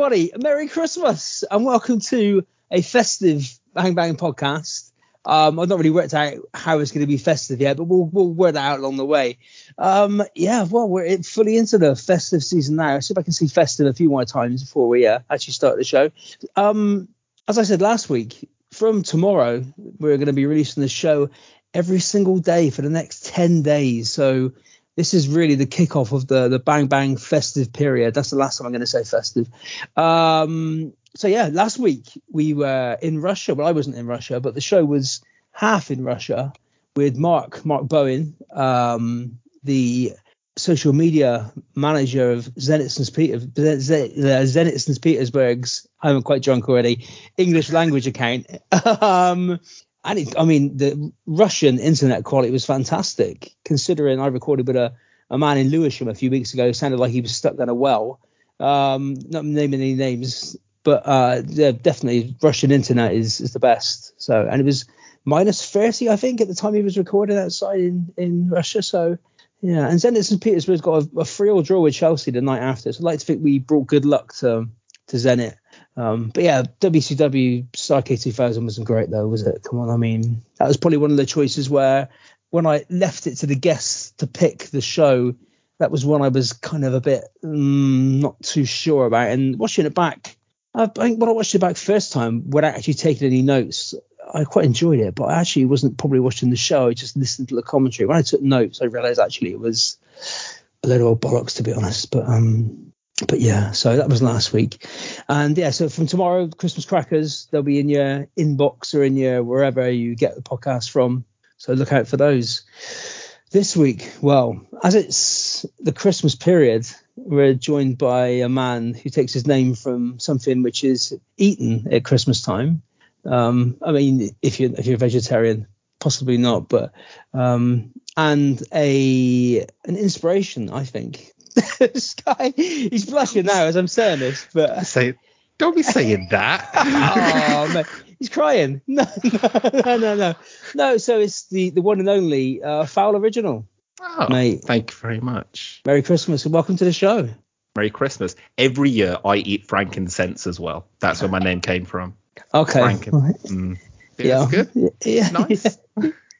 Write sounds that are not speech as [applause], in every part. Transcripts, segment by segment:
Everybody. Merry Christmas and welcome to a festive Bang Bang podcast. Um, I've not really worked out how it's going to be festive yet, but we'll we'll work that out along the way. Um, yeah, well, we're fully into the festive season now. See if I can see festive a few more times before we uh, actually start the show. Um, as I said last week, from tomorrow we're going to be releasing the show every single day for the next ten days. So this is really the kickoff of the the bang bang festive period. That's the last time I'm going to say festive. Um, so yeah, last week we were in Russia. Well, I wasn't in Russia, but the show was half in Russia with Mark Mark Bowen, um, the social media manager of Zenit St. Peter, Zenit St. Petersburg's. I'm quite drunk already. English language account. [laughs] um, and it, I mean, the Russian internet quality was fantastic, considering I recorded with a, a man in Lewisham a few weeks ago sounded like he was stuck down a well. Um, not naming any names, but uh, yeah, definitely Russian internet is, is the best. So, and it was minus 30, I think, at the time he was recording outside in, in Russia. So, yeah, and Zenit St. Petersburg's got a, a free all draw with Chelsea the night after. So I'd like to think we brought good luck to to Zenit. Um, but yeah, WCW Starcade 2000 wasn't great though, was it? Come on, I mean, that was probably one of the choices where when I left it to the guests to pick the show, that was one I was kind of a bit mm, not too sure about. And watching it back, I think when I watched it back first time, without actually taking any notes, I quite enjoyed it. But I actually wasn't probably watching the show. I just listened to the commentary. When I took notes, I realised actually it was a little bollocks to be honest. But um, but yeah, so that was last week, and yeah, so from tomorrow, Christmas crackers they'll be in your inbox or in your wherever you get the podcast from. So look out for those. This week, well, as it's the Christmas period, we're joined by a man who takes his name from something which is eaten at Christmas time. Um, I mean, if you're if you're a vegetarian, possibly not, but um, and a an inspiration, I think, [laughs] Sky, he's blushing now as I'm saying this, but say, don't be saying that. [laughs] oh man, he's crying. [laughs] No, no, no, no, no. So it's the the one and only uh, Fowl Original. Oh, mate. Thank you very much. Merry Christmas and welcome to the show. Merry Christmas. Every year I eat frankincense as well. That's where my name came from. Okay. Franken- right. mm. Yeah. Good. Yeah. Nice.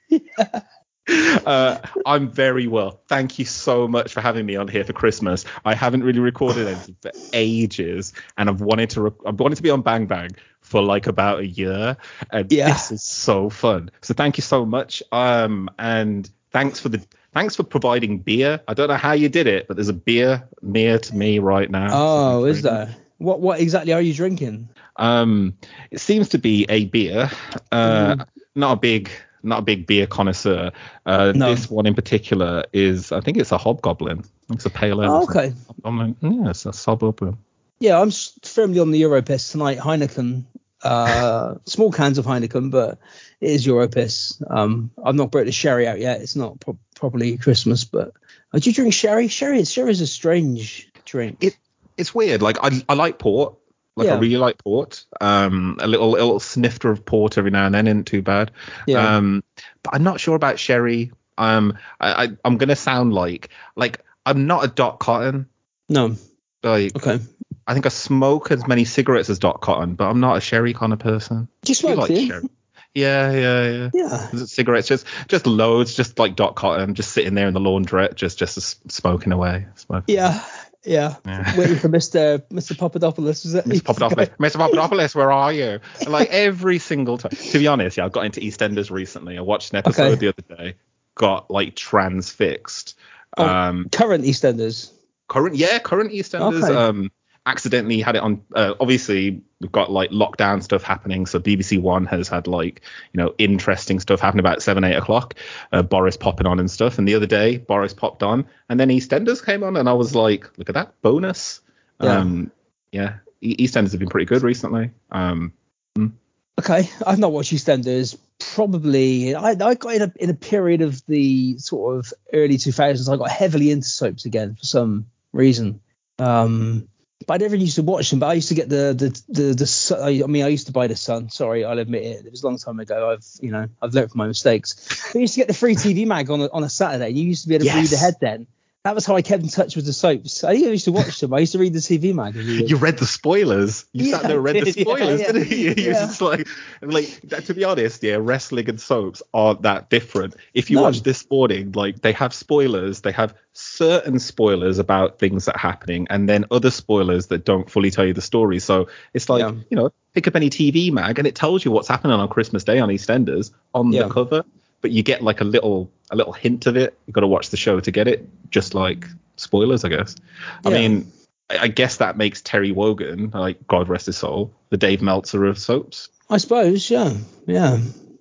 Yeah. Uh, I'm very well. Thank you so much for having me on here for Christmas. I haven't really recorded anything [sighs] for ages, and I've wanted to. I've wanted to be on Bang Bang for like about a year, and yeah. this is so fun. So thank you so much. Um, and thanks for the thanks for providing beer. I don't know how you did it, but there's a beer near to me right now. Oh, is there? What what exactly are you drinking? Um, it seems to be a beer. Uh, mm. not a big not a big beer connoisseur. Uh, no. This one in particular is, I think it's a Hobgoblin. It's a pale ale. Oh, okay. I'm like, yeah, it's a Hobgoblin. Yeah, I'm firmly on the Europis tonight. Heineken, uh, [laughs] small cans of Heineken, but it is Europis. Um, I've not brought the sherry out yet. It's not pro- properly Christmas, but uh, do you drink sherry? Sherry, sherry is a strange drink. It, it's weird. Like I, I like port, like yeah. I really like port. Um, a little little snifter of port every now and then isn't too bad. Yeah. Um, but I'm not sure about sherry. Um, I, I I'm gonna sound like like I'm not a Dot Cotton. No. Like okay. I think I smoke as many cigarettes as Dot Cotton, but I'm not a sherry kind of person. Do you smoke? like sherry? Yeah, yeah, yeah. Yeah. Cigarettes, just just loads, just like Dot Cotton, just sitting there in the laundrette, just just smoking away. Smoking. Yeah, yeah, yeah. waiting for Mr. Mr. Papadopoulos. Was it? Mr. [laughs] Papadopoulos, Mr. Papadopoulos, where are you? Like every single time. To be honest, yeah, I got into EastEnders recently. I watched an episode okay. the other day. Got like transfixed. Oh, um, current EastEnders. Current, yeah, current EastEnders. Okay. Um, accidentally had it on. Uh, obviously, we've got like lockdown stuff happening, so BBC One has had like you know interesting stuff happening about seven, eight o'clock. Uh, Boris popping on and stuff. And the other day, Boris popped on, and then EastEnders came on, and I was like, look at that bonus. Yeah. Um, yeah, EastEnders have been pretty good recently. Um, mm. Okay, I've not watched EastEnders. Probably, I, I got in a, in a period of the sort of early 2000s. I got heavily into soaps again for some reason. Um, but I never used to watch them. But I used to get the the the, the I mean, I used to buy the Sun. Sorry, I'll admit it. It was a long time ago. I've you know I've learned from my mistakes. But I used to get the free TV mag on a, on a Saturday. You used to be able to yes. read ahead then. That was how I kept in touch with the soaps. I used to watch them. I used to read the TV magazine. [laughs] You read the spoilers. You Yeah, sat there and read the did, [laughs] yeah, spoilers, yeah. didn't you? [laughs] You're Yeah. just like, like to be honest, yeah, wrestling and soaps aren't that different. If you No. watch this morning, like they have spoilers, they have certain spoilers about things that are happening, and then other spoilers that don't fully tell you the story. So it's like, Yeah. you know, pick up any TV mag, and it tells you what's happening on Christmas Day on EastEnders on Yeah. the cover, but you get like a little, a little hint of it. You got to watch the show to get it, just like spoilers, I guess. I mean, I guess that makes Terry Wogan, like God rest his soul, the Dave Meltzer of soaps. I suppose, yeah, yeah.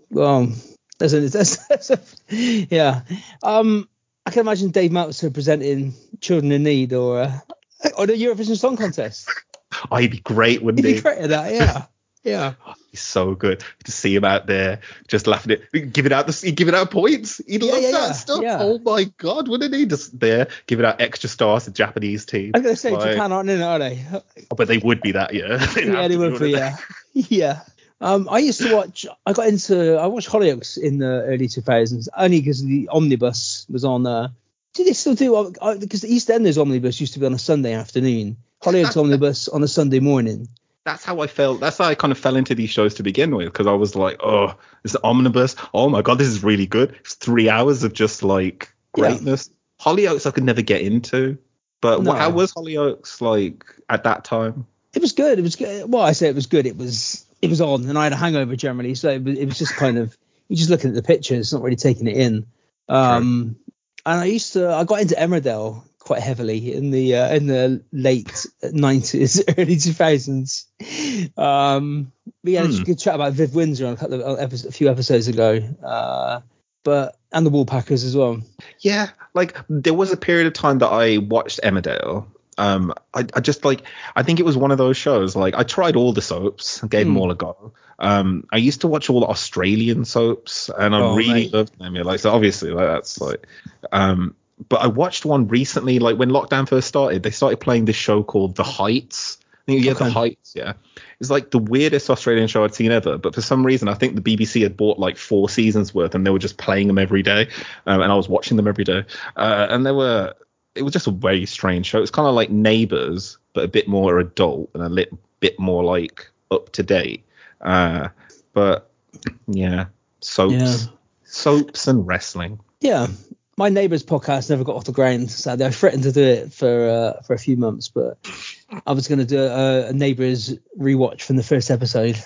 Well, there's a, [laughs] there's a yeah. Um, I can imagine Dave Meltzer presenting Children in Need or uh, or the Eurovision Song Contest. Oh, he'd be great, wouldn't He'd he? be great at that, yeah, [laughs] yeah. He's so good to see him out there just laughing at, giving out the, giving out points. He'd Yeah, love yeah, that yeah, stuff. Oh my God, wouldn't he? Just there giving out extra stars to Japanese teams? I was gonna say Like- Japan aren't in it, are they? Oh, but they would be that, yeah. [laughs] They'd yeah, they would be, yeah, [laughs] yeah. Um, I used to watch. I got into. I watched Hollyoaks in the early 2000s only because the omnibus was on. Uh, do they still do? uh, Because the EastEnders omnibus used to be on a Sunday afternoon. Hollyoaks [laughs] omnibus on a Sunday morning. That's how I felt. That's how I kind of fell into these shows to begin with because I was like, oh, this omnibus. Oh my god, this is really good. It's three hours of just like Yeah. greatness. Hollyoaks I could never get into, but No. how was Hollyoaks like at that time? It was good. It was good. Well, I say it was good. It was it was on, and I had a hangover generally, so it was, it was just kind of you're just looking at the pictures, not really taking it in. Um, and I used to I got into Emmerdale quite heavily in the uh, in the late nineties, [laughs] early two thousands. Um, we had Hmm. a good chat about Viv Windsor on a couple of episodes, a few episodes ago. Uh, but and the Woolpackers as well. Yeah, like there was a period of time that I watched Emmerdale. Um, I, I just like I think it was one of those shows. Like I tried all the soaps, gave them Hmm. all a go. Um, I used to watch all the Australian soaps, and I Oh, really mate. loved them. Yeah, like so obviously like, that's like, um, but I watched one recently. Like when lockdown first started, they started playing this show called The Heights. I think yeah, Okay. The Heights. Yeah, it's like the weirdest Australian show I'd seen ever. But for some reason, I think the BBC had bought like four seasons worth, and they were just playing them every day, um, and I was watching them every day. Uh, and they were, it was just a very strange show. It's kind of like Neighbours, but a bit more adult and a little bit more like up to date. Uh, but yeah, soaps, Yeah. soaps and wrestling. Yeah, my neighbour's podcast never got off the ground. Sadly, I threatened to do it for uh, for a few months, but I was going to do a, a neighbour's rewatch from the first episode.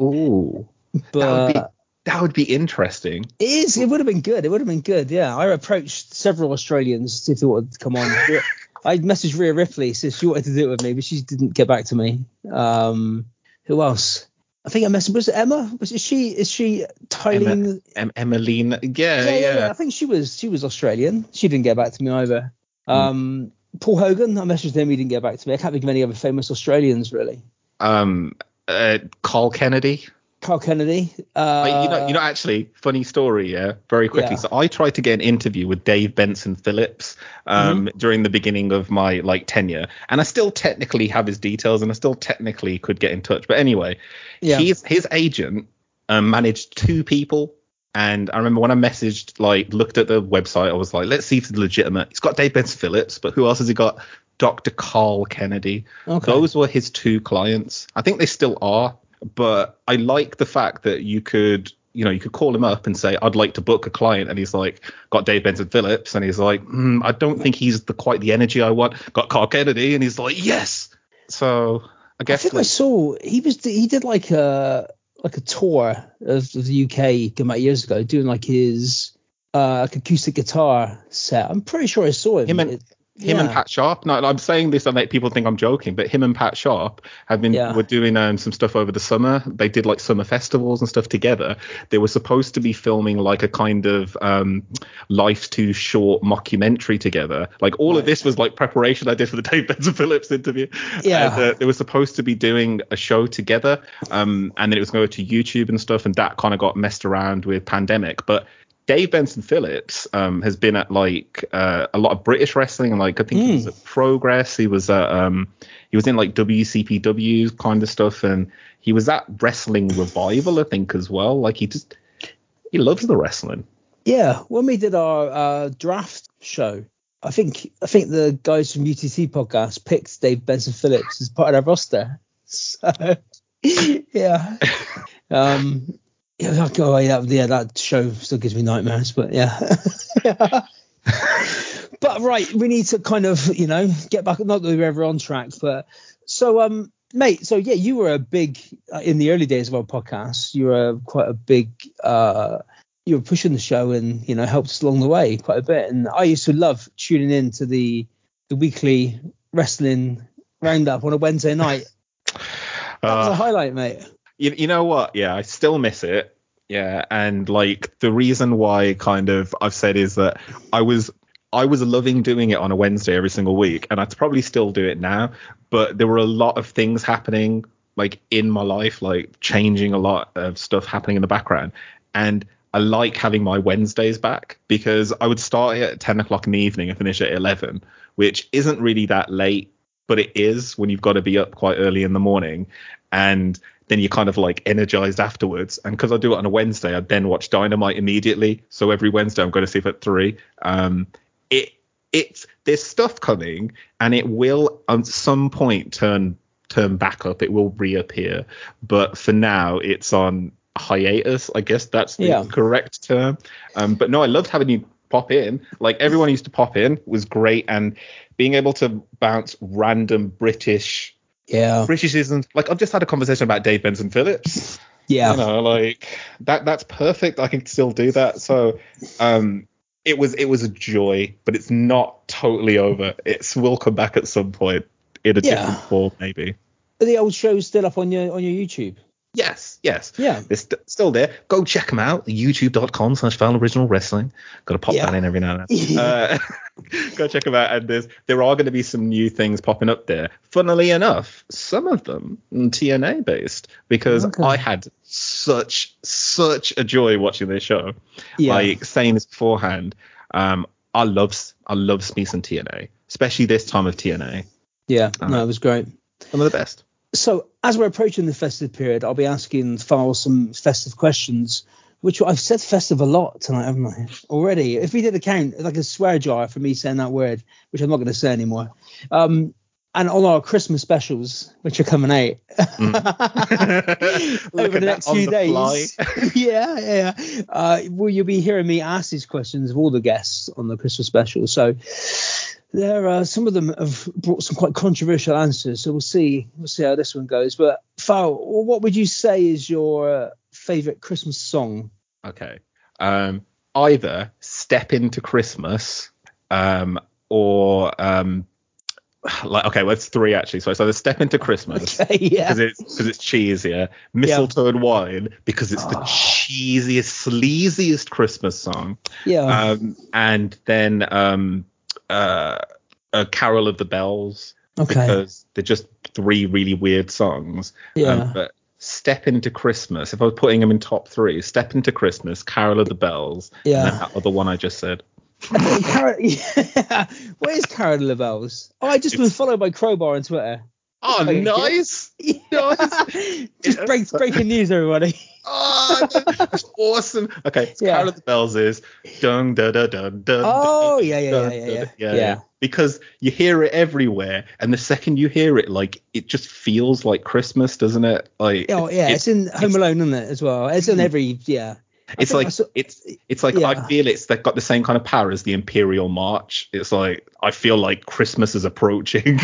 Ooh, But that would be that would be interesting. it is. It would have been good. It would have been good. Yeah, I approached several Australians to see if they wanted to come on. [laughs] I messaged Rhea Ripley said she wanted to do it with me, but she didn't get back to me. Um, who else? I think I messaged. Was it Emma? Was it she? Is she Tylene? Em- Emmeline, yeah, yeah, yeah, yeah. I think she was she was Australian. She didn't get back to me either. Um, Paul Hogan, I messaged him. He didn't get back to me. I can't think of any other famous Australians really. Um, uh, Carl Kennedy. Carl Kennedy. Uh, you know, you know, actually, funny story, yeah. Very quickly. Yeah. So I tried to get an interview with Dave Benson Phillips um, Mm-hmm. during the beginning of my like tenure, and I still technically have his details, and I still technically could get in touch. But anyway, Yeah. his his agent um, managed two people. And I remember when I messaged, like, looked at the website, I was like, let's see if it's legitimate. He's got Dave Benson Phillips, but who else has he got? Dr. Carl Kennedy. Okay. Those were his two clients. I think they still are, but I like the fact that you could, you know, you could call him up and say, I'd like to book a client. And he's like, got Dave Benson Phillips. And he's like, mm, I don't think he's the quite the energy I want. Got Carl Kennedy. And he's like, yes. So I guess. I think I saw he was he did like a like a tour of, the UK come out years ago, doing like his uh like acoustic guitar set. I'm pretty sure I saw him. Him and- It- him and. Pat Sharp. No, I'm saying this and make people think I'm joking, but him and Pat Sharp have been Yeah. were doing um, some stuff over the summer. They did like summer festivals and stuff together. They were supposed to be filming like a kind of um, life's too short mockumentary together. Like all of this was like preparation I did for the Dave Benson [laughs] Phillips interview. Yeah. And, uh, they were supposed to be doing a show together, um, and then it was going to YouTube and stuff, and that kind of got messed around with pandemic, but. Dave Benson Phillips um, has been at like uh, a lot of British wrestling, like I think he was Mm. at Progress. He was at um, he was in like WCPW kind of stuff, and he was at Wrestling Revival, I think, as well. Like he just he loves the wrestling. Yeah, when we did our uh, draft show, I think I think the guys from UTC podcast picked Dave Benson Phillips as part of their roster. [laughs] So [laughs] yeah. [laughs] Um yeah, oh, yeah, yeah, that show still gives me nightmares, but yeah. yeah. [laughs] but right, we need to kind of, you know, get back. Not that we are ever on track, but so, um, mate. So yeah, you were a big uh, in the early days of our podcast. You were quite a big. uh you were pushing the show and you know helped us along the way quite a bit. And I used to love tuning in to the the weekly wrestling roundup on a Wednesday night. That was a uh, highlight, mate. You, you know what? Yeah, I still miss it. Yeah, and like the reason why kind of I've said is that I was I was loving doing it on a Wednesday every single week, and I'd probably still do it now. But there were a lot of things happening like in my life, like changing a lot of stuff happening in the background, and I like having my Wednesdays back because I would start at 10 o'clock in the evening and finish at 11, which isn't really that late, but it is when you've got to be up quite early in the morning. And then you're kind of like energized afterwards. And because I do it on a Wednesday, I then watch Dynamite immediately. So every Wednesday I'm going to see it at three. Um, it it's there's stuff coming, and it will at some point turn turn back up. It will reappear, but for now it's on hiatus. I guess that's the yeah. correct term. Um, but no, I loved having you pop in. Like everyone used to pop in was great, and being able to bounce random British yeah Britishisms. Like I've just had a conversation about Dave Benson Phillips. Yeah, you know, like that. That's perfect. I can still do that. So, um, it was it was a joy, but it's not totally over. It's will come back at some point in a yeah. different form, maybe. Are the old shows still up on your on your YouTube? Yes, yes. Yeah. They're st- still there. Go check them out. YouTube.com slash Fowl Original Wrestling. Got to pop yeah. that in every now and then. [laughs] uh, [laughs] go check them out. And there's, there are going to be some new things popping up there. Funnily enough, some of them TNA based because okay. I had such, such a joy watching this show. Yeah. Like saying this beforehand, um, I love, I love Smith and TNA, especially this time of TNA. Yeah, um, no, it was great. Some of the best so as we're approaching the festive period, I'll be asking Farrell some festive questions, which I've said festive a lot tonight, haven't I? Already. If we did a count, like a swear jar for me saying that word, which I'm not going to say anymore. Um, and on our Christmas specials, which are coming out mm. [laughs] [laughs] over the next few the days. [laughs] yeah, yeah. Uh, will you be hearing me ask these questions of all the guests on the Christmas special? So there are some of them have brought some quite controversial answers, so we'll see we'll see how this one goes. But Fowl, what would you say is your uh, favorite Christmas song? Okay, um, either "Step Into Christmas" um, or um, like okay, well it's three actually. So so the "Step Into Christmas" [laughs] okay, yeah, because it's because it's cheesier. "Mistletoe and Wine" because it's oh. the cheesiest, sleaziest Christmas song. Yeah, um, and then um uh, a Carol of the Bells okay. because they're just three really weird songs. Yeah. Um, but Step into Christmas, if I was putting them in top three, Step into Christmas, Carol of the Bells, yeah. and that other one I just said. [laughs] Carol, yeah. [laughs] Where is Carol of the Bells? Oh, I just it's, been followed by Crowbar on Twitter. Oh, nice. [laughs] Yeah. [laughs] nice. just break, breaking news, everybody [laughs] oh, that's awesome. Okay, so yeah. Carol of the Bells is dun da da dun dun. Oh yeah yeah, yeah yeah yeah yeah yeah Because you hear it everywhere, and the second you hear it, like it just feels like Christmas, doesn't it? Like oh yeah, it's, it's in Home Alone, isn't it as well? It's in hmm. every yeah. It's like saw, it's it's like yeah. I feel it's they've got the same kind of power as the Imperial March. It's like I feel like Christmas is approaching.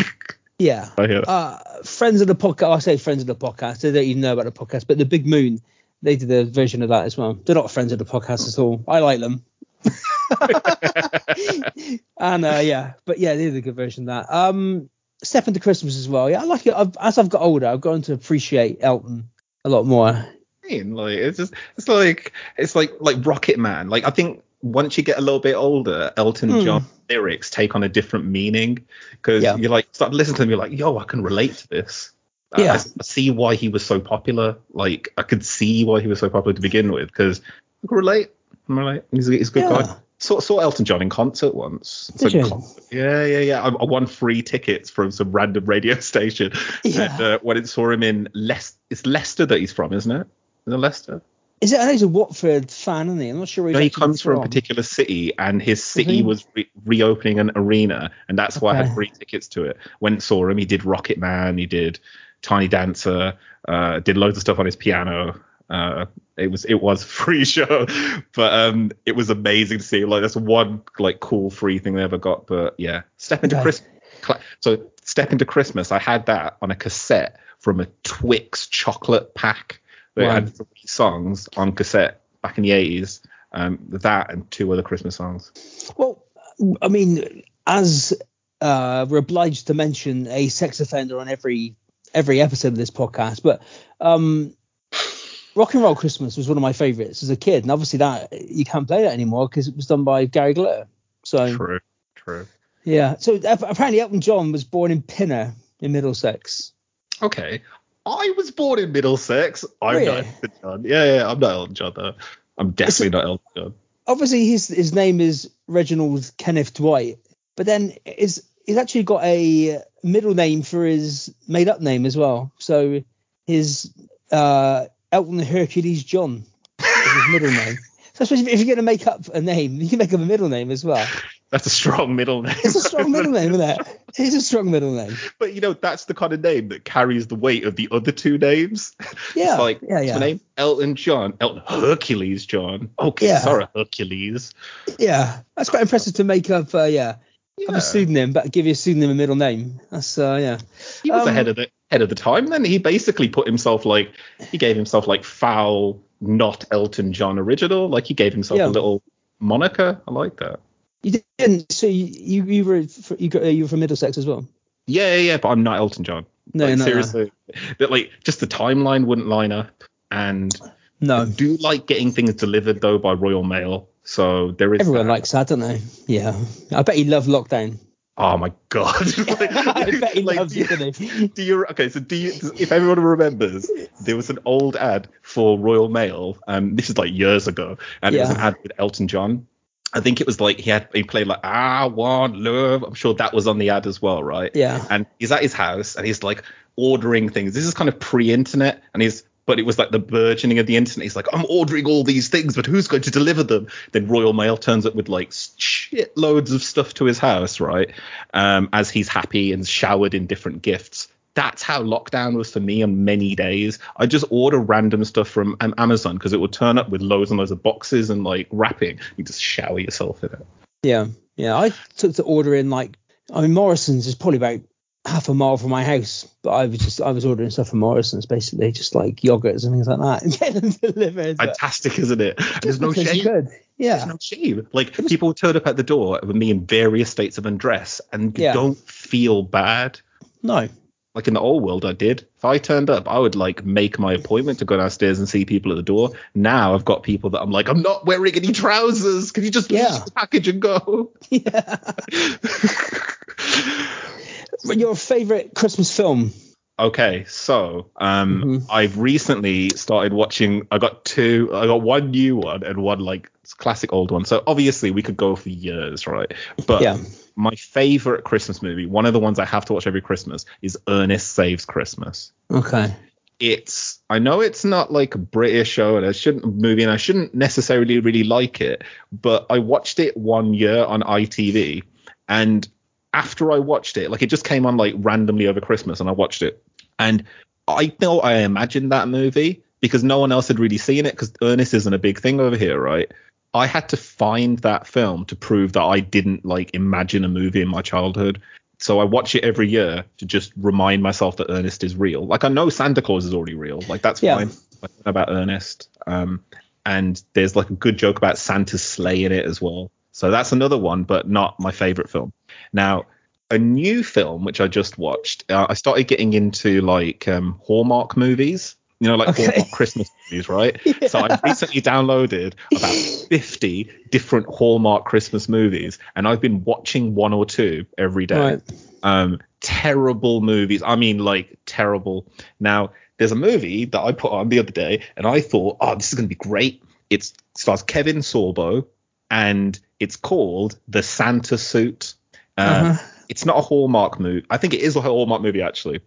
Yeah. Uh, friends of the podcast. I say friends of the podcast. They don't even know about the podcast, but the Big Moon they did a version of that as well. They're not friends of the podcast at all. I like them. [laughs] and uh, yeah, but yeah, they did a good version of that. Um, Step into Christmas as well. Yeah, I like it. I've, as I've got older, I've gotten to appreciate Elton a lot more. Like it's just it's like it's like like Rocket Man. Like I think once you get a little bit older, Elton mm. John lyrics take on a different meaning because yeah. you like start listening to them. You're like, yo, I can relate to this. Yeah. I, I, see why he was so popular. Like I could see why he was so popular to begin with because I could relate. I relate. He's a, he's a good yeah. guy. Saw, saw Elton John in concert once. Did you? Concert. Yeah, yeah, yeah. I, I, won free tickets from some random radio [laughs] station. Yeah. And, uh, when it saw him in Leicester, it's Leicester that he's from, isn't it? Is it Leicester? Is it? I know he's a Watford fan, isn't he? I'm not sure. Where No, he comes from a particular city, and his city he? was re- reopening an arena, and that's why I had free tickets to it. Went saw him. He did Rocket Man. He did Tiny Dancer. Uh, did loads of stuff on his piano. Uh, it was it was [laughs] free show, but um, it was amazing to see. Like that's one like cool free thing they ever got. But yeah, step into Okay. Christmas. So step into Christmas. I had that on a cassette from a Twix chocolate pack. They Wow. had three songs on cassette back in the 80s. Um, that and two other Christmas songs. Well, I mean, as uh, we're obliged to mention a sex offender on every every episode of this podcast, but um, Rock and Roll Christmas was one of my favorites as a kid, and obviously that you can't play that anymore because it was done by Gary Glitter. So True, true. yeah, so apparently Elton John was born in Pinner in Middlesex. Okay. I was born in Middlesex. I'm Really? not Elton John. Yeah, yeah, I'm not Elton John though. I'm definitely not Elton John. Obviously, his his name is Reginald Kenneth Dwight, but then is he's actually got a middle name for his made up name as well. So his uh, Elton Hercules John is his middle [laughs] name. So I suppose if, if you're going to make up a name, you can make up a middle name as well. That's a strong middle name. It's a strong [laughs] middle name, isn't it? It's a strong middle name. But you know, that's the kind of name that carries the weight of the other two names. Yeah, It's like, yeah, what's yeah. my name? Elton John. Elton Hercules John. Okay, Yeah. sorry, Hercules. Yeah, that's quite impressive to make up. Uh, yeah, have a pseudonym, but give you a pseudonym a middle name. That's uh, yeah. He was Um, ahead of the head of the time. Then he basically put himself like he gave himself like foul, not Elton John original. Like he gave himself Yeah. a little moniker. I like that. You didn't. So you you, were you, got, you were from Middlesex as well. Yeah, yeah, yeah. But I'm not Elton John. No, like, no, no. seriously. That like just the timeline wouldn't line up. And no, I No, do like getting things delivered though by Royal Mail. So there is everyone that. likes that, don't they? Yeah, I bet he loved lockdown. Oh my god! [laughs] Like- [laughs] I bet he like, loves do it, you- didn't he? Do you okay? So do you? If everyone remembers, there was an old ad for Royal Mail. Um, this is like years ago, and it was an ad with Elton John. I think it was like he had he played like I want love. I'm sure that was on the ad as well, right? Yeah. And he's at his house and he's like ordering things. This is kind of pre-internet, and he's but it was like the burgeoning of the internet. He's like, I'm ordering all these things, but who's going to deliver them? Then Royal Mail turns up with like shitloads of stuff to his house, right? Um, as he's happy and showered in different gifts. That's how lockdown was for me on many days. I just order random stuff from um, Amazon because it would turn up with loads and loads of boxes and like wrapping. You just shower yourself in it. Yeah, yeah. I took to order in like I mean Morrison's is probably about half a mile from my house, but I was just I was ordering stuff from Morrison's basically, just like yogurts and things like that, [laughs] and get them delivered. but Fantastic, isn't it? There's no shame. could. Yeah. There's no shame. Like people turn up at the door with me in various states of undress, and you Yeah. don't feel bad. No. Like in the old world, I did. If I turned up, I would like make my appointment to go downstairs and see people at the door. Now I've got people that I'm like, I'm not wearing any trousers. Can you just Yeah. leave the package and go? [laughs] Yeah. Your favorite Christmas film? Okay, so um, Mhm. I've recently started watching. I got two. I got one new one and one like classic old one. So obviously we could go for years, right? But Yeah. My favorite Christmas movie, one of the ones I have to watch every Christmas, is Ernest Saves Christmas. Okay. It's I know it's not like a British show and I shouldn't movie and I shouldn't necessarily really like it, but I watched it one year on ITV and after I watched it, like it just came on like randomly over Christmas and I watched it. And I know I imagined that movie because no one else had really seen it because Ernest isn't a big thing over here, right? I had to find that film to prove that I didn't like imagine a movie in my childhood. So I watch it every year to just remind myself that Ernest is real. Like I know Santa Claus is already real. Like that's Yeah. fine. I know about Ernest. Um, and there's like a good joke about Santa's sleigh in it as well. So that's another one, but not my favorite film. Now, a new film which I just watched. Uh, I started getting into like um, Hallmark movies. You know, like Okay. Hallmark Christmas movies, right? [laughs] So I recently downloaded about 50 different Hallmark Christmas movies, and I've been watching one or two every day. Right. Um, terrible movies. I mean, like terrible. Now, there's a movie that I put on the other day, and I thought, oh, this is going to be great. It stars Kevin Sorbo, and it's called The Santa Suit. Uh, Uh-huh. It's not a Hallmark movie. I think it is a Hallmark movie, actually.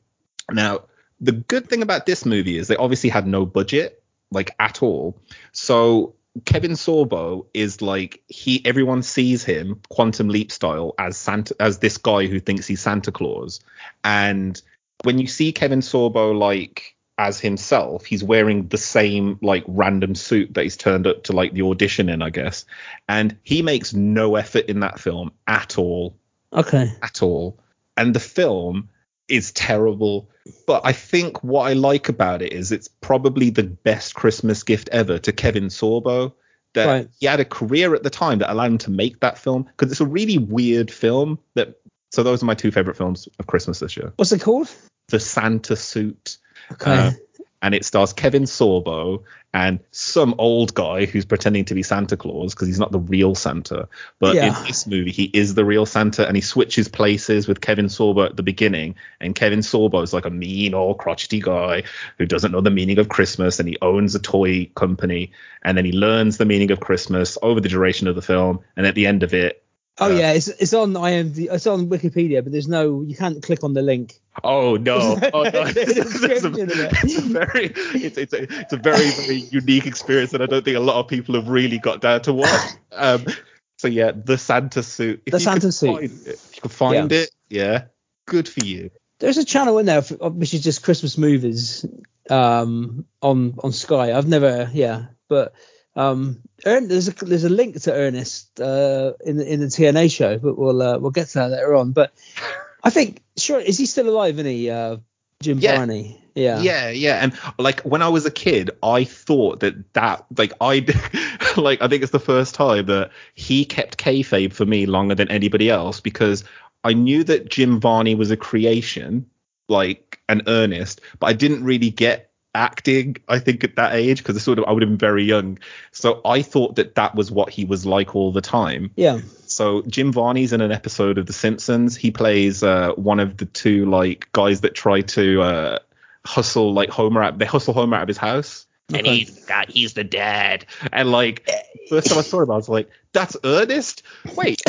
Now, the good thing about this movie is they obviously had no budget like at all. So Kevin Sorbo is like he everyone sees him quantum leap style as Santa as this guy who thinks he's Santa Claus. And when you see Kevin Sorbo like as himself, he's wearing the same like random suit that he's turned up to like the audition in, I guess. And he makes no effort in that film at all. Okay. At all. And the film is terrible. But I think what I like about it is it's probably the best Christmas gift ever to Kevin Sorbo. That Right. he had a career at the time that allowed him to make that film because it's a really weird film. That so those are my two favorite films of Christmas this year. What's it called? The Santa Suit. Okay. Uh, and it stars Kevin Sorbo and some old guy who's pretending to be Santa Claus because he's not the real Santa. But Yeah. in this movie, he is the real Santa, and he switches places with Kevin Sorbo at the beginning. And Kevin Sorbo is like a mean old crotchety guy who doesn't know the meaning of Christmas, and he owns a toy company. And then he learns the meaning of Christmas over the duration of the film, and at the end of it. Oh uh, yeah, it's it's on IMD, it's on Wikipedia, but there's no, you can't click on the link. Oh no! [laughs] Oh no! It's [laughs] a, description of it. it's a very, it's, it's a, it's a very, very unique experience that I don't think a lot of people have really got down to watch. Um, so yeah, the Santa suit. If The Santa suit. Find it, you can find Yeah. it, yeah, good for you. There's a channel in there for, which is just Christmas movies um, on on Sky. I've never, yeah, but um, Ern, there's a there's a link to Ernest uh, in the in the TNA show, but we'll uh, we'll get to that later on. But I think sure is he still alive? Isn't he, uh, Jim Yeah. Varney? Yeah. Yeah, yeah, and like when I was a kid, I thought that that like I [laughs] like I think it's the first time that he kept kayfabe for me longer than anybody else because I knew that Jim Varney was a creation, like an earnest, but I didn't really get acting. I think at that age because sort of I would have been very young, so I thought that that was what he was like all the time. Yeah. So Jim Varney's in an episode of The Simpsons. He plays uh, one of the two like guys that try to uh, hustle like Homer out. They hustle Homer out of his house, and Okay. he's the guy. He's the dad. And like first time I saw him, I was like, "That's Ernest." Wait,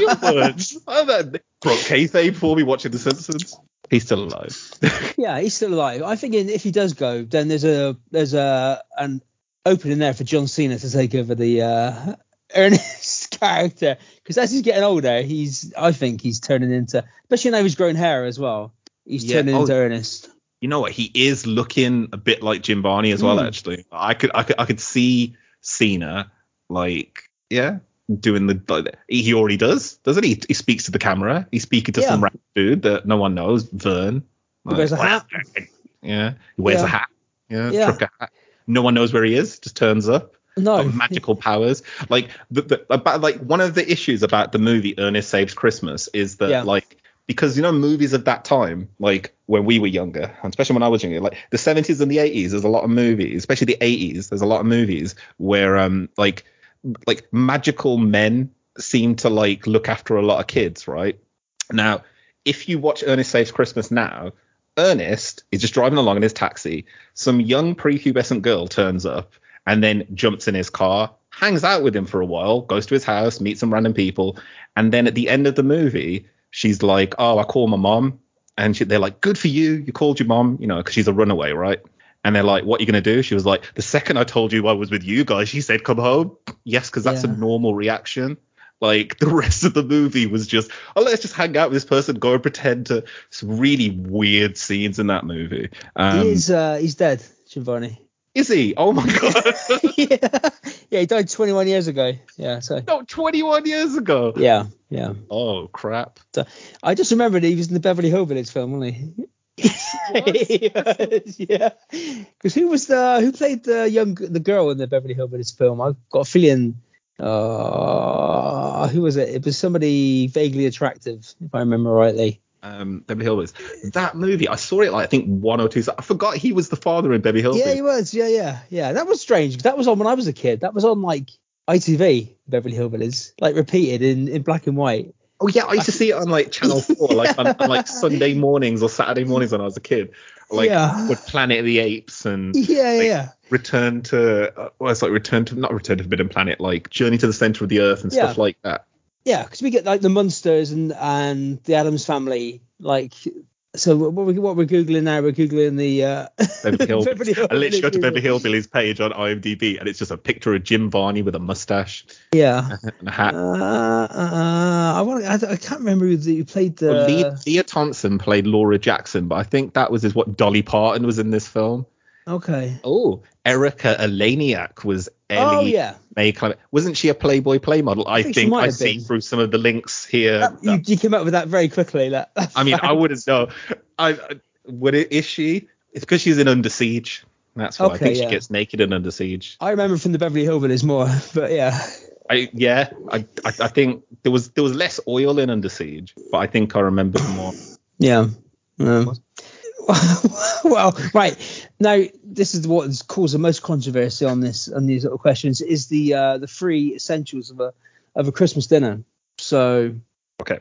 your words. Oh, that broke kayfabe for me watching The Simpsons. He's still alive. [laughs] Yeah, he's still alive. I think if he does go, then there's a there's a an opening there for John Cena to take over the uh, [laughs] Ernest [laughs] character because as he's getting older, he's I think he's turning into, especially now he's grown hair as well. He's Yeah, turning oh, into Ernest. you know what? He is looking a bit like Jim Varney as well. Hmm. Actually, I could, I could, I could see Cena like, yeah, doing the. Like, he already does, doesn't he? He speaks to the camera. He's speaking to Yeah. some random dude that no one knows, Vern. He wears a hat. [laughs] Yeah, he wears Yeah. a hat. Yeah, Yeah. trucker hat. No one knows where he is. Just turns up. No, magical powers. Like the, the about like one of the issues about the movie Ernest Saves Christmas is that Yeah. like because you know movies of that time, like when we were younger, and especially when I was younger, like the 70s and the 80s, there's a lot of movies, especially the 80s, there's a lot of movies where um like like magical men seem to like look after a lot of kids, right? Now, if you watch Ernest Saves Christmas now, Ernest is just driving along in his taxi. Some young prepubescent girl turns up and then jumps in his car, hangs out with him for a while, goes to his house, meets some random people, and then at the end of the movie, she's like, "Oh, I call my mom," and she, they're like, "Good for you, you called your mom," you know, because she's a runaway, right? And they're like, "What are you gonna do?" She was like, "The second I told you I was with you guys, she said, come home." Yes, because that's Yeah. a normal reaction. Like the [laughs] rest of the movie was just, oh, let's just hang out with this person, go and pretend to some really weird scenes in that movie. Um, he is uh, he's dead, Varney. is he? Oh my god! [laughs] yeah, yeah, he died 21 years ago. Yeah, so no, 21 years ago. yeah, yeah. Oh crap! I just remembered he was in the Beverly Hillbillies film, wasn't he? He was, [laughs] yeah. Because who was the who played the young the girl in the Beverly Hillbillies film? I've got a feeling. Uh, who was it? It was somebody vaguely attractive, if I remember rightly. Um, Beverly Hillbillies. That movie, I saw it like I think one or two. I forgot he was the father in Beverly Hillbillies. Yeah, he was. Yeah, yeah, yeah. That was strange. That was on when I was a kid. That was on like ITV, Beverly Hillbillies, like repeated in in black and white. Oh yeah, I used to see it on like Channel [laughs] Four, like on, on like Sunday mornings or Saturday mornings when I was a kid, like Yeah. with Planet of the Apes and Yeah, Like, yeah. Return to, uh, well, it's like Return to not Return to Forbidden Planet, like Journey to the Center of the Earth and stuff like that. Yeah, because we get like the Munsters and and the Addams Family, like So what we're, what we're googling now, we're googling the uh, [laughs] Beverly Hill. [laughs] Beverly Hill- I literally go to Beverly Hillbillies page on IMDb, and it's just a picture of Jim Varney with a mustache Yeah. [laughs] and a hat. Uh, uh, I want. I, I can't remember who, the, who played the. Well, Lea, Lea Thompson played Laura Jackson, but I think that was is what Dolly Parton was in this film. Okay. Oh, Erica Eleniak was Ellie Oh yeah. May Clement. Wasn't she a Playboy play model? I, think think I see been. through some of the links here. You, you came up with that very quickly. That. I mean, I wouldn't know. I, I would it is she? It's because she's in Under Siege. That's why I think yeah. she gets naked in Under Siege. I remember from the Beverly Hillbillies more, [laughs] but yeah. I yeah, I, I I think there was there was less oil in Under Siege, but I think I remember more. [laughs] Yeah. Um, [laughs] well, right now, this is what has caused the most controversy on this on these little questions is the uh, the three essentials of a of a Christmas dinner. So Okay,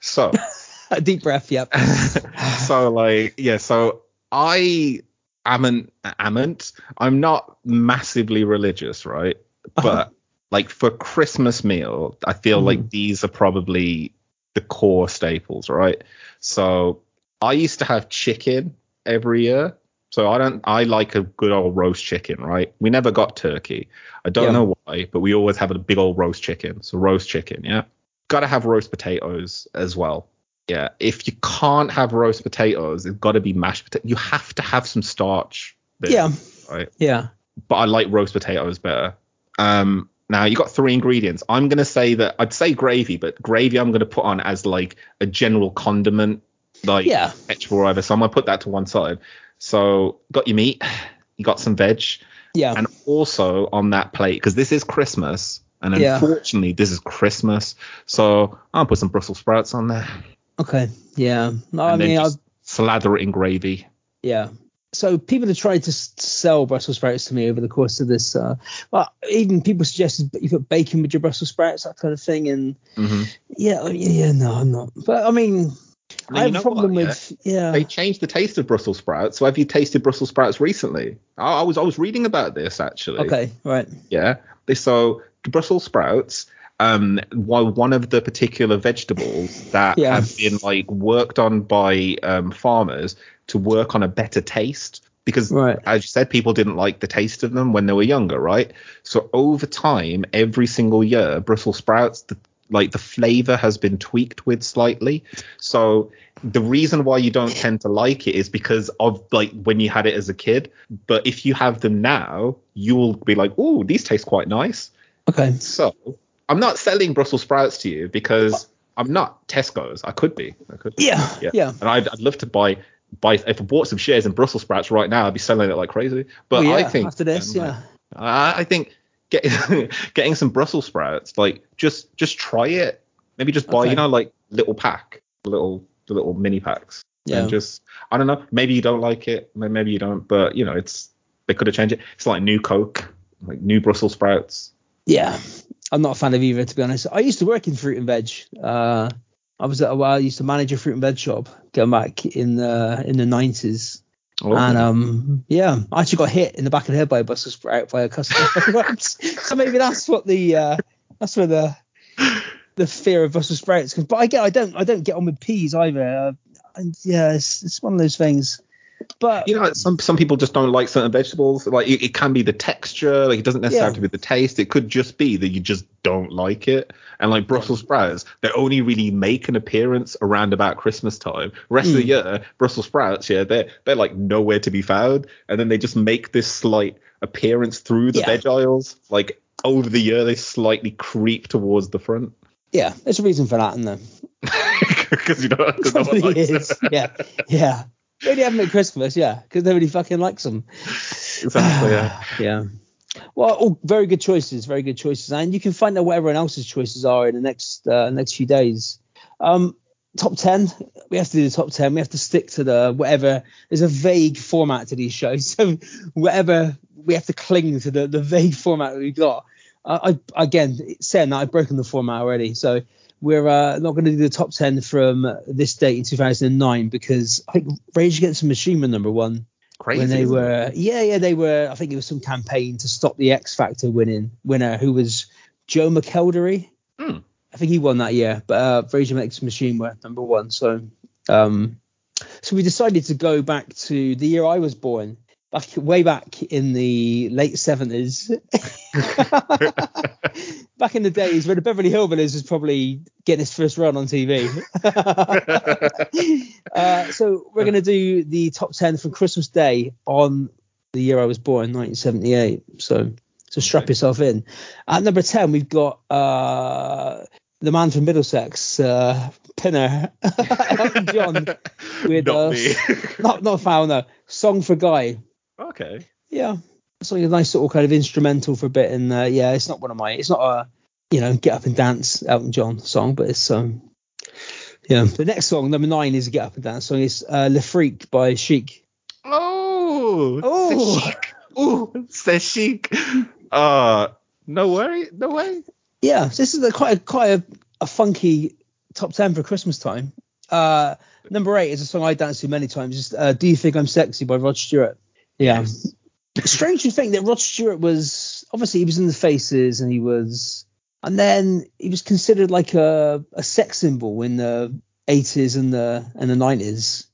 so [laughs] a deep breath. Yep. [laughs] so like yeah, so I amn't amn't I'm not massively religious, right? Uh-huh. But like for Christmas meal, I feel Mhm. like these are probably the core staples, right? So I used to have chicken every year. So I don't I like a good old roast chicken, right? We never got turkey. I don't Yeah. know why, but we always have a big old roast chicken. So roast chicken, yeah. Gotta have roast potatoes as well. Yeah. If you can't have roast potatoes, it's gotta be mashed potato. You have to have some starch. there, Yeah. Right Yeah. but I like roast potatoes better. Um, now you got three ingredients. I'm gonna say that I'd say gravy, but gravy I'm gonna put on as like a general condiment, like Yeah. or whatever. So I'm gonna put that to one side. So got your meat, you got some veg, Yeah. and also on that plate because this is Christmas, and Yeah. unfortunately this is Christmas, so I'll put some Brussels sprouts on there, okay. Yeah. No, I and mean, then I, just slather it in gravy. yeah. So people have tried to sell Brussels sprouts to me over the course of this. Uh, well, even people suggested you put bacon with your Brussels sprouts, that kind of thing. And hmm yeah, yeah, yeah, no, I'm not. But I mean, I have a problem what, with yeah. they changed the taste of Brussels sprouts. So have you tasted Brussels sprouts recently? I, I was I was reading about this actually. Okay, right. Yeah. They so Brussels sprouts. Um, while one of the particular vegetables [laughs] that Yeah. have been like worked on by um, farmers to work on a better taste because Right. as you said people didn't like the taste of them when they were younger right so over time every single year brussels sprouts the, like the flavor has been tweaked with slightly so the reason why you don't tend to like it is because of like when you had it as a kid but if you have them now you'll be like oh these taste quite nice Okay. so i'm not selling brussels sprouts to you because i'm not tesco's i could be i could be. Yeah. Yeah. Yeah. and I'd, I'd love to buy buy if I bought some shares in Brussels sprouts right now, I'd be selling it like crazy. But Well, I think after this, um, yeah. I, I think getting [laughs] getting some Brussels sprouts, like just just try it. Maybe just buy, Okay. you know, like little pack, little the little mini packs, Yeah. and just I don't know. Maybe you don't like it, maybe you don't, but you know, it's they could have changed it. It's like new Coke, like new Brussels sprouts. Yeah. I'm not a fan of either, to be honest. I used to work in fruit and veg. Uh, I was at a while. I used to manage a fruit and veg shop going back in the in the 90s. Oh, And um, yeah, I actually got hit in the back of the head by a Brussels sprout by a customer. [laughs] so maybe that's what the uh, that's where the the fear of Brussels sprouts comes. But I get I don't I don't get on with peas either. Uh, and yeah, it's, it's one of those things. But you know, some some people just don't like certain vegetables. Like it, it can be the texture, like it doesn't necessarily Yeah. have to be the taste. It could just be that you just don't like it. And like Brussels sprouts, they only really make an appearance around about Christmas time. Rest of the Mm. year, Brussels sprouts, yeah, they're they're like nowhere to be found. And then they just make this slight appearance through the Yeah. veg aisles. Like over the year, they slightly creep towards the front. yeah, there's a reason for that, isn't there? [laughs] Because you know, because no [laughs] one likes is. it. Yeah, yeah. Only have them at Christmas, yeah, because nobody fucking likes them. Exactly. Yeah. [sighs] yeah. Well, all very good choices, very good choices, and you can find out what everyone else's choices are in the next uh, next few days. Um, top ten, we have to do the top ten. We have to stick to the whatever. There's a vague format to these shows, [laughs] so whatever we have to cling to the the vague format that we got. Uh, I again saying that I've broken the format already, so we're uh, not going to do the top ten from this date in 2009 because I think Rage Against the Machine were number one Crazy. when they were yeah yeah they were I think it was some campaign to stop the X Factor winning winner who was Joe McElderry. Hmm. I think he won that year, but uh, Rage Against the Machine were number one. So um, so we decided to go back to the year I was born, back way back in the late seventies. [laughs] back in the days when the Beverly Hillbillies was probably getting its first run on TV. [laughs] uh, so we're gonna do the top ten from Christmas Day on the year I was born, 1978. So so strap yourself in. At number ten, we've got uh, the man from Middlesex, uh, Pinner, [laughs] John, with Not uh, me. not not foul no song for Guy. Okay. Yeah, it's like a nice sort of kind of instrumental for a bit, and uh, yeah, it's not one of my, it's not a you know get up and dance Elton John song, but it's um yeah. The next song, number nine, is a get up and dance song. It's uh, Le Freak by Chic. Oh. Oh. chic. Ooh, c'est chic. Uh, no worry. No way. Yeah, so this is a, quite a quite a, a funky top ten for Christmas time. Uh, number eight is a song I dance to many times. It's, uh, Do You Think I'm Sexy by Rod Stewart. Yeah. Um, strange to think that Rod Stewart was obviously he was in the Faces and he was, and then he was considered like a, a sex symbol in the 80s and the and the 90s.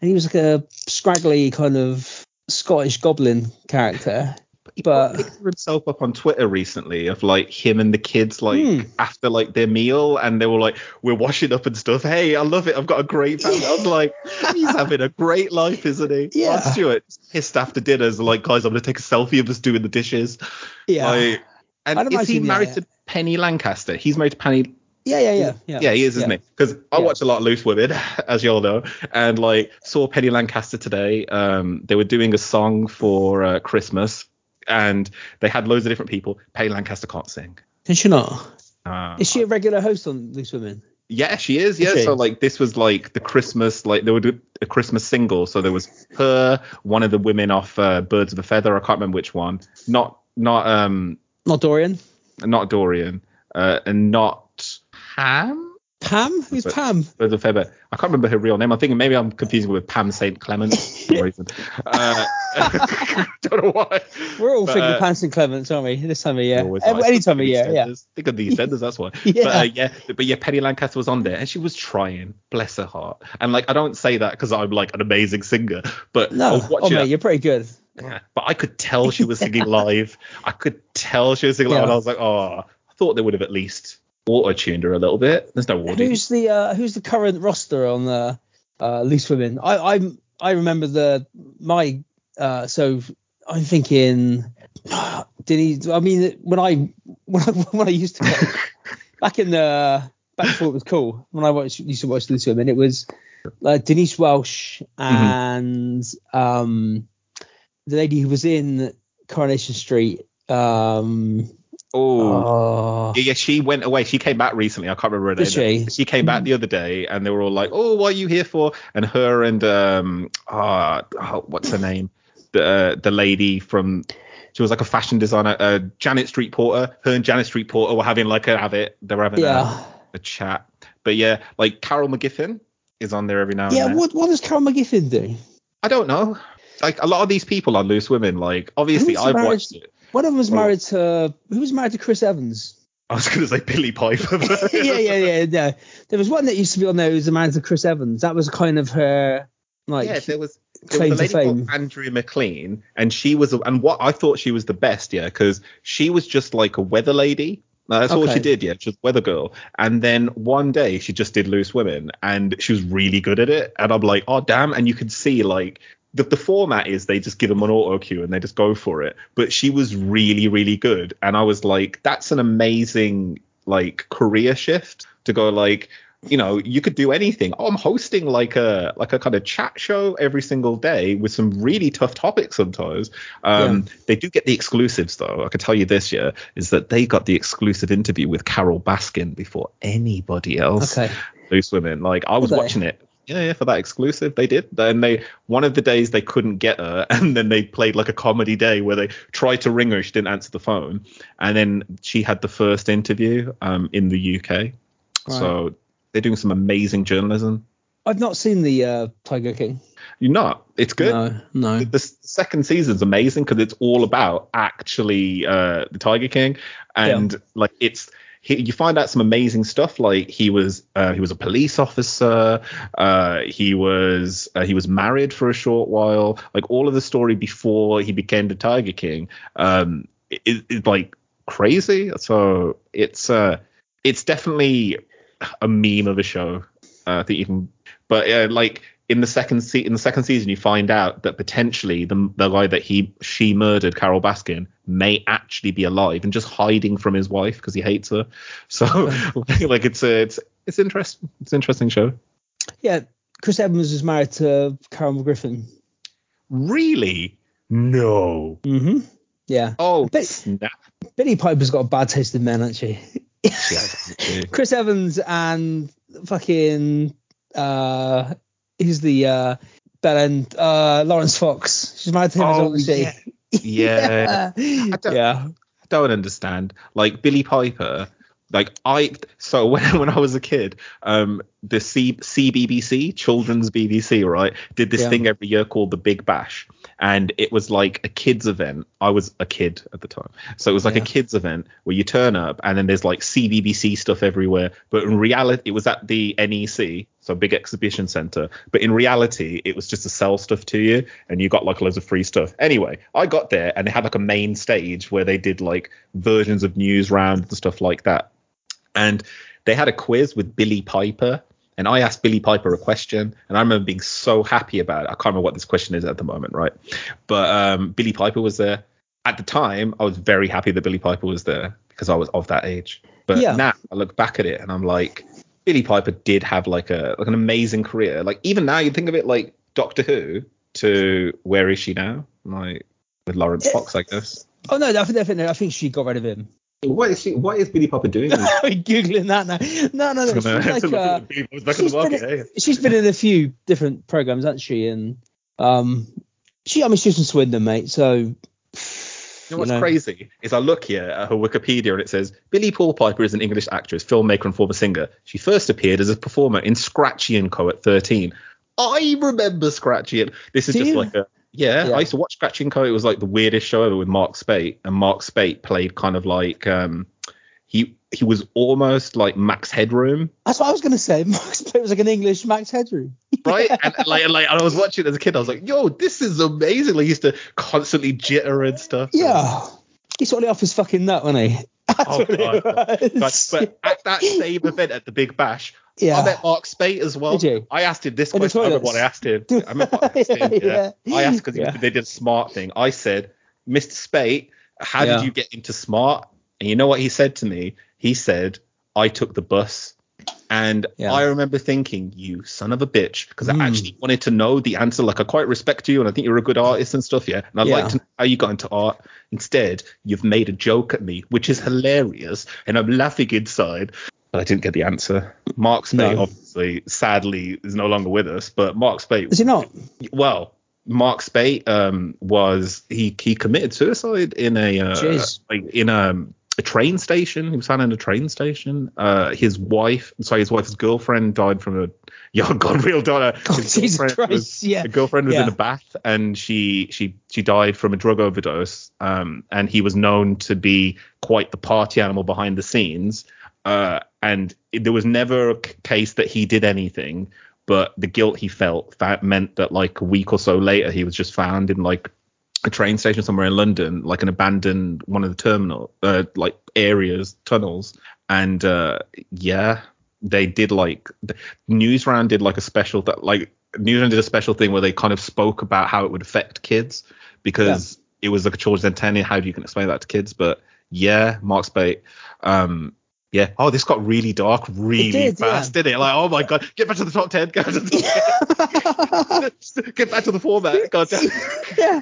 And he was like a scraggly kind of Scottish goblin character. He But- picture himself up on Twitter recently of like him and the kids like Hmm. after like their meal and they were like we're washing up and stuff. Hey, I love it. I've got a great [laughs] family. I was like, he's having a great life, isn't he? Yeah. Rod Stewart pissed after dinners like guys, I'm gonna take a selfie of us doing the dishes. Yeah. Like, and I'd is he yeah, married yeah. to Penny Lancaster? He's married to Penny yeah, yeah, yeah, yeah. yeah, he is, isn't yeah. he? Because I Yeah. watch a lot of Loose Women, [laughs] as you all know, and like saw Penny Lancaster today. Um, they were doing a song for uh, Christmas, and they had loads of different people. Penny Lancaster can't sing. Is she not? Uh, Is she a regular host on Loose Women? yeah, she is. Yeah, she? so like this was like the Christmas, like they would a Christmas single. So there was her, one of the women off uh, Birds of a Feather. I can't remember which one. Not not um Not Dorien. not Dorien, uh, and not Pam. Pam? Who's But- Pam? Of a Feather. I can't remember her real name. I'm thinking maybe I'm confusing her with Pam St. Clement for [laughs] reason. Uh, [laughs] don't know why. We're all But, thinking uh, Pam St. Clements, aren't we? This time of year. Every, any time of year, yeah. Think of the EastEnders, that's why. Yeah. [laughs] But uh, yeah, but yeah, Penny Lancaster was on there and she was trying, bless her heart. And like, I don't say that because I'm like an amazing singer, but No, oh mate, you're pretty good. yeah, but I could tell she was singing live. I could tell she was singing live, and I was like, oh, I thought they would have at least auto tuned her a little bit. There's no audio. Who's the uh, who's the current roster on the uh, Loose Women? I I I remember the my uh, so I'm thinking [sighs] did he? I mean when I [laughs] when I when I used to watch, [laughs] back in the back before it was cool when I watched used to watch Loose Women it was uh, Denise Welch and um the lady who was in Coronation Street um Oh. Yeah, yeah, she went away. She came back recently. I can't remember her Did name. she? came back the other day, and they were all like, "Oh, what are you here for?" And her and um, oh, what's her name? The uh, the lady from she was like a fashion designer, uh, Janet Street Porter. Her and Janet Street Porter were having like a have it. They were having yeah. a, a chat. But yeah, like Carol McGiffin is on there every now and Yeah, then. what what does Carol McGiffin do? I don't know. Like a lot of these people on Loose Women, like obviously I've watched it. One of them was married to who was married to Chris Evans. I was gonna say Billie Piper. but- [laughs] yeah, yeah, yeah, yeah. There was one that used to be on there who was married to Chris Evans. That was kind of her like yeah, there was there was a lady called Andrea McLean, and she was, and what I thought she was the best, yeah, because she was just like a weather lady. That's all she did, yeah, was weather girl. And then one day she just did Loose Women, and she was really good at it. And I'm like, oh damn! And you could see like the, the format is they just give them an auto cue and they just go for it. But she was really, really good, and I was like, that's an amazing like career shift to go like you know you could do anything. Oh i'm hosting like a like a kind of chat show every single day with some really tough topics sometimes. Um they do get the exclusives though. I can tell you this year is that they got the exclusive interview with carole baskin before anybody else Okay. loose women. Like i was watching it yeah, yeah, for that exclusive, they did. Then they one of the days they couldn't get her, [laughs] and then they played like a comedy day where they tried to ring her, she didn't answer the phone, and then she had the first interview um, in the UK. So they're doing some amazing journalism. I've not seen the uh, Tiger King. You're not. It's good. No, no. The, the second season's amazing because it's all about actually uh, the Tiger King, and like it's he, you find out some amazing stuff. Like he was uh, he was a police officer. Uh, he was uh, he was married for a short while. Like all of the story before he became the Tiger King. Um, is, like crazy. So it's uh it's definitely a meme of a show. Uh, I think you can, but uh, like in the second se- in the second season, you find out that potentially the the guy that he she murdered, Carole Baskin, may actually be alive and just hiding from his wife because he hates her. [laughs] So [laughs] like it's a, it's it's interesting. It's an interesting show. Yeah, Chris Evans is married to Carol Griffin. Really? No. Mm-hmm. Yeah. Oh, Bet- snap. Billie Piper's got a bad taste in men, hasn't she? Yeah, [laughs] Chris Evans and fucking uh he's the uh Bell and uh Laurence Fox. She's married to him as Oh, well, isn't she? yeah. [laughs] yeah. don't- yeah. I don't understand. Like Billie Piper, like I so [laughs] when when I was a kid, um the C CBBC, Children's BBC, right, did this Yeah. thing every year called the Big Bash. And it was like a kids event. I was a kid at the time. So it was like Yeah. a kids event where you turn up and then there's like CBBC stuff everywhere. But in reality, it was at the NEC, so big exhibition center. But in reality, it was just to sell stuff to you and you got like loads of free stuff. Anyway, I got there and they had like a main stage where they did like versions of Newsround and stuff like that. And they had a quiz with Billie Piper. And I asked Billie Piper a question, and I remember being so happy about it. I can't remember what this question is at the moment, right? But um, Billie Piper was there. At the time, I was very happy that Billie Piper was there because I was of that age. But Yeah. now I look back at it and I'm like, Billie Piper did have like a like an amazing career. Like even now, you think of it like Doctor Who to where is she now? Like with Laurence Yeah. Fox, I guess. Oh no, I think definitely. I think she got rid of him. What is she? What is Billie Piper doing? [laughs] I'm googling that now. No, no, no. [laughs] She's like, uh, she's been, she's been in a few different programs, hasn't she? And um, she, I mean, she's from Swindon, mate. So You know what's you know. crazy is I look here at her Wikipedia and it says Billie Paul Piper is an English actress, filmmaker, and former singer. She first appeared as a performer in Scratchy and Co. at 13. I remember Scratchy and this is Do just you? like a yeah, Yeah. I used to watch Scratchy and Co. It was like the weirdest show ever with Mark Speight, and Mark Speight played kind of like um he he was almost like Max Headroom, that's what I was going to say. [laughs] Max Payne was like an English Max Headroom. right? [laughs] and like like and I was watching it as a kid, I was like, yo, this is amazing. Like, he used to constantly jitter and stuff. Yeah, he sort of off his fucking nut, wasn't he? [laughs] That's Oh, it God. was. But, but at that same event at the Big Bash, Yeah. I met Mark Speight as well. Did you? I asked him this In question. I remember what? I asked him. I remember what I asked him. Yeah. Yeah. I asked because Yeah. they did a smart thing. I said, Mr. Speight, how did you get into smart? And you know what he said to me? He said, I took the bus. And Yeah. I remember thinking, you son of a bitch, because Mm. I actually wanted to know the answer. Like, I quite respect you, and I think you're a good artist and stuff, yeah. And I'd Yeah. like to know how you got into art. Instead, you've made a joke at me, which is hilarious, and I'm laughing inside. But I didn't get the answer. Mark Speight, No. obviously, sadly, is no longer with us. But Mark Speight, Is he not? well, Mark Speight um, was he he committed suicide in a uh, like in a, a train station. He was found in a train station. Uh, his wife, sorry, his wife's girlfriend died from a [laughs] yeah, God, real dollar. [laughs] God, His Jesus girlfriend was- Christ, yeah. the girlfriend was in a bath and she she she died from a drug overdose. Um, and he was known to be quite the party animal behind the scenes. Uh, and it- there was never a case that he did anything, but the guilt he felt that meant that like a week or so later he was just found in like a train station somewhere in London, like an abandoned one of the terminal uh, like areas, tunnels, and uh, yeah, they did like the Newsround did like a special that like Newsround did a special thing where they kind of spoke about how it would affect kids because it was like a children's antenna. How do you can explain that to kids? But yeah, Mark Speight. Um, yeah. Oh, this got really dark really did, fast, didn't it? Like, oh my god, get back to the top ten. Get back to the, top 10. [laughs] get back to the format. God damn. [laughs] yeah.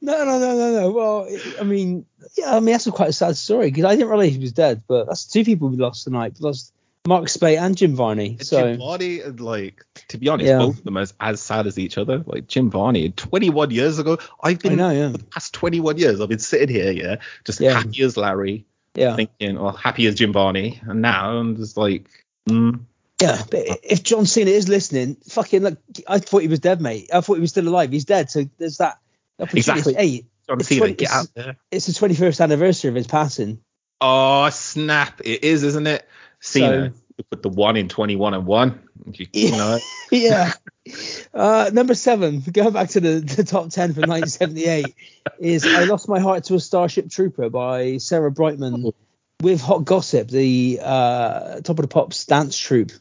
No, no, no, no, no. Well, I mean, yeah, I mean that's a quite a sad story because I didn't realize he was dead, but that's two people we lost tonight. We lost Mark Speight and Jim Varney. And So Jim Varney, and, like to be honest, Yeah. both of them as as sad as each other. Like Jim Varney, 21 years ago, I've I been know, yeah, the past 21 years, I've been sitting here, yeah, just Yeah. happy as Larry, yeah, thinking, well, happy as Jim Varney, and now I'm just like, mm, yeah. But if John Cena is listening, fucking look, I thought he was dead, mate. I thought he was still alive. He's dead. So there's that. Exactly. Hey, John Cena, 20 get out there. it's the 21st anniversary of his passing. Oh snap! It is, isn't it? Cena. So- you put the one in 21 and one. You, you know. [laughs] yeah. Uh, number seven, going back to the, the top 10 from 1978, is I Lost My Heart to a Starship Trooper by Sarah Brightman with Hot Gossip, the uh, top of the pops dance troupe.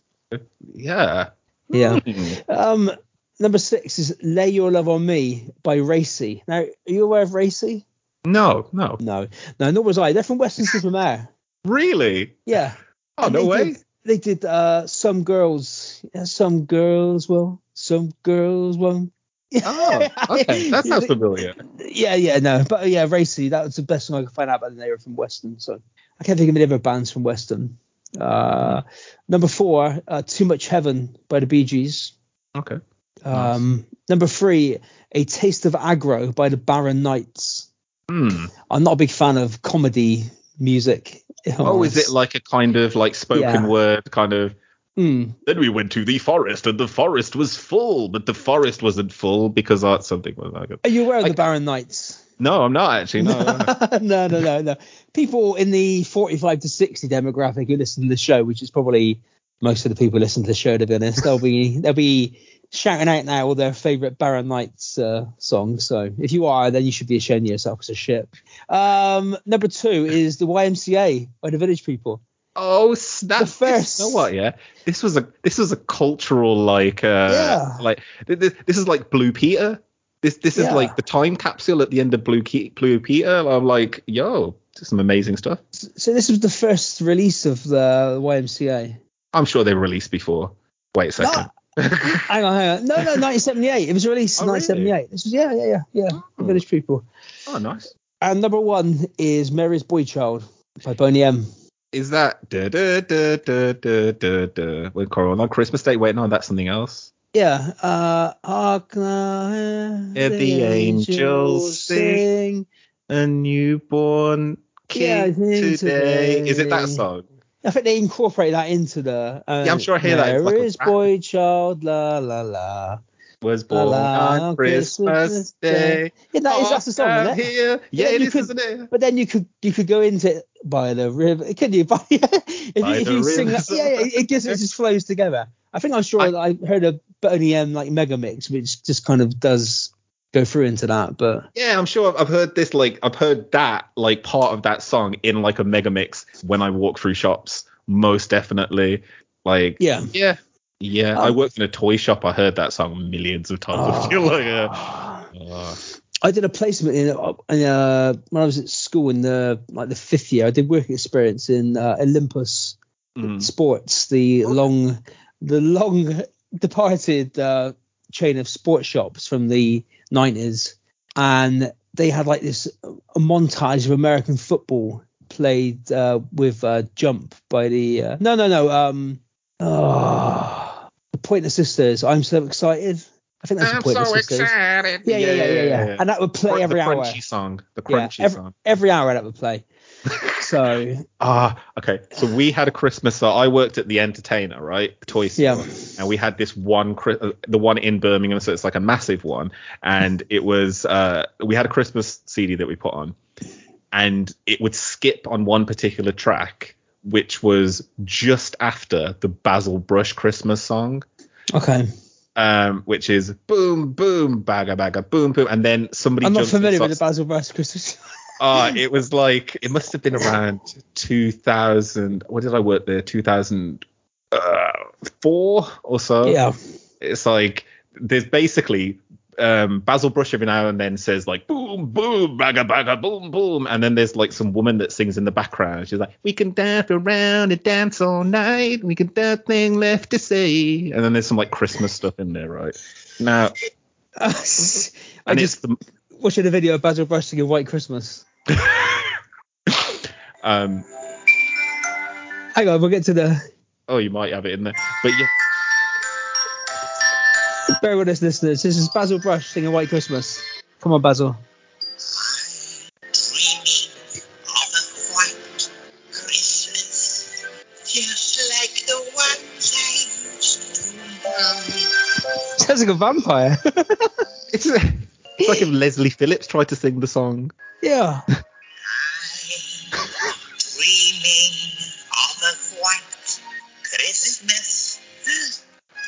Yeah. Yeah. Hmm. Um, number six is Lay Your Love on Me by Racey. Now, are you aware of Racey? No, no. No. No, nor was I. They're from Weston-super-Mare. Really? Yeah. Oh, And no way. Did, they did uh, Some Girls. Some Girls Will. Some Girls Won't. [laughs] Oh, okay. That sounds familiar. Yeah, yeah, no, but yeah, Racey. That was the best song I could find out, but they were from Weston, so I can't think of any other bands from Weston. Uh, number four, uh, Too Much Heaven by the Bee Gees. Okay. Um, Number three, A Taste of Aggro by the Barron Knights. Hmm. I'm not a big fan of comedy music. Oh, is it like a kind of like spoken Yeah. word kind of? Mm, Then we went to the forest, and the forest was full, but the forest wasn't full because uh, something was like. Are you aware of I- the Barron Knights? No, I'm not actually. No. no. [laughs] no, no, no, no. People in the 45 to 60 demographic who listen to the show, which is probably most of the people who listen to the show, to be honest, they'll be they'll be shouting out now all their favourite Barron Knights uh, songs. So if you are, then you should be ashamed of yourself as a shit. Um, number two is the YMCA by the Village People. Oh, snap! The first- You know what? Yeah, this was a this was a cultural like uh Yeah. like th- th- this is like Blue Peter. This this is Yeah. like the time capsule at the end of Blue Ke- Blue Peter. I'm like, yo, some amazing stuff. So this was the first release of the YMCA. I'm sure they were released before. Wait a second. [laughs] Hang on, hang on. No, no, [laughs] 1978. It was released in Oh, really? 1978. This was yeah, yeah, yeah, yeah. The Oh. Village People. oh, nice. And number one is Mary's Boy Child by Boney M. Is that da da da da da da da? When Coral on Christmas Day? Wait, no, that's something else. Yeah. Uh, hark Hear the angels sing. A newborn Yeah, king king today. Is it that today. song? I think they incorporate that into the. Uh, Yeah, I'm sure I hear that. It's like rap. Boy Child, la la la. Was La, born la, on Christmas Day. Yeah, that is that's the song, isn't it? here. Yeah, Yeah, it is, could- isn't it? But then you could you could go into it by the river, couldn't you? [laughs] By, if By you, if the you sing that, yeah, yeah, it just it just flows together. I think I'm sure I- I heard a Boney M like mega mix, which just kind of does go through into that. But Yeah, I'm sure I've- heard this. Like, I've heard that like part of that song in like a mega mix when I walk through shops. Most definitely. Like, yeah, yeah, yeah. I Um, worked in a toy shop. I heard that song millions of times. I [laughs] feel like, uh, uh, I did a placement in, in uh, when I was at school in the like the fifth year. I did work experience in uh, Olympus mm. Sports, the long, the long [laughs] departed uh, chain of sports shops from the nineties, and they had like this a montage of American football played uh, with uh, Jump by the uh, no no no um oh, the Pointer Sisters. I'm so excited. I think that's the I'm Pointer so Sisters. excited. Yeah, yeah, yeah, yeah, yeah. And that would play Cr- every the hour. crunchy song. The Yeah, crunchy every, song. every hour that would play. So Ah, okay. So we had a Christmas. So I worked at the Entertainer, right? The toy store. Yeah. And we had this one, uh, the one in Birmingham. So it's like a massive one. And it was, uh, we had a Christmas CD that we put on, and it would skip on one particular track, which was just after the Basil Brush Christmas song. okay, Um, which is boom, boom, bagga, bagga, boom, boom, and then somebody. I'm not familiar with the Basil Brush Christmas. Uh, [laughs] it was like it must have been around 2000. What did I work there? 2004 or so. yeah, It's like there's basically um, Basil Brush every now and then says like boom boom bagga bagga boom boom, and then there's like some woman that sings in the background. She's like, we can dance around and dance all night. We can nothing left to say. And then there's some like Christmas stuff in there, right? Now, [laughs] I just the watching a video of Basil Brush singing White Christmas. [laughs] um Hang on, we'll get to the. oh you might have it in there, but yeah. Bear with us, listeners. This is Basil Brush singing White Christmas. Come on, Basil. Sounds like a vampire. it's, [laughs] just like if Leslie Phillips tried to yeah. [laughs] [laughs] dreaming of a white Christmas,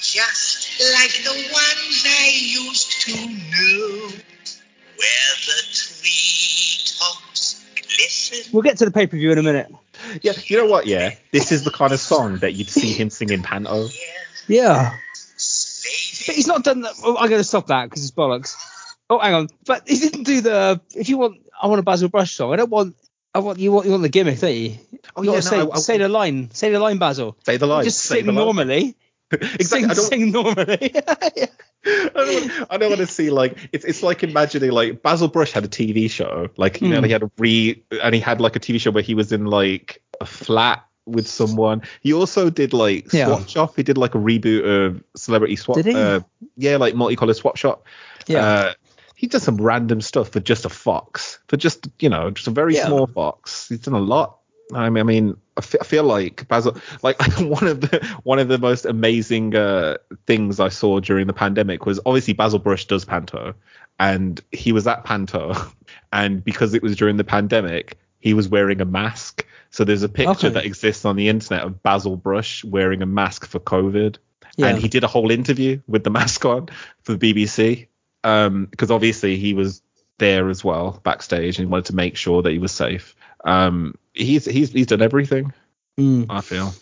just like the ones I used to know, where the treetops glisten. We'll get to the pay per view in a minute. Yeah, you know what? Yeah, this is the kind of song that you'd see him sing in Panto. Yeah. But he's not done that. Well, I'm going to stop that because it's bollocks. Oh, hang on. But he didn't do the. If you want, I want a Basil Brush song. I don't want. I want you want you want the gimmick, don't you? Oh, You yeah, say, no, I- I- say the line. Say the line, Basil. Say the line. Just say sing normally. [laughs] exactly. Sing, I don't, sing normally. [laughs] Yeah. I don't, want, I don't want to see like it's it's like imagining like Basil Brush had a TV show like you know Hmm. he had a re and he had like a TV show where he was in like a flat with someone. He also did like Yeah. Swap Shop. He did like a reboot of Celebrity Swap. Did he? Uh, yeah, like multicolored Swap Shop. Yeah. Uh, he does some random stuff for just a fox, for just you know, just a very Yeah. small fox. He's done a lot. I mean, I mean, I feel like Basil, like [laughs] one of the one of the most amazing uh, things I saw during the pandemic was obviously Basil Brush does panto, and he was at panto, [laughs] and because it was during the pandemic, he was wearing a mask. So there's a picture Okay. that exists on the internet of Basil Brush wearing a mask for COVID, Yeah. and he did a whole interview with the mask on for the BBC, um, because obviously he was there as well backstage and he wanted to make sure that he was safe. Um, he's he's he's done everything. Mm. I feel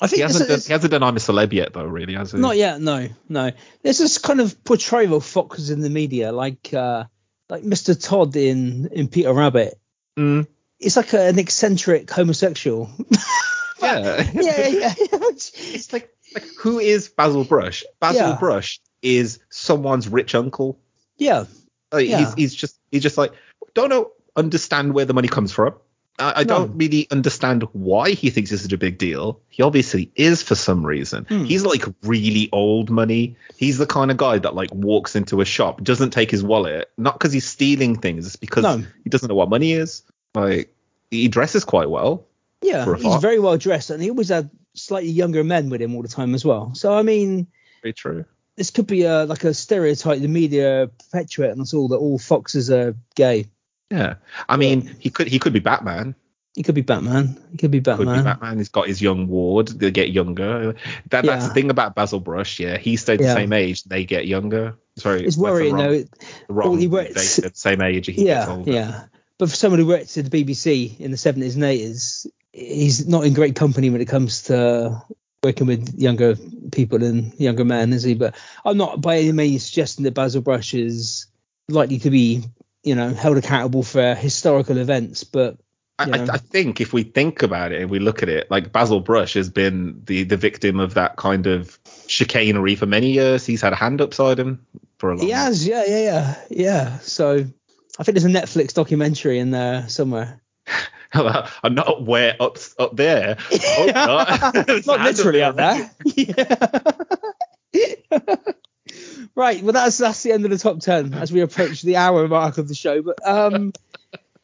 I he think hasn't it's, done, it's he hasn't done I'm a celeb yet though, really, has he? not yet. No, no. There's this kind of portrayal of foxes in the media, like uh, like Mr. Tod in in Peter Rabbit. Mm, It's like a, an eccentric homosexual. [laughs] yeah. [laughs] yeah, yeah, yeah. It's like like who is Basil Brush? Basil Yeah. Brush is someone's rich uncle. Yeah. Like, Yeah. he's he's just he's just like don't know understand where the money comes from. I, I No. don't really understand why he thinks this is a big deal. He obviously is for some reason. Hmm. He's like really old money. He's the kind of guy that like walks into a shop, doesn't take his wallet, not because he's stealing things, it's because No. he doesn't know what money is. Like he dresses quite well. Yeah, he's very well dressed, and he always had slightly younger men with him all the time as well. So I mean, Very true. This could be a like a stereotype the media perpetuate on us all that all foxes are gay. Yeah. I mean, he could he could be Batman. He could be Batman. He could be Could Batman. be Batman. He's got his young ward. They get younger. That that's the thing about Basil Brush. Yeah, he stayed Yeah. the same age. They get younger. Sorry, It's worrying wrong- though. the wrong he they works- get the same age. He gets Yeah, older. yeah. But for someone who worked at the BBC in the 70s and 80s, he's not in great company when it comes to working with younger people and younger men, is he? But I'm not by any means suggesting that Basil Brush is likely to be, you know, held accountable for historical events. But I, I. I think if we think about it and we look at it, like Basil Brush has been the the victim of that kind of chicanery for many years. He's had a hand upside him for a long. he has, yeah, yeah, yeah, yeah. So I think there's a Netflix documentary in there somewhere. [laughs] [laughs] I'm not where up up there. Oh, not [laughs] [laughs] Hand literally up there. Yeah. right. Well, that's that's the end of the top ten as we approach the hour mark of the show. But um,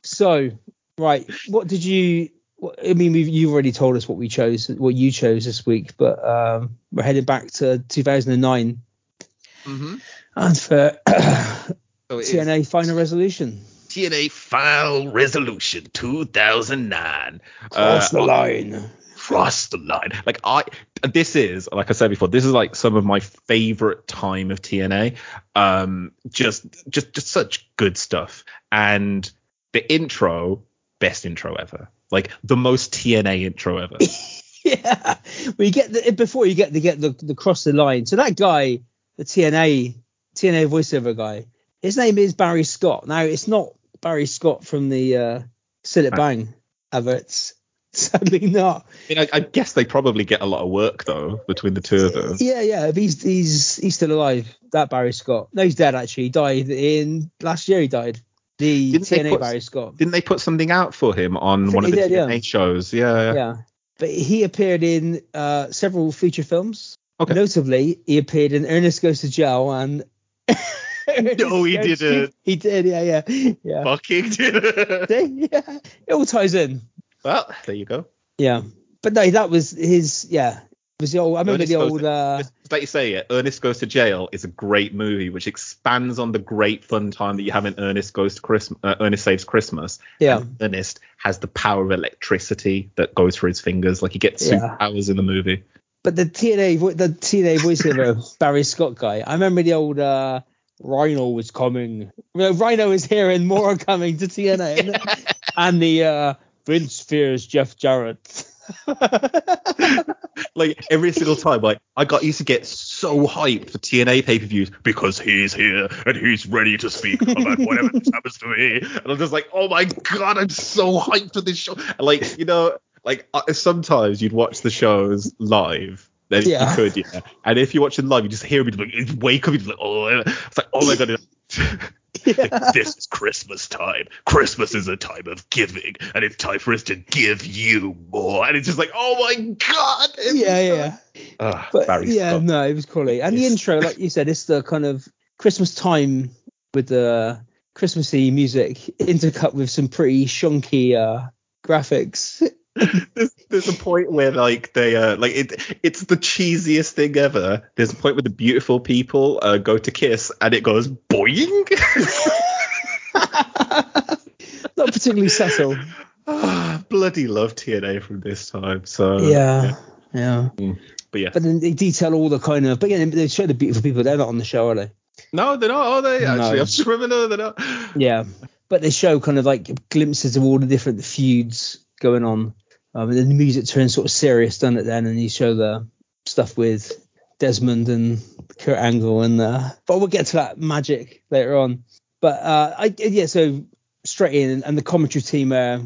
so right, what did you? What, I mean, we've, you've already told us what we chose, what you chose this week, but um, we're heading back to 2009 Mhm. and for So it is TNA Final Resolution. TNA Final Resolution 2009. Cross the Uh, line. cross the line. Like I, this is like I said before, this is like some of my favorite time of TNA. Um, just, just, just such good stuff. And the intro, best intro ever. Like the most TNA intro ever. [laughs] yeah. Well, you get the before you get to get the the cross the line. So that guy, the TNA TNA voiceover guy, his name is Barry Scott. Now it's not Barry Scott from the uh, Cillit Bang adverts. [laughs] Sadly not. I, mean, I, I guess they probably get a lot of work though between the two of them. Yeah, yeah. If he's he's he's still alive. That Barry Scott. No, he's dead actually. He died in last year. He died. The Didn't TNA put- Barry Scott. Didn't they put something out for him on one of the did, yeah. TNA shows? Yeah. Yeah. But he appeared in uh, several feature films. Okay. Notably, he appeared in Ernest Goes to Jail and. [laughs] No, [laughs] he [laughs] didn't. He did, yeah, yeah, yeah. Fucking [laughs] did. See? yeah. It all ties in. well, there you go. Yeah, but no, that was his. Yeah, it was the old. I remember Ernest the old. to- Uh, Just like you say, yeah, Ernest Goes to Jail is a great movie which expands on the great fun time that you have in Ernest Goes to Christmas, uh, Ernest Saves Christmas. yeah, And Ernest has the power of electricity that goes through his fingers, like he gets Yeah. superpowers in the movie. but the TNA, vo- the TNA voiceover Barry Scott guy. I remember the old. Uh, Rhyno was coming. Rhyno is here and more are coming to TNA. And, [laughs] and the uh, Vince fears Jeff Jarrett. [laughs] like every single time, like I got used to get so hyped for TNA pay per views because he's here and he's ready to speak about whatever [laughs] happens to me, and I'm just like, oh my god, I'm so hyped for this show. And like you know, like uh, sometimes you'd watch the shows live. Then Yeah. you could, yeah. And if you're watching live, you just hear me like wake up, you're like, oh, it's like, oh my god. [laughs] Like, this is Christmas time. Christmas is a time of giving, and it's time for us to give you more. And it's just like, oh my god. Yeah, yeah. Ugh, But Barry yeah, Scott. no, it was quality. And the intro, like you said, it's the kind of Christmas time with the Christmassy music intercut with some pretty shonky uh, graphics. [laughs] there's, there's a point where like they uh like it it's the cheesiest thing ever. There's a point where the beautiful people uh, go to kiss and it goes boing. [laughs] Not particularly subtle. [sighs] Bloody love TNA from this time. So yeah, yeah. But yeah. But then they detail all the kind of. But again, they show the beautiful people. They're not on the show, are they? no, they're not, are they? No. Actually, I'm remembering they're not. Yeah, but they show kind of like glimpses of all the different feuds going on. Um, and then the music turns sort of serious, doesn't it? Then, and you show the stuff with Desmond and Kurt Angle, and uh, but we'll get to that magic later on. But uh, I yeah, so straight in, and the commentary team, uh,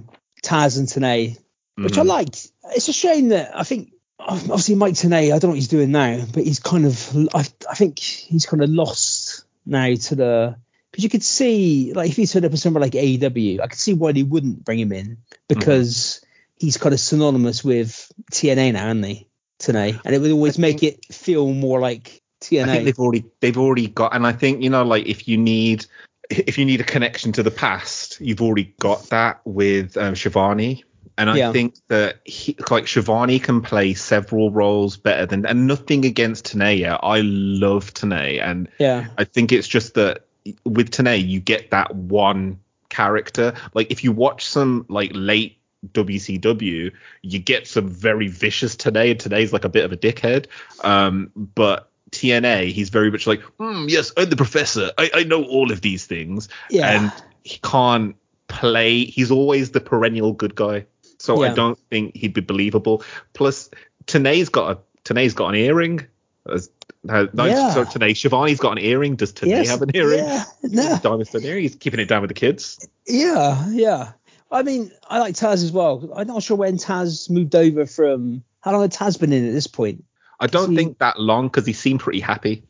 Taz and Tenay, which I Mhm. liked. It's a shame that I think obviously Mike Tenay, I don't know what he's doing now, but he's kind of I, I think he's kind of lost now to the because you could see like if he turned up in somewhere like AEW, I could see why they wouldn't bring him in because he's kind of synonymous with TNA now, isn't he? Tenay, and it would always make it feel more like TNA. I think TNA. they've already they've already got, and I think you know, like if you need if you need a connection to the past, you've already got that with um, Schiavone. And I Yeah. think that he, like Schiavone can play several roles better than, and nothing against Tenay. Yeah, I love Tenay, and Yeah, I think it's just that with Tenay, you get that one character. Like if you watch some like late WCW, you get some very vicious Tenay, and Tenay's like a bit of a dickhead. Um, but TNA, he's very much like, hmm, yes, I'm the professor. I, I know all of these things. Yeah. And he can't play. He's always the perennial good guy. So I don't think he'd be believable. Plus, Tenay's got a Tenay's got an earring. As- no, Yeah. So Tenay, Schiavone's got an earring. Does Tenay Yes, have an earring? yeah, no. Earring. He's keeping it down with the kids. Yeah, yeah. I mean, I like Taz as well. I'm not sure when Taz moved over from. How long had Taz been in at this point? I don't he- think that long because he seemed pretty happy.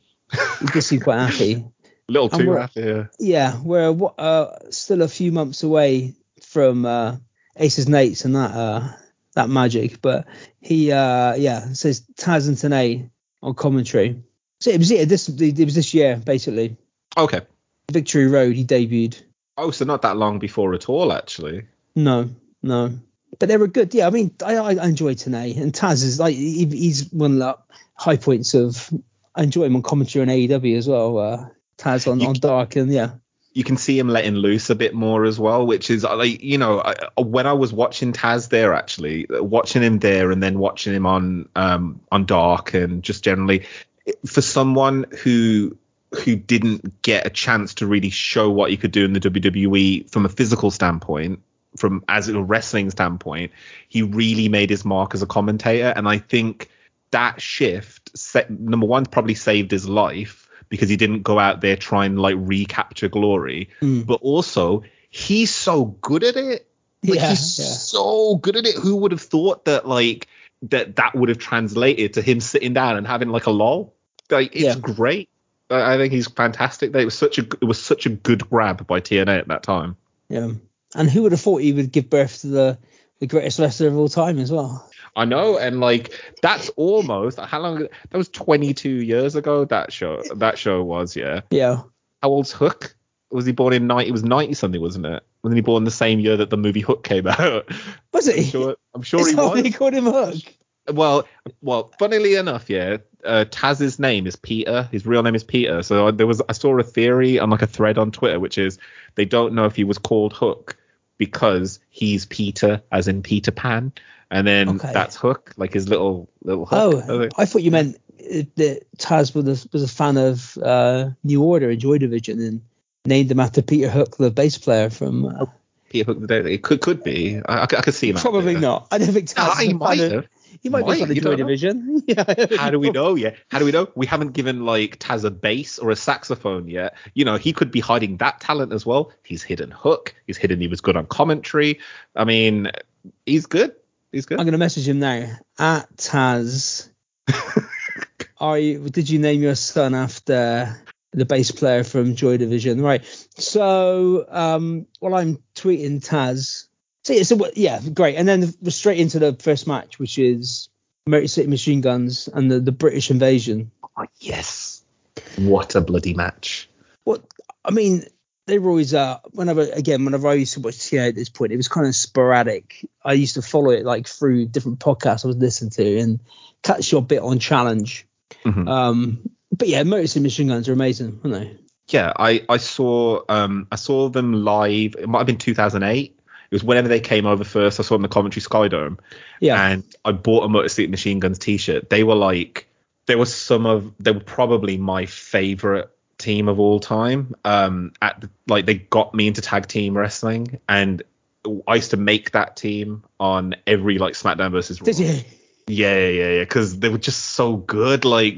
He did seem quite happy. [laughs] A little too happy. Yeah. Yeah, we're uh, still a few months away from uh, Aces & Eights and that uh, that magic, but he uh, yeah says Taz and Tenay on commentary. So it was yeah, this it was this year basically. Okay. Victory Road he debuted. Oh, so not that long before at all, actually. No, no. But they were good. Yeah, I mean, I, I enjoy Tenay and Taz is like he, he's one of the high points of. I enjoy him on commentary on AEW as well. Uh, Taz on, You on Dark and yeah, you can see him letting loose a bit more as well, which is uh, like you know I, when I was watching Taz there actually uh, watching him there and then watching him on um on Dark and just generally for someone who who didn't get a chance to really show what he could do in the WWE from a physical standpoint from as a wrestling standpoint he really made his mark as a commentator. And I think that shift set, number one probably saved his life because he didn't go out there trying to like recapture glory Mm. but also he's so good at it like Yeah, he's yeah. so good at it who would have thought that like that that would have translated to him sitting down and having like a lull like it's Yeah. great I I think he's fantastic. It was such a it was such a good grab by TNA at that time. Yeah. And who would have thought he would give birth to the, the greatest wrestler of all time as well? I know, and like that's almost how long? That was 22 years ago. That show that show was yeah. Yeah. How old's Hook? Was he born in 90? It was 90 something, wasn't it? Wasn't he born the same year that the movie Hook came out? [laughs] Was I'm he? sure. I'm sure he was. They called him Hook. Well, well, funnily enough, yeah, uh, Taz's name is Peter. His real name is Peter. So there was I saw a theory on like a thread on Twitter, which is they don't know if he was called Hook because he's Peter, as in Peter Pan, and then Okay. that's Hook, like his little little hook. Oh, I thought you meant uh, that Taz was a, was a fan of uh, New Order and Joy Division and named him after Peter Hook, the bass player from. Uh, Peter Hook the. It could could be. I, I, could- I could see him. Probably there. not. I don't think Ah, Taz. he might of- have. He might, Might, be of you Joy. Division. [laughs] Yeah. How do we know Yeah. How do we know? We haven't given like Taz a bass or a saxophone yet. You know, he could be hiding that talent as well. He's hidden Hook. He's hidden he was good on commentary. I mean, he's good. He's good. I'm going to message him now. At Taz, [laughs] are you? Did you name your son after the bass player from Joy Division? Right. So, um, while I'm tweeting Taz, so, so yeah, great. And then we're straight into the first match, which is Motor City Machine Guns and the, the British Invasion. Oh, yes. What a bloody match. What I mean, they were always uh whenever again whenever I used to watch TNA at this point, it was kind of sporadic. I used to follow it like through different podcasts I was listening to and catch your bit on challenge. Mhm. Um, but yeah, Motor Machine Guns are amazing, aren't they? Yeah, I I saw um I saw them live. It might have been 2008. It was whenever they came over first. I saw them in the Coventry Skydome. Yeah, and I bought a Motor City Machine Guns T-shirt. They were like, they were some of, they were probably my favorite team of all time. Um, at the, like they got me into tag team wrestling, and I used to make that team on every like SmackDown versus Raw. did you? Yeah, yeah, yeah, yeah, because they were just so good. Like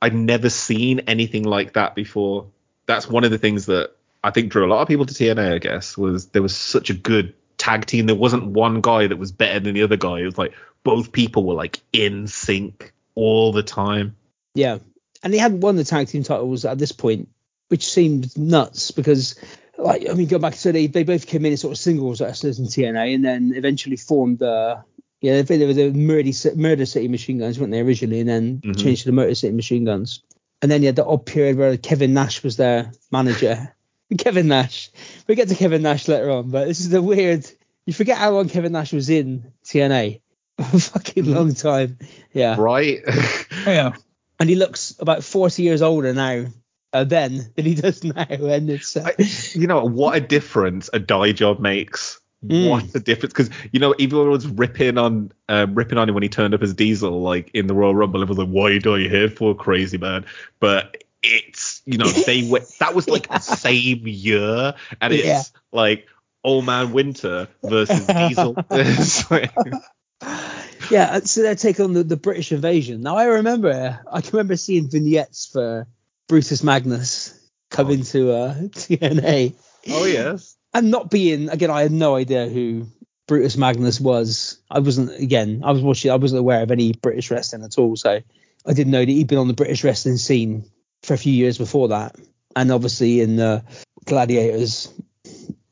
I'd never seen anything like that before. That's one of the things that I think drew a lot of people to TNA. I guess was there was such a good tag team. There wasn't one guy that was better than the other guy. It was like both people were like in sync all the time. Yeah, and they hadn't won the tag team titles at this point, which seemed nuts because. Like I mean, go back to they they both came in as sort of singles wrestlers in TNA, and then eventually formed the yeah they, they were the Murder, Ci- Murder City Machine Guns, weren't they originally, and then Mhm. changed to the Motor City Machine Guns. And then you had the odd period where Kevin Nash was their manager. [laughs] Kevin Nash. We get to Kevin Nash later on, but this is the weird. You forget how long Kevin Nash was in TNA. [laughs] A fucking long time. Yeah. Right? [laughs] Yeah. And he looks about 40 years older now uh, then than he does now. And it's. Uh, I, you know what a difference a dye job makes. Mm. What a difference! Because you know, everyone was ripping on, um, ripping on him when he turned up as Diesel, like in the Royal Rumble. It was like, "Why you dye your hair for, crazy man?" But it's, you know, they went. [laughs] That was like the same year, and it's Yeah. like Old Man Winter versus Diesel. [laughs] [laughs] Yeah, so they take on the, the British invasion. Now I remember, I can remember seeing vignettes for Brutus Magnus come Oh. into uh, [laughs] TNA, oh yes. and not being again. I had no idea who Brutus Magnus was. I wasn't again. I was watching. I wasn't aware of any British wrestling at all, so I didn't know that he'd been on the British wrestling scene for a few years before that, and obviously in the Gladiators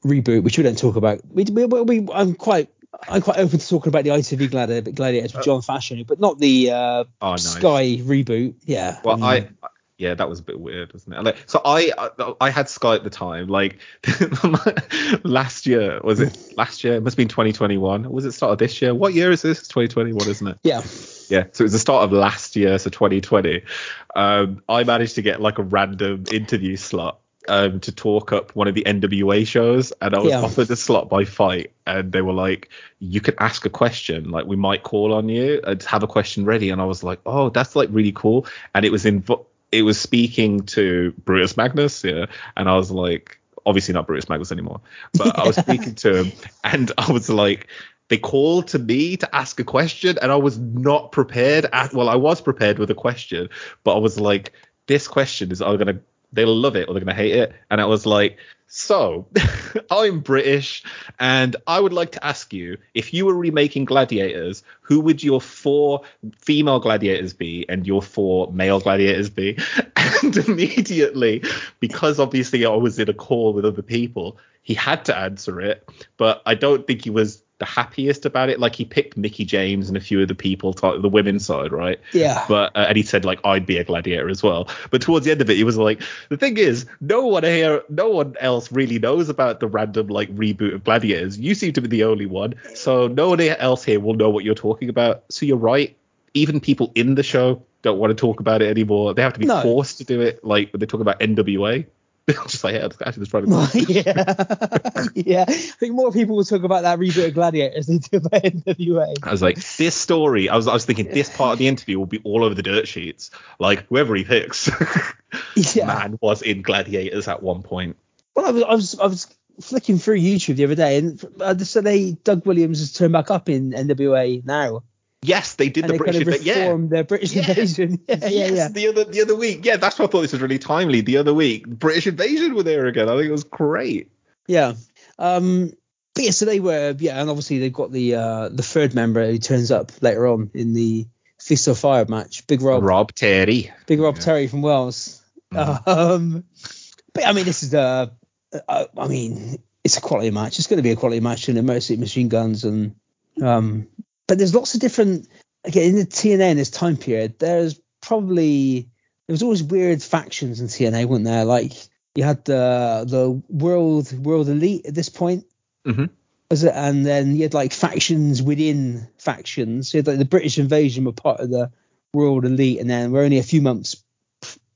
reboot, which we don't talk about. We, we, we I'm quite. I'm quite open to talking about the ITV Gladi- Gladiators with John Fashanu, but not the uh, Oh nice. Sky reboot. Yeah. Well, mean, I, yeah, that was a bit weird, wasn't it? Like, so I, I, I had Sky at the time. Like [laughs] last year, was it last year? It must have been 2021. Was it start of this year? What year is this? It's 2021, isn't it? yeah. Yeah. So it was the start of last year, so 2020. Um, I managed to get like a random interview slot. Um, to talk up one of the NWA shows, and I was Yeah. offered a slot by Fight, and they were like, "You can ask a question, like we might call on you and have a question ready." And I was like, "Oh, that's like really cool." And it was in, it was speaking to Brutus Magnus, yeah, and I was like, obviously not Brutus Magnus anymore, but I was [laughs] speaking to him, and I was like, they called to me to ask a question, and I was not prepared. At, well, I was prepared with a question, but I was like, this question is, I'm gonna, they'll love it or they're gonna hate it, and I was like. So, [laughs] I'm British, and I would like to ask you if you were remaking Gladiators, who would your four female gladiators be and your four male gladiators be? [laughs] And immediately, because obviously I was in a call with other people, he had to answer it, but I don't think he was the happiest about it. Like he picked Mickie James and a few of the people, the women's side, right? Yeah. But uh, and he said like I'd be a gladiator as well. But towards the end of it, he was like, the thing is, no one here, no one else really knows about the random like reboot of gladiators. You seem to be the only one, so no one else here will know what you're talking about. So you're right. Even people in the show don't want to talk about it anymore. They have to be No. forced to do it. Like when they talk about NWA, [laughs] just like, yeah, actually, that's probably [laughs] yeah, yeah. I think more people will talk about that reboot of Gladiators than they do about NWA. I was like, this story. I was, I was thinking this part of the interview will be all over the dirt sheets. Like whoever he picks, [laughs] Yeah. man was in Gladiators at one point. Well, I was, I was, I was flicking through YouTube the other day, and uh, so they Doug Williams has turned back up in NWA now. Yes, they did and the they British kind of yeah. their British [laughs] Yeah. invasion. Yeah, yeah, yes, yeah. the other the other week. Yeah, that's why I thought this was really timely. The other week, British invasion were there again. I think it was great. Yeah. Um, but yeah, so they were, yeah, and obviously they've got the uh, the third member who turns up later on in the Feast or Fired match, Big Rob, Rob Terry. Big Rob Yeah. Terry from Wales. Um, but I mean, this is the, uh, I mean, it's a quality match. It's going to be a quality match in the Motor City Machine Guns, and um, but there's lots of different. Again, in the TNA in this time period, there's probably there was always weird factions in TNA, weren't there? Like you had the the world world elite at this point. Mhm. Was it? And then you had like factions within factions. So you had like the British invasion were part of the world elite, and then we're only a few months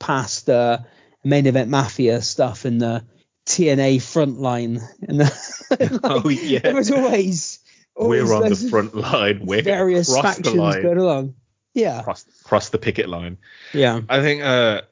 past the main event mafia stuff and the TNA frontline. And the, [laughs] [laughs] Oh, yeah. there was always We're on the front [laughs] line. We're various across the factions line. going along. Yeah, Cross, cross the picket line. yeah, I think uh,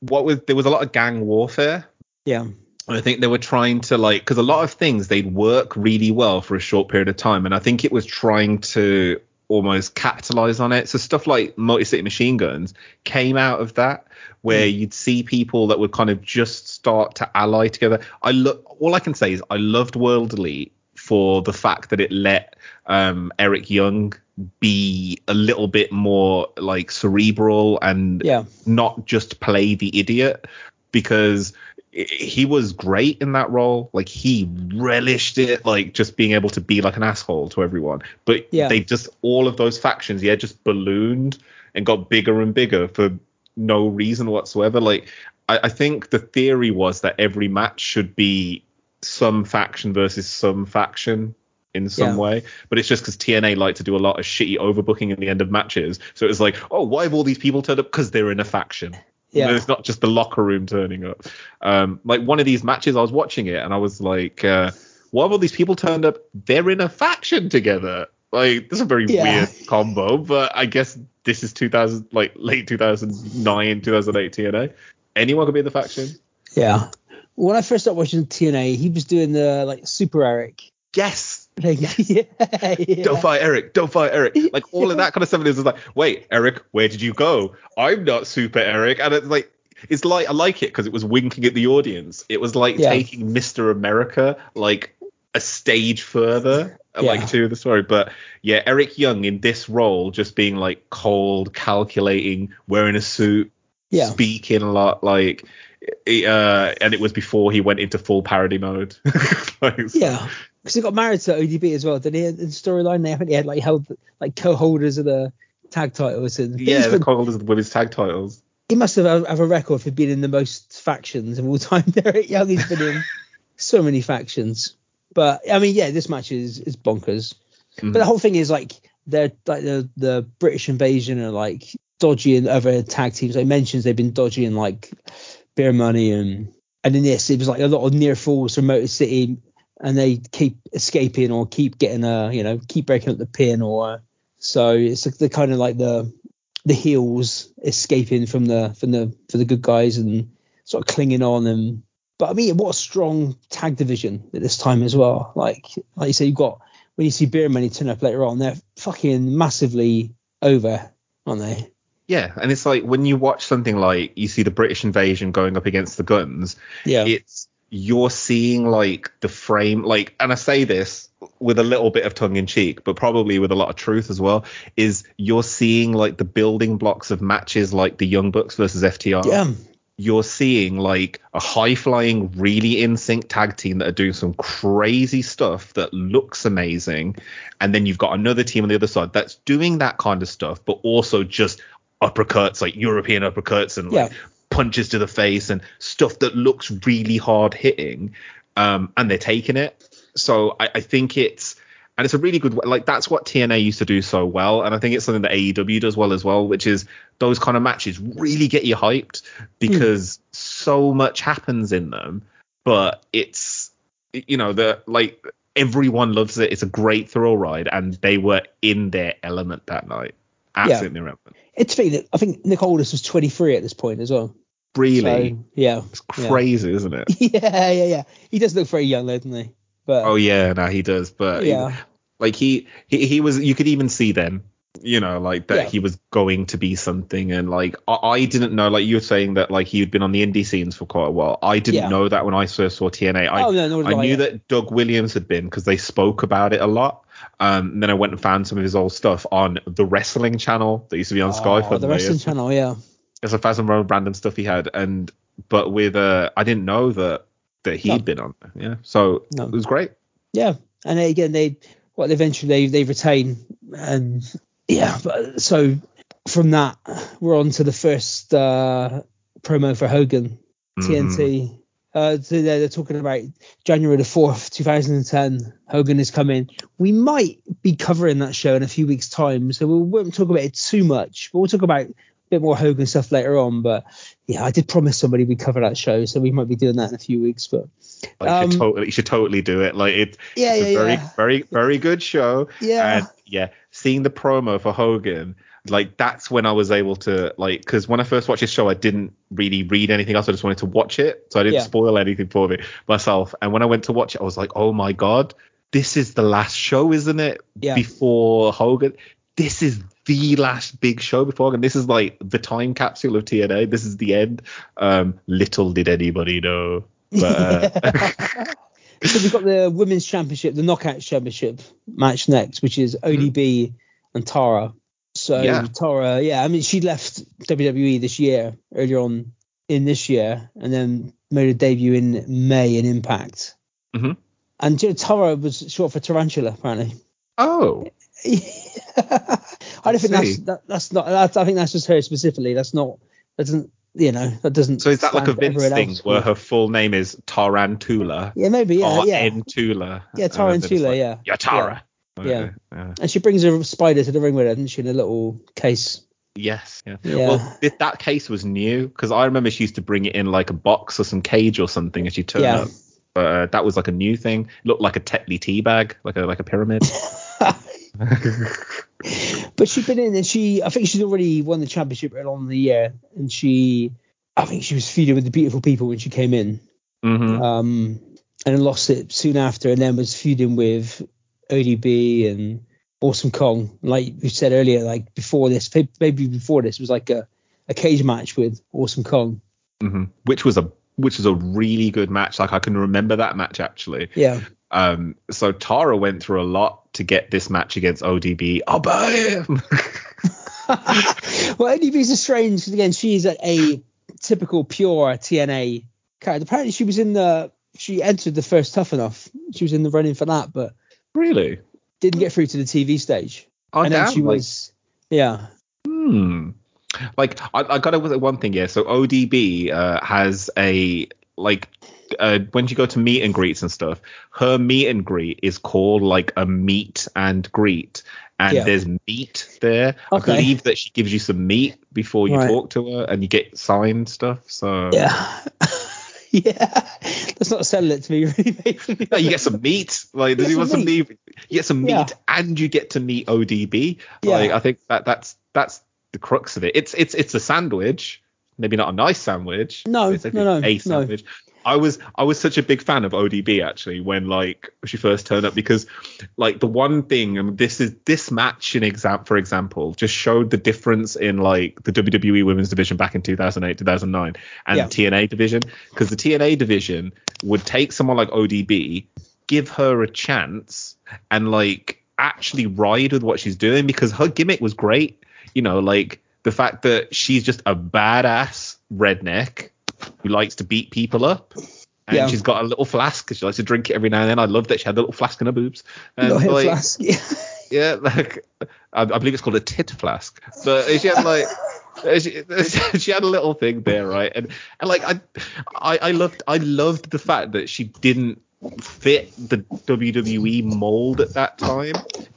what was there was a lot of gang warfare. yeah, I think they were trying to like because a lot of things they'd work really well for a short period of time, and I think it was trying to almost capitalize on it. So stuff like Motor City Machine Guns came out of that, where you'd see people that would kind of just start to ally together. I look all I can say is I loved World Elite for the fact that it let um, Eric Young be a little bit more like cerebral and yeah, not just play the idiot because he was great in that role. Like he relished it like just being able to be like an asshole to everyone. But Yeah. they just all of those factions yeah just ballooned and got bigger and bigger for no reason whatsoever. Like I, I think the theory was that every match should be some faction versus some faction in some Yeah. way. But it's just because TNA like to do a lot of shitty overbooking in the end of matches. So it's like, oh, why have all these people turned up? Because they're in a faction. Yeah. It's not just the locker room turning up. Um, like one of these matches, I was watching it and I was like, uh, why have all these people turned up? They're in a faction together. Like this is a very Yeah. weird combo, but I guess this is 2000, like late 2009, 2008 TNA. Anyone could be in the faction. yeah. When I first started watching TNA, he was doing the like Super Eric. Yes, Like, [laughs] yeah, yeah. don't fight Eric, don't fight Eric. [laughs] Like all of that kind of stuff. And it's just like, wait, Eric, where did you go? I'm not super Eric. And it's like, it's like, I like it because it was winking at the audience. It was like Yeah. taking Mr. America like a stage further, uh, like to the story. But yeah, Eric Young in this role, just being like cold, calculating, wearing a suit, Yeah. speaking a lot, like, uh, and it was before he went into full parody mode. [laughs] Like, Yeah, because he got married to ODB as well. Didn't he? In the storyline, they he had like held like co-holders of the tag titles, and Yeah, the been- co-holders of the women's tag titles. he must have have a record for being in the most factions of all time. [laughs] Derek Young, he's been in so many factions. But I mean, yeah, this match is is bonkers. But the whole thing is like they're like the the British invasion are like dodgy and other tag teams. They mentions they've been dodgy and like Beer Money and and in this it was like a lot of near falls from Motor City and they keep escaping or keep getting a you know keep breaking up the pin or so it's the kind of like the the heels escaping from the from the for the good guys and sort of clinging on and but I mean what a strong tag division at this time as well. Like like you say you've got when you see Beer Money turn up later on they're fucking massively over aren't they Yeah, and it's like when you watch something like you see the British invasion going up against the guns, yeah it's you're seeing like the frame like and I say this with a little bit of tongue in cheek, but probably with a lot of truth as well, is you're seeing like the building blocks of matches like the Young Bucks versus FTR. yeah You're seeing like a high flying, really in sync tag team that are doing some crazy stuff that looks amazing. And then you've got another team on the other side that's doing that kind of stuff, but also just uppercuts, like European uppercuts and like Yeah. punches to the face and stuff that looks really hard hitting. Um, and they're taking it. So I, I think it's and it's a really good like that's what TNA used to do so well, and I think it's something that AEW does well as well, which is those kind of matches really get you hyped because so much happens in them, but it's you know the like everyone loves it. It's a great thrill ride, and they were in their element that night, absolutely in their element. it's funny that I think Nick Aldis was 23 at this point as well Really? So, yeah. It's crazy, isn't it? [laughs] Yeah, yeah, yeah. He does look very young, though, doesn't he? But Oh yeah, no, he does. But yeah, he, like he, he he was you could even see then you know like that Yeah. he was going to be something and like I, I didn't know like you were saying that like he had been on the indie scenes for quite a while i didn't Yeah. know that when i first saw tna i, oh no, I I, knew yeah. that doug williams had been because they spoke about it a lot um and then i went and found some of his old stuff on the wrestling channel that used to be on sky for oh, the wrestling channel, yeah. there's a thousand random stuff he had and but with uh i didn't know that that he'd No. been on yeah so No. it was great Yeah, and then again, they what eventually they they retain, and yeah, but so from that we're on to the first uh, promo for Hogan. TNT. Uh, so they're, they're talking about January the fourth, two thousand and ten. Hogan is coming. We might be covering that show in a few weeks' time, so we won't talk about it too much. But we'll talk about a bit more Hogan stuff later on. But yeah, I did promise somebody we'd cover that show, so we might be doing that in a few weeks. But Like you, should Um, totally, you should totally do it. Like it, yeah, it's yeah, a very, yeah, very, very good show. yeah. And yeah, seeing the promo for Hogan, like that's when I was able to like, because when I first watched this show, I didn't really read anything else. I just wanted to watch it, so I didn't Yeah. spoil anything for me myself. And when I went to watch it, I was like, oh my god, this is the last show, isn't it? Yeah. Before Hogan, this is the last big show before Hogan. This is like the time capsule of TNA. This is the end. Um, little did anybody know. But uh, [laughs] [laughs] so we've got the women's championship, the knockout championship match next, which is ODB and Tara. So Mm-hmm. Yeah. Tara, yeah, I mean she left WWE this year, earlier on in this year, and then made a debut in May in Impact. Mhm. And you know, Tara was short for tarantula, apparently. oh, [laughs] I don't think that's that, that's not. That's, I think that's just her specifically. That's not. That doesn't. You know, that doesn't. so is that like a Vince thing where her full name is Tarantula? Yeah, maybe. Yeah, yeah. Tarantula. Yeah, Tarantula. like, yeah. You're Tara. Yeah. Yeah. And she brings a spider to the ring with her, doesn't she, in a little case? Yes. Yeah. Yeah. Well, th- that case was new because I remember she used to bring it in like a box or some cage or something, and she turned Yeah. up. But uh, that was like a new thing. Looked like a Tetley tea bag, like a like a pyramid. [laughs] [laughs] But she'd been in and she, I think she's already won the championship early on in the year. And she, I think she was feuding with the beautiful people when she came in. hmm Um, and lost it soon after and then was feuding with ODB and Awesome Kong. Like we said earlier, like before this, maybe before this was like a, a cage match with Awesome Kong. hmm Which was a which was a really good match. Like I can remember that match actually. Yeah. Um, so Tara went through a lot to get this match against ODB. I'll buy him. [laughs] well, ODB's a strange, again, she's a, a typical pure TNA character. Apparently, she was in the, she entered the first Tough Enough. She was in the running for that, but really? didn't get through to the TV stage. Oh, and then she like- was, yeah. Hmm. Like I, I gotta with one thing, yeah. So ODB uh, has a like uh, when you go to meet and greets and stuff, her meet and greet is called like a meet and greet, and Yeah. there's meat there. I believe that she gives you some meat before you Right. talk to her, and you get signed stuff. So Yeah. [laughs] yeah. That's not selling it to me, [laughs] really. [laughs] No, you get some meat. Like, does he want some meat. You get some meat, Yeah. and you get to meet ODB. Yeah. Like, I think that that's that's the crux of it. It's it's it's a sandwich, maybe not a nice sandwich. No, it's no, no, a no. I was I was such a big fan of ODB actually when like she first turned up because like the one thing and this is this match in exam for example just showed the difference in like the WWE women's division back in 2008 2009 and Yeah. the TNA division because the TNA division would take someone like ODB give her a chance and like actually ride with what she's doing because her gimmick was great you know like the fact that she's just a badass redneck who likes to beat people up. And Yeah. she's got a little flask because she likes to drink it every now and then. I love that she had a little flask in her boobs. And Not hip like, flask. Yeah. [laughs] yeah, like I, I believe it's called a tit flask. But she had like she, she had a little thing there, right? And and like I, I I loved I loved the fact that she didn't fit the WWE mold at that time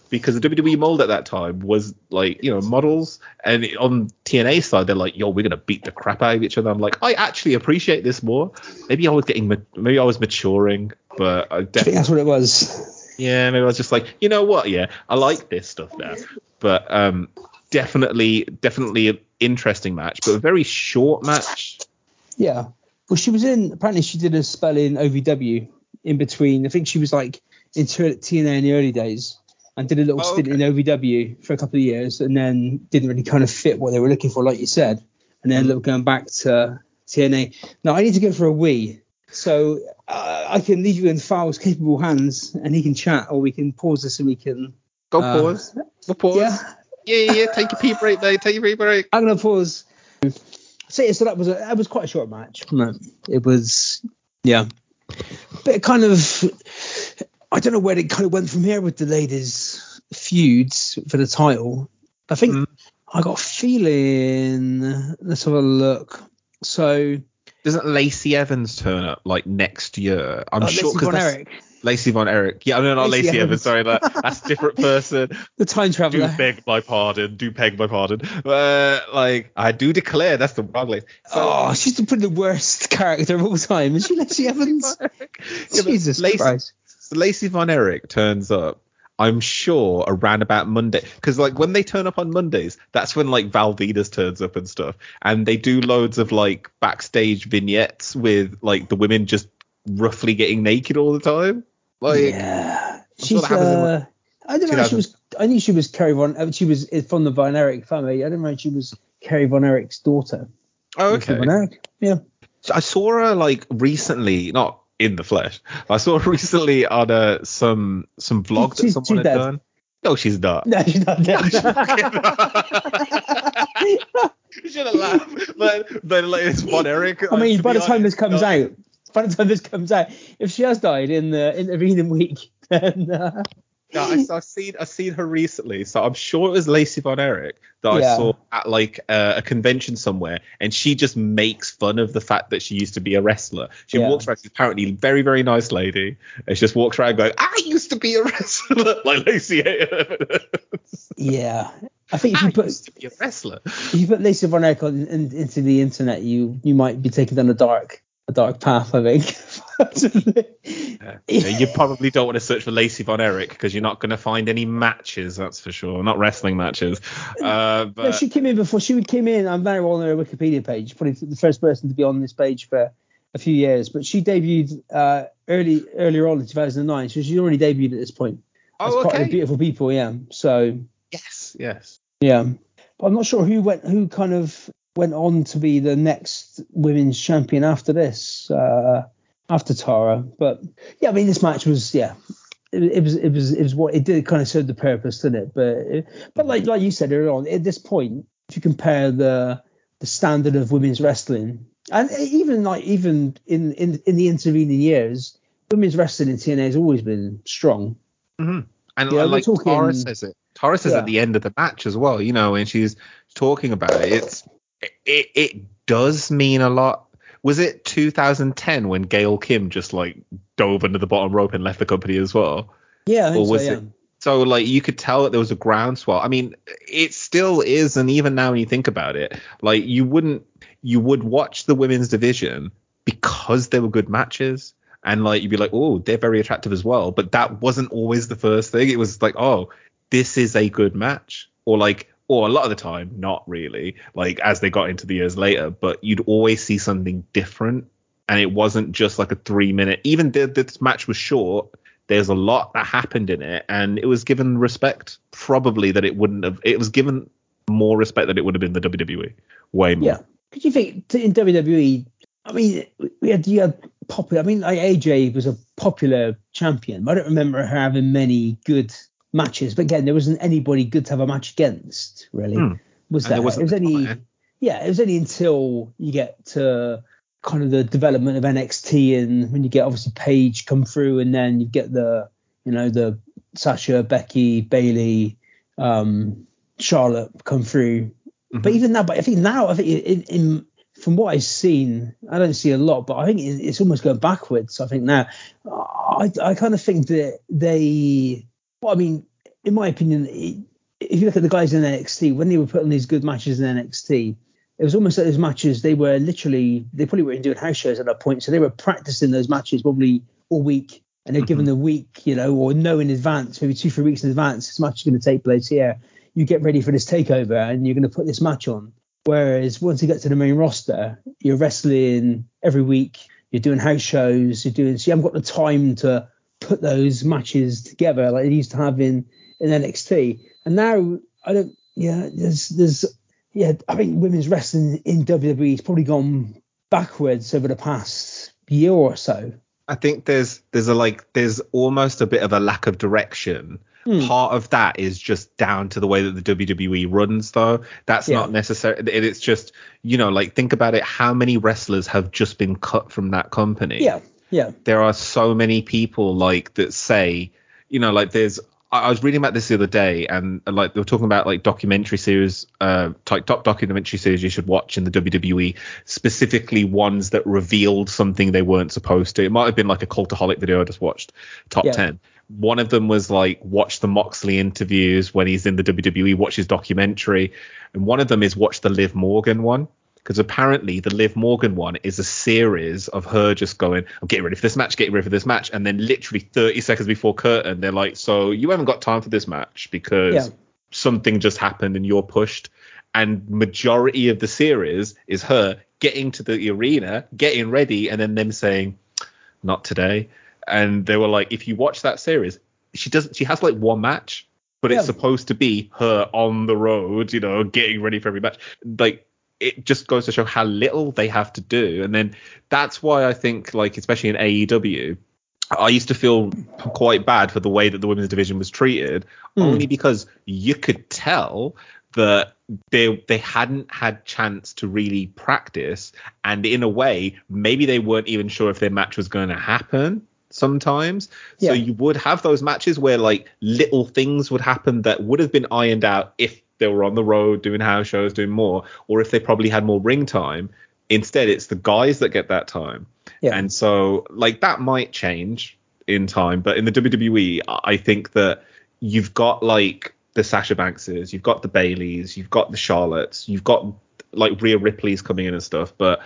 because the WWE mold at that time was like you know models and on TNA side they're like yo we're gonna beat the crap out of each other. I'm like I actually appreciate this more. Maybe I was getting ma- maybe I was maturing, but I I think definitely that's what it was. yeah, maybe I was just like, you know what? Yeah, I like this stuff now. But um, definitely, definitely an interesting match, but a very short match. Yeah. Well, she was in. Apparently, she did a spell in OVW in between. I think she was like in TNA in the early days and did a little Oh, stint okay. in OVW for a couple of years, and then didn't really kind of fit what they were looking for, like you said, and then ended up going back to TNA. Now I need to go for a wee, so uh, I can leave you in Fowl's capable hands, and he can chat, or we can pause this and we can. Go Uh, pause. Go pause. Yeah, Yeah, yeah, yeah. Take your pee break, mate. Take your pee break. I'm gonna pause. So, yeah, so that was a that was quite a short match. wasn't It It was yeah, but it kind of I don't know where it kind of went from here with the ladies feuds for the title. I think Mm. I got a feeling. Let's have a look. So Doesn't Lacey Evans turn up like next year? I'm uh, sure Lacey because Erich, Lacey Von Erich. Yeah, no, not Lacey Lacey, Evans. Evans. Sorry, that that's a different person. [laughs] the time traveler. do beg my pardon. Do beg my pardon. Uh, like I do declare that's the wrong Lacey. So, oh, she's the, the worst [laughs] character of all time. Is she Lacey Evans? Yeah, Jesus Lacey, Christ. So Lacey Von Erich turns up. I'm sure around about Monday, because like when they turn up on Mondays, that's when like Val Venus turns up and stuff, and they do loads of like backstage vignettes with like the women just roughly getting naked all the time. Like, yeah, she's. that happens in, Uh, I didn't know she was. I knew she was Kerry von. uh, She was from the Von Erich family. I didn't know she was Kerry von Erich's daughter. oh, okay. Yeah. So I saw her like recently, not in the flesh. I saw [laughs] recently on uh, some some vlog that someone she's had dead. done. No, she's not. No, she's not dead. [laughs] [laughs] You should have laughed. But then like it's Von Erich. I mean, to by be the time this comes no. out, by the time this comes out, if she has died in the intervening week, then uh, No, I, I've seen I've seen her recently, so I'm sure it was Lacey Von Erich that I saw at like uh, a convention somewhere, and she just makes fun of the fact that she used to be a wrestler. She Yeah. walks around, she's apparently a very very nice lady, and she just walks around going, "I used to be a wrestler," [laughs] like Lacey. Yeah. I think if I you put used to be a wrestler. if you put Lisa Von Erich on, in, into the internet, you you might be taken down a dark a dark path. I think. Yeah. [laughs] Yeah, you probably don't want to search for Lacey Von Erich because you're not going to find any matches, that's for sure. Not wrestling matches. Uh, [laughs] No, she came in before. She came in. I'm very well on her Wikipedia page. Probably the first person to be on this page for a few years. But she debuted uh, early earlier on in 2009. So she's already debuted at this point. As oh, part of okay. Beautiful People. Yeah. So Yes, yes. yeah. But I'm not sure who went who kind of went on to be the next women's champion after this. Uh, after Tara. But yeah, I mean this match was yeah. It, it was it was it was what it did kind of serve the purpose, didn't it? But but like like you said earlier on, at this point, if you compare the the standard of women's wrestling, and even like even in in in the intervening years, women's wrestling in TNA has always been strong. And Yeah, like talking- Tara says it. Tara says Yeah. at the end of the match as well, you know, when she's talking about it, it's it, it does mean a lot. Was it 2010 when Gail Kim just like dove under the bottom rope and left the company as well? Yeah, I think Or was so, yeah. it- So like you could tell that there was a groundswell. I mean, it still is, and even now when you think about it, like you wouldn't you would watch the women's division because they were good matches. And like you'd be like, oh, they're very attractive as well. But that wasn't always the first thing. It was like, oh, this is a good match. Or like or a lot of the time, not really, like as they got into the years later, but you'd always see something different. And it wasn't just like a three minute, even this match was short, there's a lot that happened in it. And it was given respect, probably that it wouldn't have, it was given more respect than it would have been the WWE. Way more. Yeah. Could you think in WWE? I mean, we had you had popular. I mean, like AJ was a popular champion. I don't remember having many good matches. But again, there wasn't anybody good to have a match against. Really, Hmm. was there? there It was only yeah. It was only until you get to kind of the development of NXT and when you get obviously Paige come through and then you get the you know the Sasha, Becky, Bayley, um, Charlotte come through but Mhm. even now, but I think now, I think in, in from what I've seen, I don't see a lot, but I think it's almost going backwards. I think now, I, I kind of think that they, well, I mean, in my opinion, if you look at the guys in NXT, when they were putting these good matches in NXT, it was almost like those matches, they were literally, they probably weren't doing house shows at that point. So they were practicing those matches probably all week. And they're given mm-hmm. a week, you know, or know in advance, maybe two, three weeks in advance, this match is going to take place here you get ready for this takeover and you're going to put this match on. Whereas once you get to the main roster, you're wrestling every week. You're doing house shows. You're doing. So you haven't got the time to put those matches together like they used to have in in NXT. And now I don't. Yeah, there's there's yeah. I think women's wrestling in WWE has probably gone backwards over the past year or so. I think there's there's a like there's almost a bit of a lack of direction. Hmm. Part of that is just down to the way that the WWE runs, though. That's Yeah. not necessary. It's just you know, like think about it. How many wrestlers have just been cut from that company? Yeah, yeah, there are so many people like that say, you know, like there's. I was reading about this the other day, and uh, like they were talking about like documentary series, uh, type top documentary series you should watch in the WWE, specifically ones that revealed something they weren't supposed to. It might have been like a cultaholic video I just watched, top Yeah. ten. One of them was like watch the Moxley interviews when he's in the WWE, watch his documentary, and one of them is watch the Liv Morgan one because apparently the Liv Morgan one is a series of her just going, I'm getting ready for this match, getting ready for this match, and then literally 30 seconds before curtain, they're like, so you haven't got time for this match because Yeah. something just happened and you're pushed. And majority of the series is her getting to the arena, getting ready, and then them saying, not today. And they were like, if you watch that series, she doesn't. She has like one match, but Yeah. it's supposed to be her on the road, you know, getting ready for every match. Like it just goes to show how little they have to do. And then that's why I think, like, especially in AEW, I used to feel quite bad for the way that the women's division was treated, Hmm. only because you could tell that they they hadn't had chance to really practice, and in a way, maybe they weren't even sure if their match was going to happen sometimes. Yeah. So you would have those matches where like little things would happen that would have been ironed out if they were on the road doing house shows, doing more, or if they probably had more ring time. Instead, it's the guys that get that time. Yeah. And so like that might change in time, but in the WWE, I think that you've got like the Sasha Bankses, you've got the Bayleys, you've got the Charlottes, you've got like Rhea Ripley's coming in and stuff, but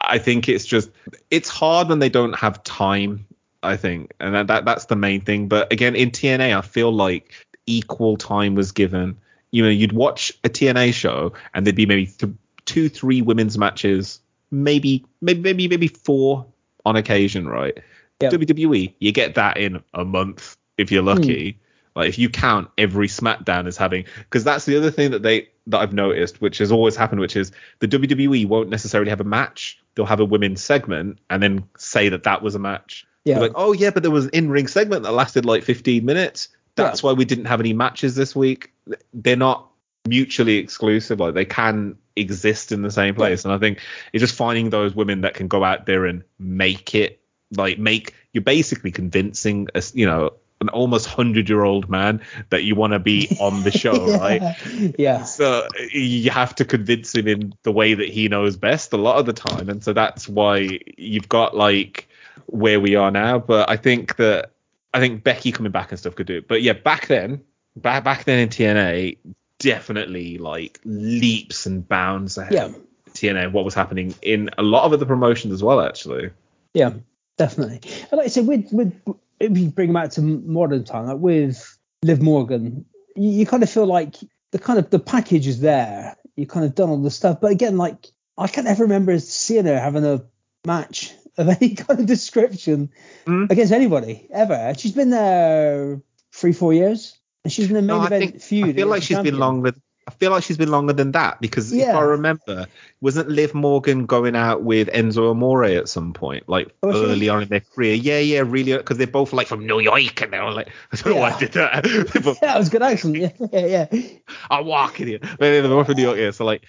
I think it's just it's hard when they don't have time. I think, and that, that that's the main thing. But again, in TNA, I feel like equal time was given. You know, you'd watch a TNA show, and there'd be maybe th- two, three women's matches, maybe, maybe, maybe, maybe four on occasion, right? Yeah. WWE, you get that in a month if you're hmm. lucky. Like if you count every SmackDown as having, because that's the other thing that they that I've noticed, which has always happened, which is the WWE won't necessarily have a match. They'll have a women's segment and then say that that was a match. Yeah. They're like, oh yeah, but there was an in-ring segment that lasted like 15 minutes. That's why we didn't have any matches this week. They're not mutually exclusive. Like they can exist in the same place. And I think it's just finding those women that can go out there and make it like make you're basically convincing us, you know, an almost hundred year old man that you want to be [laughs] on the show, right? yeah. So you have to convince him in the way that he knows best a lot of the time, and so that's why you've got like where we are now. But I think that I think Becky coming back and stuff could do it. But yeah, back then, back back then in TNA, definitely like leaps and bounds ahead. Yeah. TNA, what was happening in a lot of other promotions as well, actually. Yeah, definitely. And like I said, with with if you bring them out to modern time, like with Liv Morgan, you, you kind of feel like the kind of the package is there. You kind of done all the stuff, but again, like I can't ever remember seeing her having a match of any [laughs] kind of description Mm. against anybody ever. And She's been there three, four years, and she's been a main No, event think feud. I feel like she's the been longer. I feel like she's been longer than that because if I remember, wasn't Liv Morgan going out with Enzo Amore at some point, like Oh, early on in their career? Yeah, yeah, really, because they're both like from New York, and they were like, [laughs] I don't know why I did that. [laughs] Yeah, it was good accent. Yeah, yeah, yeah. I'm walking here. They're both from New York, yeah. So like,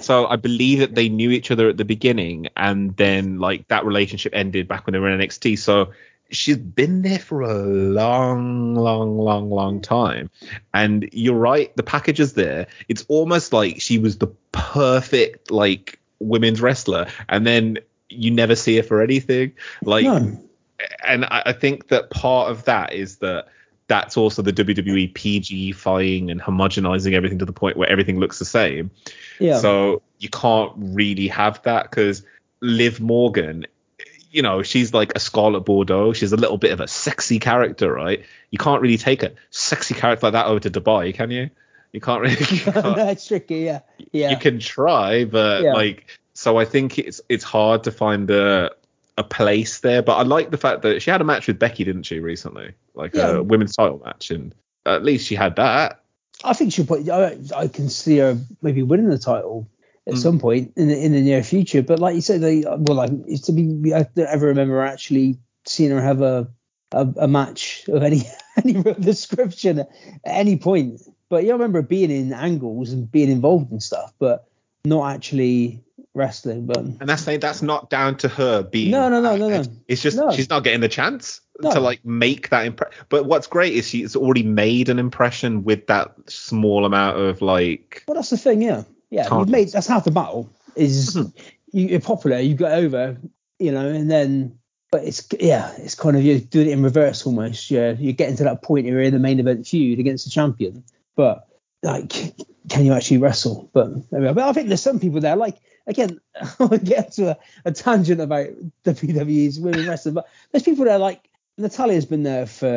so I believe that they knew each other at the beginning, and then like that relationship ended back when they were in NXT. So she's been there for a long, long, long, long time. And you're right, the package is there. It's almost like she was the perfect like women's wrestler, and then you never see her for anything. Like No. and I, I think that part of that is that that's also the WWE PG-fying and homogenizing everything to the point where everything looks the same. Yeah. So you can't really have that because Liv Morgan, you know, she's like a Scarlett Bordeaux. She's a little bit of a sexy character, right? You can't really take a sexy character like that over to Dubai, can you? You can't really. You, [laughs] can't, no, it's tricky. Yeah, yeah. you can try, but Yeah. like, so I think it's it's hard to find a a place there. But I like the fact that she had a match with Becky, didn't she, recently? Like Yeah. a women's title match, and at least she had that. I think she'll put. I, I can see her maybe winning the title at Mm. some point in the in the near future. But like you said, they well, like it's to be. I don't ever remember actually seeing her have a a, a match of any [laughs] any real description at any point. But yeah, I remember being in angles and being involved in stuff, but not actually wrestling. But And that's saying that's not down to her being. No, no, no, no, no. It's just No. she's not getting the chance No. to like make that impression. But what's great is she's already made an impression with that small amount of like. Well, that's the thing, yeah, yeah. You've made that's half the battle. Is Mhm. you, you're popular, you get over, you know, and then, but it's yeah, it's kind of you're doing it in reverse almost. Yeah, you're getting to that point where you're in the main event feud against the champion, but like, can you actually wrestle? But but I think there's some people there. Like again, [laughs] I'll get to a, a tangent about the WWE's women wrestling, but there's people there like Natalya's been there for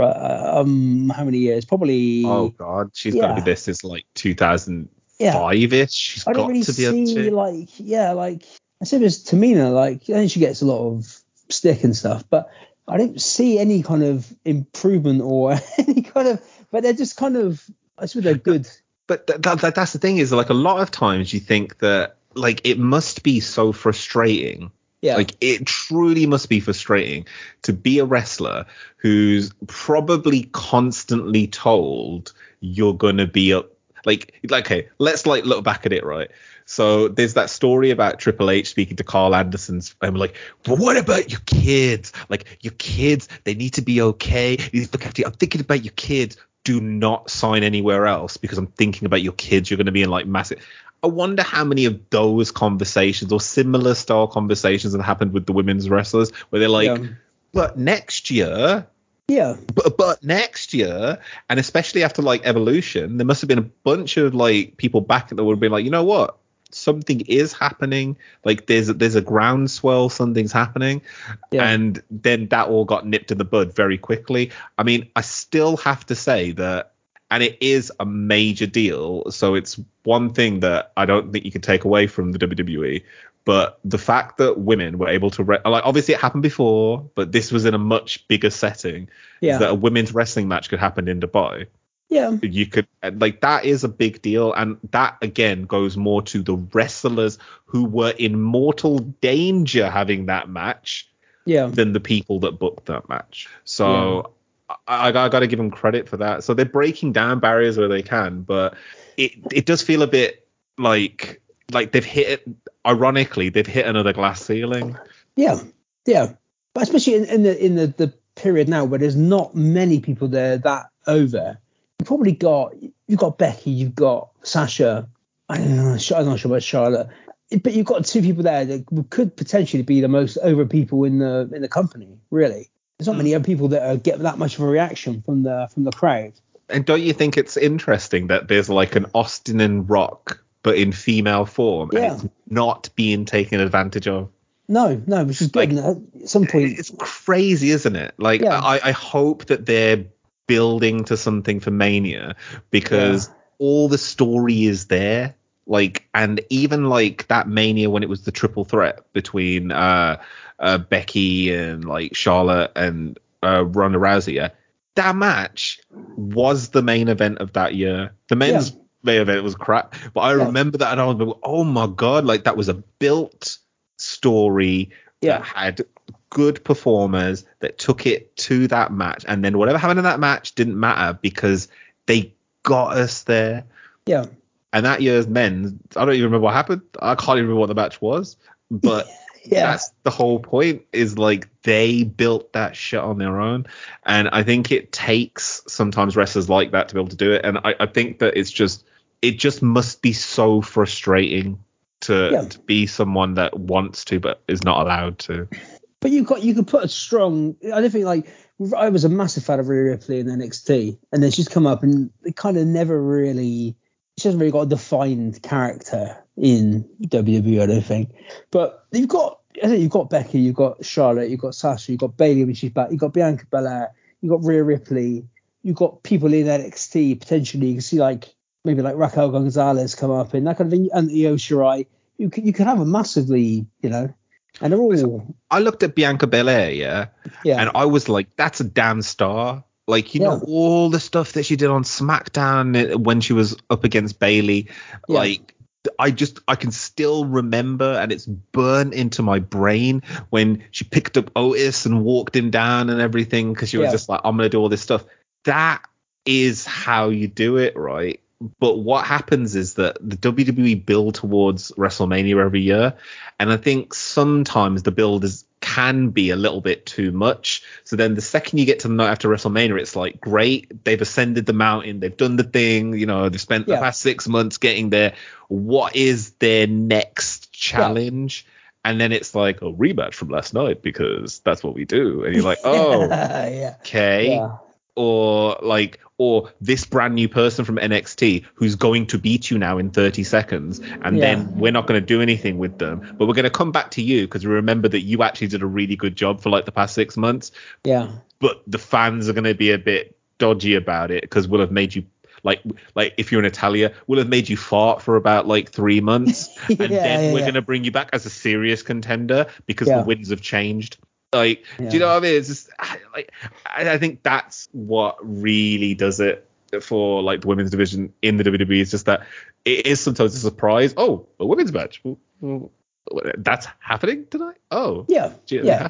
uh, um how many years? Probably Oh God, she's got to be this is like 2005 yeah. ish. She's I don't got really to be see like yeah, like I said, it's Tamina. Like I think she gets a lot of stick and stuff, but I don't see any kind of improvement or [laughs] any kind of. But they're just kind of. I suppose they're [laughs] good. But th- that, that, that's the thing is like a lot of times you think that like it must be so frustrating Yeah. like it truly must be frustrating to be a wrestler who's probably constantly told you're gonna be up like like okay let's like look back at it right so there's that story about Triple H speaking to Karl Anderson's and like, but what about your kids? Like your kids, they need to be okay. You need to look after you. I'm thinking about your kids. Do not sign anywhere else because I'm thinking about your kids. You're going to be in like massive. I wonder how many of those conversations or similar style conversations have happened with the women's wrestlers where they're like, Yeah. but next year, yeah. but, but next year, and especially after like Evolution, there must have been a bunch of like people back that would have been like, you know what, something is happening. Like there's a, there's a groundswell, something's happening, Yeah. and then that all got nipped in the bud very quickly. I mean, I still have to say that. And it is a major deal. So it's one thing that I don't think you can take away from the WWE. But the fact that women were able to, re- like, obviously it happened before, but this was in a much bigger setting Yeah. that a women's wrestling match could happen in Dubai. Yeah. You could like that is a big deal, and that again goes more to the wrestlers who were in mortal danger having that match Yeah. than the people that booked that match. So I, I, got to give them credit for that. So they're breaking down barriers where they can, but it it does feel a bit like like they've hit. Ironically, they've hit another glass ceiling. Yeah. Yeah. But especially in, in the in the, the period now where there's not many people there that over. You've probably got you've got Becky, you've got Sasha. I don't know. I'm not sure about Charlotte, but you've got two people there that could potentially be the most over people in the in the company. Really, there's not many other people that uh, get that much of a reaction from the from the crowd. And don't you think it's interesting that there's like an Austin and Rock, but in female form, Yeah. and it's not being taken advantage of? No, no, which is good. at some point, It's crazy, isn't it? Like, Yeah. I, I hope that they're building to something for Mania because all the story is there. Like, and even like that Mania when it was the triple threat between uh, uh Becky and like Charlotte and uh Ronda Rousey, that match was the main event of that year. The men's main event was crap, but I Yeah. remember that and I was like, oh my god, like that was a built story Yeah. that had good performers that took it to that match, and then whatever happened in that match didn't matter because they got us there. yeah, And that year's men, I don't even remember what happened. I can't even remember what the match was, but [laughs] yeah, that's the whole point is like they built that shit on their own and i think it takes sometimes wrestlers like that to be able to do it and i, I think that it's just it just must be so frustrating to, Yeah. to be someone that wants to but is not allowed to But you got you could put a strong. I don't think like I was a massive fan of Rhea Ripley in NXT, and then she's come up and it kind of never really. She hasn't really got a defined character in WWE, I don't think. But you've got, I think you've got Becky, you've got Charlotte, you've got Sasha, you've got Bayley when she's back, you've got Bianca Belair, you've got Rhea Ripley, you've got people in NXT potentially. You can see like maybe like Raquel Gonzalez come up in that kind of thing, and Io Shirai. You could you could have a massively, you know, and they're all. I looked at Bianca Belair, yeah, Yeah. and I was like, that's a damn star. Like you know all the stuff that she did on SmackDown uh, when she was up against Bayley, Yeah. like. I just I can still remember and it's burnt into my brain when she picked up Otis and walked him down and everything because she was Yeah. just like I'm gonna do all this stuff. That is how you do it, right? But what happens is that the WWE build towards WrestleMania every year, and I think sometimes the build is can be a little bit too much. So then the second you get to the night after WrestleMania, it's like great, they've ascended the mountain, they've done the thing, you know, they've spent Yeah. the past six months getting there. What is their next challenge? And then it's like a rematch from last night because that's what we do. And you're like, [laughs] oh, yeah. okay Yeah. Or like or this brand new person from NXT who's going to beat you now in 30 seconds and Yeah. then we're not going to do anything with them but we're going to come back to you because we remember that you actually did a really good job for like the past 6 months Yeah. but the fans are going to be a bit dodgy about it because we'll have made you like like if you're Natalya, we'll have made you fart for about like three months, [laughs] and Yeah, then yeah, we're yeah. gonna bring you back as a serious contender because the winds have changed. Like, do you know what I mean? It's just I- like I, I think that's what really does it for like the women's division in the WWE. It's just that it is sometimes a surprise. Oh, a women's match. That's happening tonight. Oh, Yeah. gee, Yeah.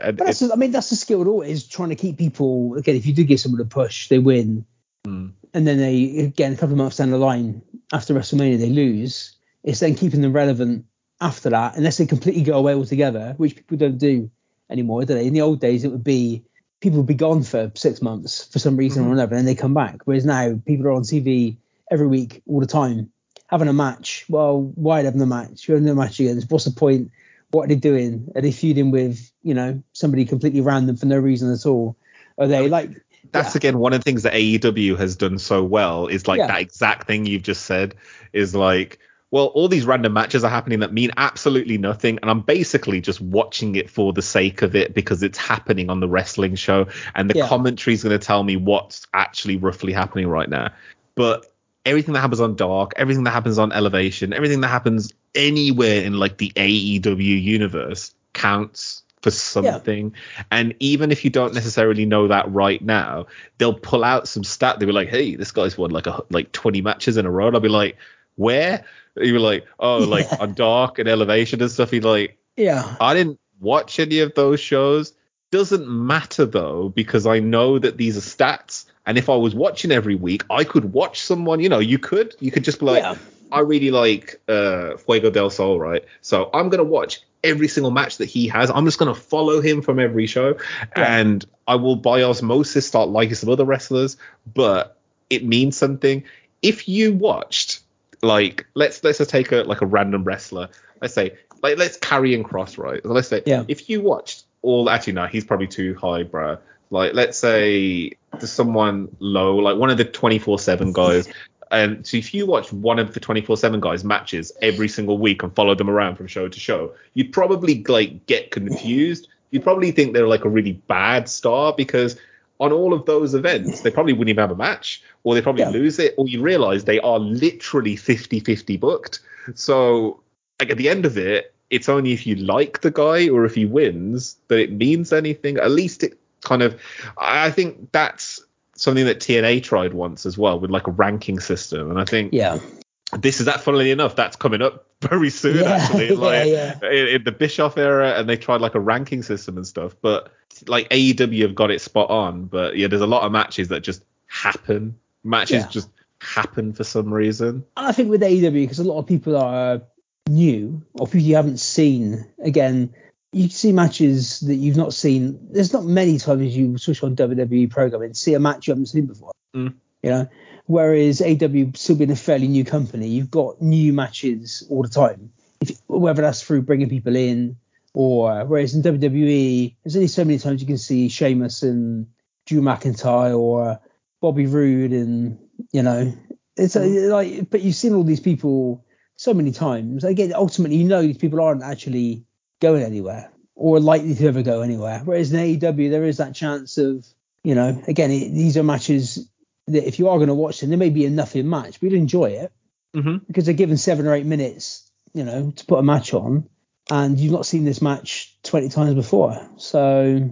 And But that's, it- I mean, that's the skill always trying to keep people. Again, if you do give someone a push, they win, Mm. and then they again a couple of months down the line after WrestleMania they lose. It's then keeping them relevant after that, unless they completely go away altogether, which people don't do anymore, do they? In the old days, it would be people would be gone for six months for some reason or mm-hmm. another, and then they come back. Whereas now people are on TV every week, all the time, having a match. Well, why having a match? You're in the match again. What's the point? What are they doing? Are they feuding with you know somebody completely random for no reason at all? Are they like that's yeah. again one of the things that AEW has done so well is like Yeah. that exact thing you've just said is like well all these random matches are happening that mean absolutely nothing and I'm basically just watching it for the sake of it because it's happening on the wrestling show and the Yeah. commentary is going to tell me what's actually roughly happening right now. But everything that happens on dark everything that happens on elevation everything that happens anywhere in like the AEW universe counts for something. And even if you don't necessarily know that right now they'll pull out some stat. They'll be like hey this guy's won like a like 20 matches in a row. And i'll be like where you were like oh like Yeah. on dark and elevation and stuff he's like yeah i didn't watch any of those shows doesn't matter though because i know that these are stats and if i was watching every week i could watch someone you know you could you could just be like Yeah. I really like uh, Fuego del Sol, right? So I'm gonna watch every single match that he has. I'm just gonna follow him from every show, Yeah. and I will by osmosis start liking some other wrestlers. But it means something. If you watched, like, let's let's just take a like a random wrestler. Let's say, like, let's Karrion Kross, right? So let's say, Yeah. if you watched all, actually no, he's probably too high, bro. Like, let's say there's someone low, like one of the 24/7 guys. And so if you watch one of the 24/7 guys matches every single week and follow them around from show to show, you'd probably like get confused. You'd probably think they're like a really bad star because on all of those events, they probably wouldn't even have a match or they probably Yeah. lose it or you realize they are literally 50-50 booked. So like at the end of it, it's only if you like the guy or if he wins that it means anything. At least it kind of I think that's something that TNA tried once as well with like a ranking system. And I think yeah this is that funnily enough, that's coming up [laughs] very soon Yeah, actually. [laughs] Like yeah. In, in the Bischoff era and they tried like a ranking system and stuff. But like AEW have got it spot on. But yeah, there's a lot of matches that just happen. Matches Yeah. just happen for some reason. And I think with AEW, because a lot of people are new or people you haven't seen, again, you see matches that you've not seen. There's not many times you switch on WWE programming and see a match you haven't seen before. Mm. You know, whereas AEW still being a fairly new company, you've got new matches all the time. If, whether that's through bringing people in or whereas in WWE, there's only so many times you can see Sheamus and Drew McIntyre or uh, Bobby Roode and you know it's a, like but you've seen all these people so many times. Again ultimately you know these people aren't actually going anywhere or likely to ever go anywhere. Whereas in AEW there is that chance of you know, again, it, these are matches that if you are going to watch them, there may be a nothing match, but you'd enjoy it hmm because they're given seven or eight minutes, you know, to put a match on, and you've not seen this match 20 times before. So,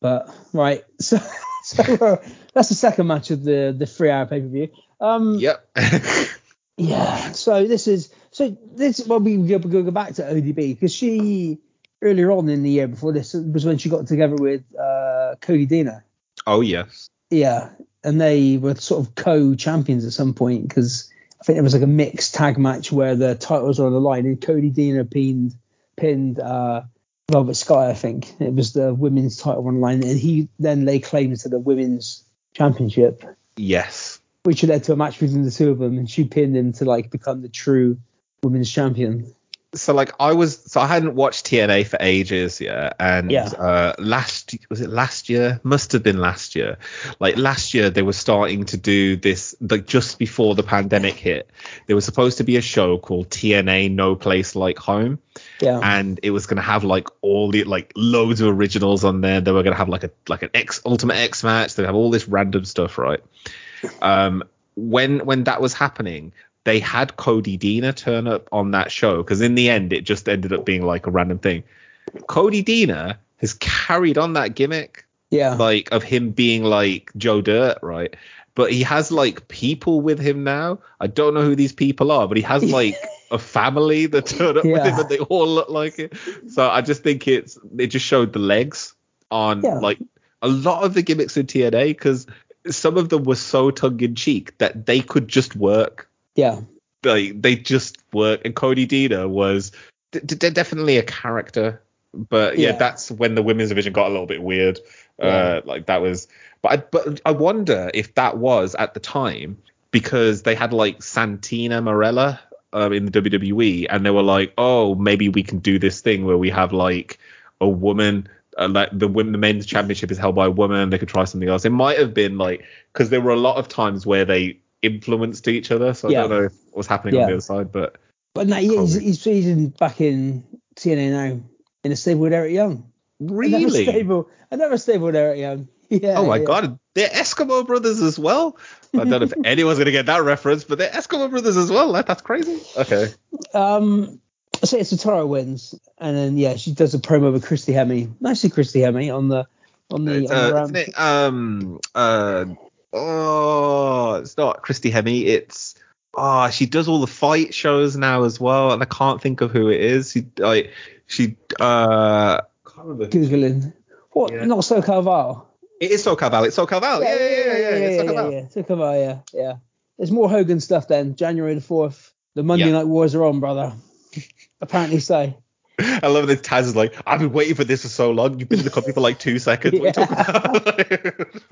but right, [laughs] so so uh, [laughs] that's the second match of the the three hour pay per view. Um, Yep. [laughs] yeah. So this is so this well we go, go go back to ODB because she earlier on in the year before this was when she got together with uh, Cody Deaner. oh yes. Yeah, and they were sort of co-champions at some point because I think there was like a mixed tag match where the titles were on the line and Cody Deaner pinned pinned uh, Velvet Sky. I think it was the women's title on the line, and he then laid claim to the women's championship, Yes. which led to a match between the two of them, and she pinned him to like become the true women's champion. So like I was so I hadn't watched TNA for ages, yeah, and Yeah. uh last was it last year? Must have been last year. Like last year they were starting to do this like just before the pandemic hit. There was supposed to be a show called TNA No Place Like Home Yeah, and it was going to have like all the like loads of originals on there. They were going to have like a like an X Ultimate X match. They have all this random stuff, right? [laughs] Um, when when that was happening, they had Cody Deaner turn up on that show because in the end it just ended up being like a random thing. Cody Deaner uh, has carried on that gimmick yeah, like of him being like Joe Dirt, right? But he has like people with him now. I don't know who these people are, but he has [laughs] like a family that turn up with him Yeah. and they all look like it. So I just think it's it just showed the legs on Yeah. like a lot of the gimmicks in TNA because some of them were so tongue in cheek that they could just work. Yeah, Like they just work. And Cody Deaner was d- d- definitely a character, but yeah, Yeah. that's when the women's division got a little bit weird. Yeah. Uh, like that was, but I, but I wonder if that was at the time because they had like Santina Marella um, in the WWE, and they were like, oh, maybe we can do this thing where we have like a woman. Uh, like the women, the men's championship is held by a woman. They could try something else. It might have been like because there were a lot of times where they influenced each other. So I Yeah. don't know what was happening Yeah. on the other side, but but no, yeah, he's, he's, he's in, back in TNA now in a stable with Eric Young. Another really, stable, another stable with Eric Young. [laughs] Yeah. oh my yeah. god, they're Eskimo brothers as well. I don't know if [laughs] anyone's gonna get that reference, but they're Eskimo brothers as well. That, that's crazy. Okay. Um, so it's Tara wins, and then yeah, she does a promo with Christy Hemme. Nicely, Christy Hemme on the on the, It's, on the uh, ramp. isn't it, um, uh, oh, it's not Christy Hemme. It's oh, she does all the fight shows now as well, and I can't think of who it is. She like she uh. Googling. What? Yeah. Not SoCal Val. It is So Val. It's So Val. Yeah, yeah, yeah, yeah. yeah, it's SoCal yeah, Val. yeah. SoCal Val, yeah, yeah. There's more Hogan stuff then. January the fourth. The Monday Yeah. Night Wars are on, brother. Apparently so. I love that Taz is like, I've been waiting for this for so long. You've been in the company for like two seconds. What are you talking about?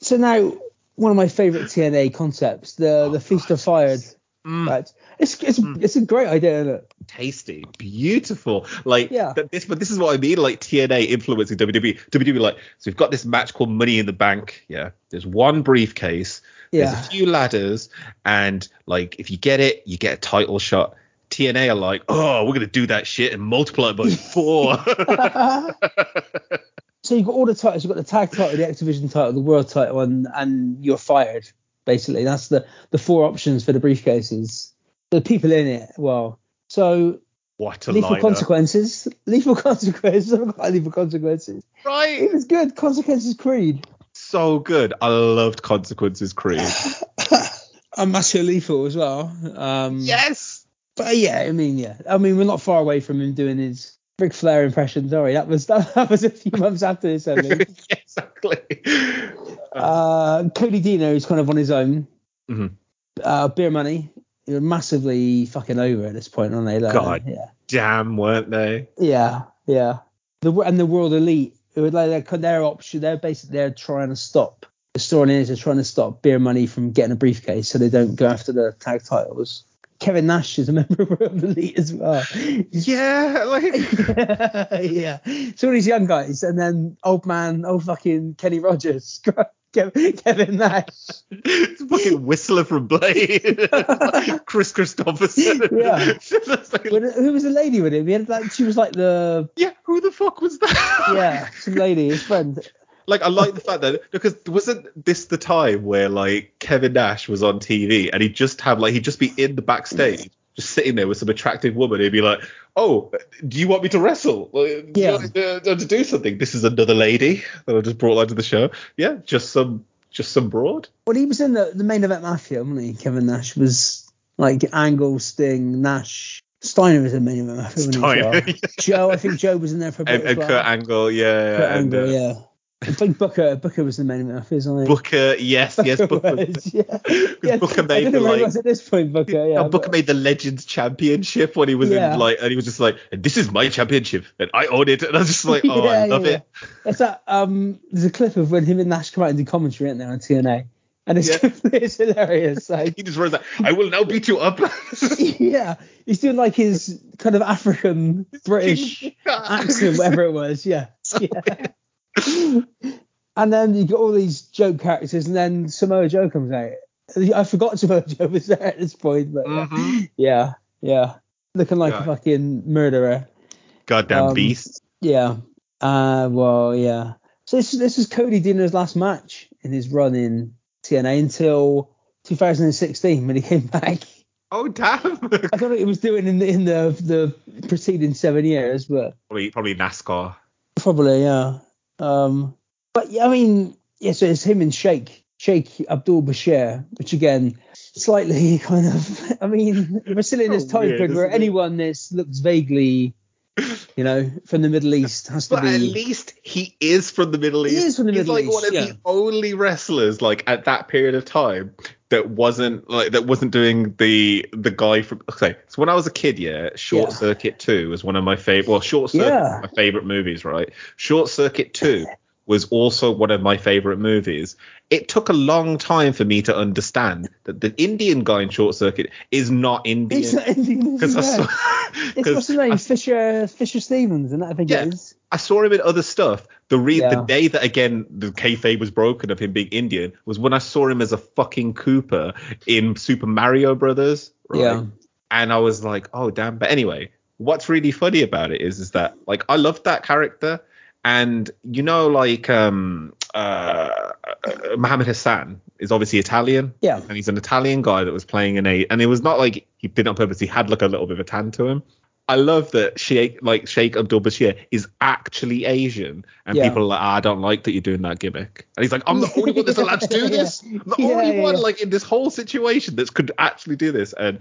So now one of my favourite TNA concepts, the the Feast or Fired. Mm. Right. It's it's it's a great idea, isn't it? tasty, beautiful. Like Yeah. this, but this is what I mean. Like TNA influencing WWE. WWE like, so we've got this match called Money in the Bank. Yeah, there's one briefcase. Yeah. There's a few ladders, and like if you get it, you get a title shot. TNA are like, oh, we're gonna do that shit and multiply it by four. [laughs] So you've got all the titles. You've got the tag title, the X Division title, the world title, and and you're fired. Basically, that's the the four options for the briefcases. The people in it, well, so what a lethal lineup. consequences, lethal consequences. [laughs] I've got lethal consequences. Right. It was good. Consequences Creed. So good. I loved Consequences Creed. [laughs] and Master Lethal as well. Um, yes. But yeah, I mean, yeah, I mean, we're not far away from him doing his Ric Flair impression. Sorry, that was that, [laughs] that was a few months after this. I think. [laughs] exactly. uh, Cody Deaner is kind of on his own. Mhm. Uh, Beer Money, you're massively fucking over at this point, aren't they? Like, God. Yeah. Damn, weren't they? Yeah. Yeah. The and the World Elite, who would like their, their option, they're basically they're trying to stop. The story is they're trying to stop Beer Money from getting a briefcase, so they don't go after the tag titles. Kevin Nash is a member [laughs] of Elite as well. Yeah, like [laughs] yeah. So all these young guys, and then old man, old fucking Kenny Rogers, [laughs] Kevin, Kevin Nash. it's fucking Whistler from Blade, Kris Kristofferson. Yeah. Like- who was the lady with him? He had like she was like the yeah, who the fuck was that? yeah some lady, his friend. Like I like the fact that because wasn't this the time where like Kevin Nash was on TV and he'd just have like he'd just be in the backstage just sitting there with some attractive woman. He'd be like, "Oh, do you want me to wrestle? Like, do you Yeah. want me to, to do something? This is another lady that I just brought onto the show. Yeah, just some just some broad. Well, he was in the, the main event Mafia, wasn't he? Kevin Nash was like Angle, Sting, Nash. Steiner was in the main event Mafia, wasn't he? well? Steiner, [laughs] Joe, I think Joe was in there for a bit and, and well. Kurt Angle, yeah, Kurt and, Angle, uh, yeah. I think Booker Booker was the main event Mafia, wasn't he? Booker, yes, yes, Booker. was, yeah. yeah. Booker made I don't the, know where he like- at this point, Booker. Yeah, No, Booker but- made the Legends Championship when he was Yeah. in like, and he was just like, "This is my championship, and I own it." And I was just like, "Oh, [laughs] yeah, I love it." It's that um, there's a clip of when him and Nash come out and do commentary, isn't there, on TNA, and it's, [laughs] it's hilarious. Like, [laughs] He just runs that. I will now beat you up. yeah, he's doing like his kind of African British accent, whatever it was. Yeah, yeah. [laughs] and then you got all these joke characters, and then Samoa Joe comes out. I forgot Samoa Joe was there at this point, but yeah. Mhm. yeah, yeah, looking like a fucking murderer. Goddamn Um, beast. Yeah. Uh, well, yeah. So this this is Cody doing last match in his run in TNA until 2016 when he came [laughs] back. Oh damn. I don't know what he was doing in the in the the preceding seven years, but probably, probably NASCAR. probably yeah. Um, but yeah, I mean, yeah. So it's him and Sheikh Sheikh Abdul Bashir, which again, slightly [laughs] kind of. I mean, we're still in this time weird, period where anyone that looks vaguely, you know, from the Middle East has to But be. at least he is from the Middle East. He is from the He's Middle like East, one of yeah. the only wrestlers like at that period of time that wasn't like that wasn't doing the the guy from okay. So when I was a kid, yeah, Short Yeah. Circuit Two was one of my favorite. Well, Short Circuit Yeah. my favorite movies, right? Short Circuit Two [laughs] was also one of my favorite movies. It took a long time for me to understand that the Indian guy in Short Circuit is not Indian. It's not Indian. because I saw, It's [laughs] what's his name? I Fisher Fisher Stevens, and that I think Yeah. it is. I saw him in other stuff. The re- Yeah. the day that again the kayfabe was broken of him being Indian was when I saw him as a fucking Koopa in Super Mario Brothers. Right? Yeah. And I was like, oh damn. But anyway, what's really funny about it is is that like I loved that character, and you know like um uh Muhammad Hassan is obviously Italian. Yeah. And he's an Italian guy that was playing in a, and it was not like he did on purpose. He had like a little bit of a tan to him. I love that Sheikh, like Sheikh Abdul Bashir, is actually Asian, and Yeah. people are like, ah, I don't like that you're doing that gimmick. And he's like, I'm the only one that's allowed to do [laughs] this. I'm the Yeah, only yeah, one like in this whole situation that could actually do this. And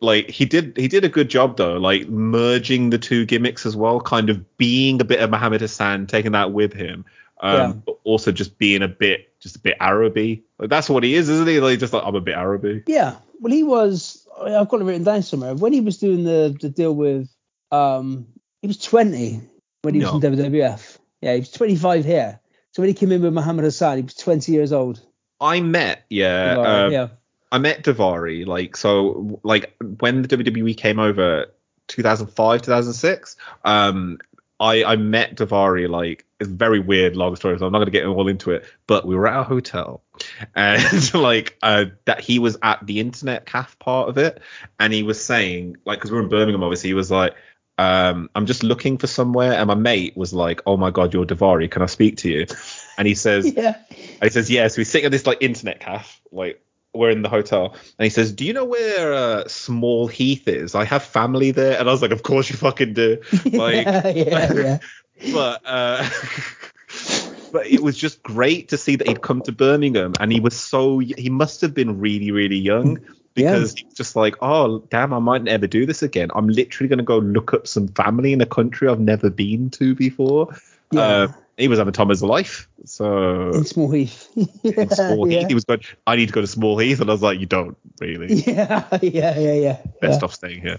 like he did, he did a good job though, like merging the two gimmicks as well, kind of being a bit of Muhammad Hassan, taking that with him, um, Yeah. but also just being a bit, just a bit Araby. Like that's what he is, isn't he? Like just like I'm a bit Araby. Yeah. Well, he was. I've got it written down somewhere. When he was doing the the deal with, um, he was 20 when he was No. in WWF. Yeah, he was 25 here. So when he came in with Muhammad Hassan, he was 20 years old. I met, yeah, um, yeah. I met Daivari, like so, like when the WWE came over, 2005, 2006. Um, I I met Daivari, like it's very weird long story, so I'm not gonna get all into it. But we were at a hotel, [laughs] and like uh, that he was at the internet calf part of it, and he was saying like because we we're in Birmingham, obviously, he was like. Um, I'm just looking for somewhere, and my mate was like, "Oh my God, you're Daivari. Can I speak to you?" [laughs] And he says, [laughs] Yeah. and he says, yeah. So he's sitting at this like internet cafe, like we're in the hotel, and he says, do you know where uh, Small Heath is? I have family there, and I was like, of course you fucking do. [laughs] Like, yeah, yeah, yeah. [laughs] but uh, [laughs] but it was just great to see that he'd come to Birmingham, and he was so he must have been really really young. Because he's just like, oh damn, I might never do this again. I'm literally gonna go look up some family in a country I've never been to before. Yeah. Uh, he was having time of his life. So in Small Heath. yeah, [laughs] in Small yeah. Heath. He was going, I need to go to Small Heath. And I was like, you don't really. [laughs] Yeah, yeah, yeah, yeah. Best yeah. off staying here.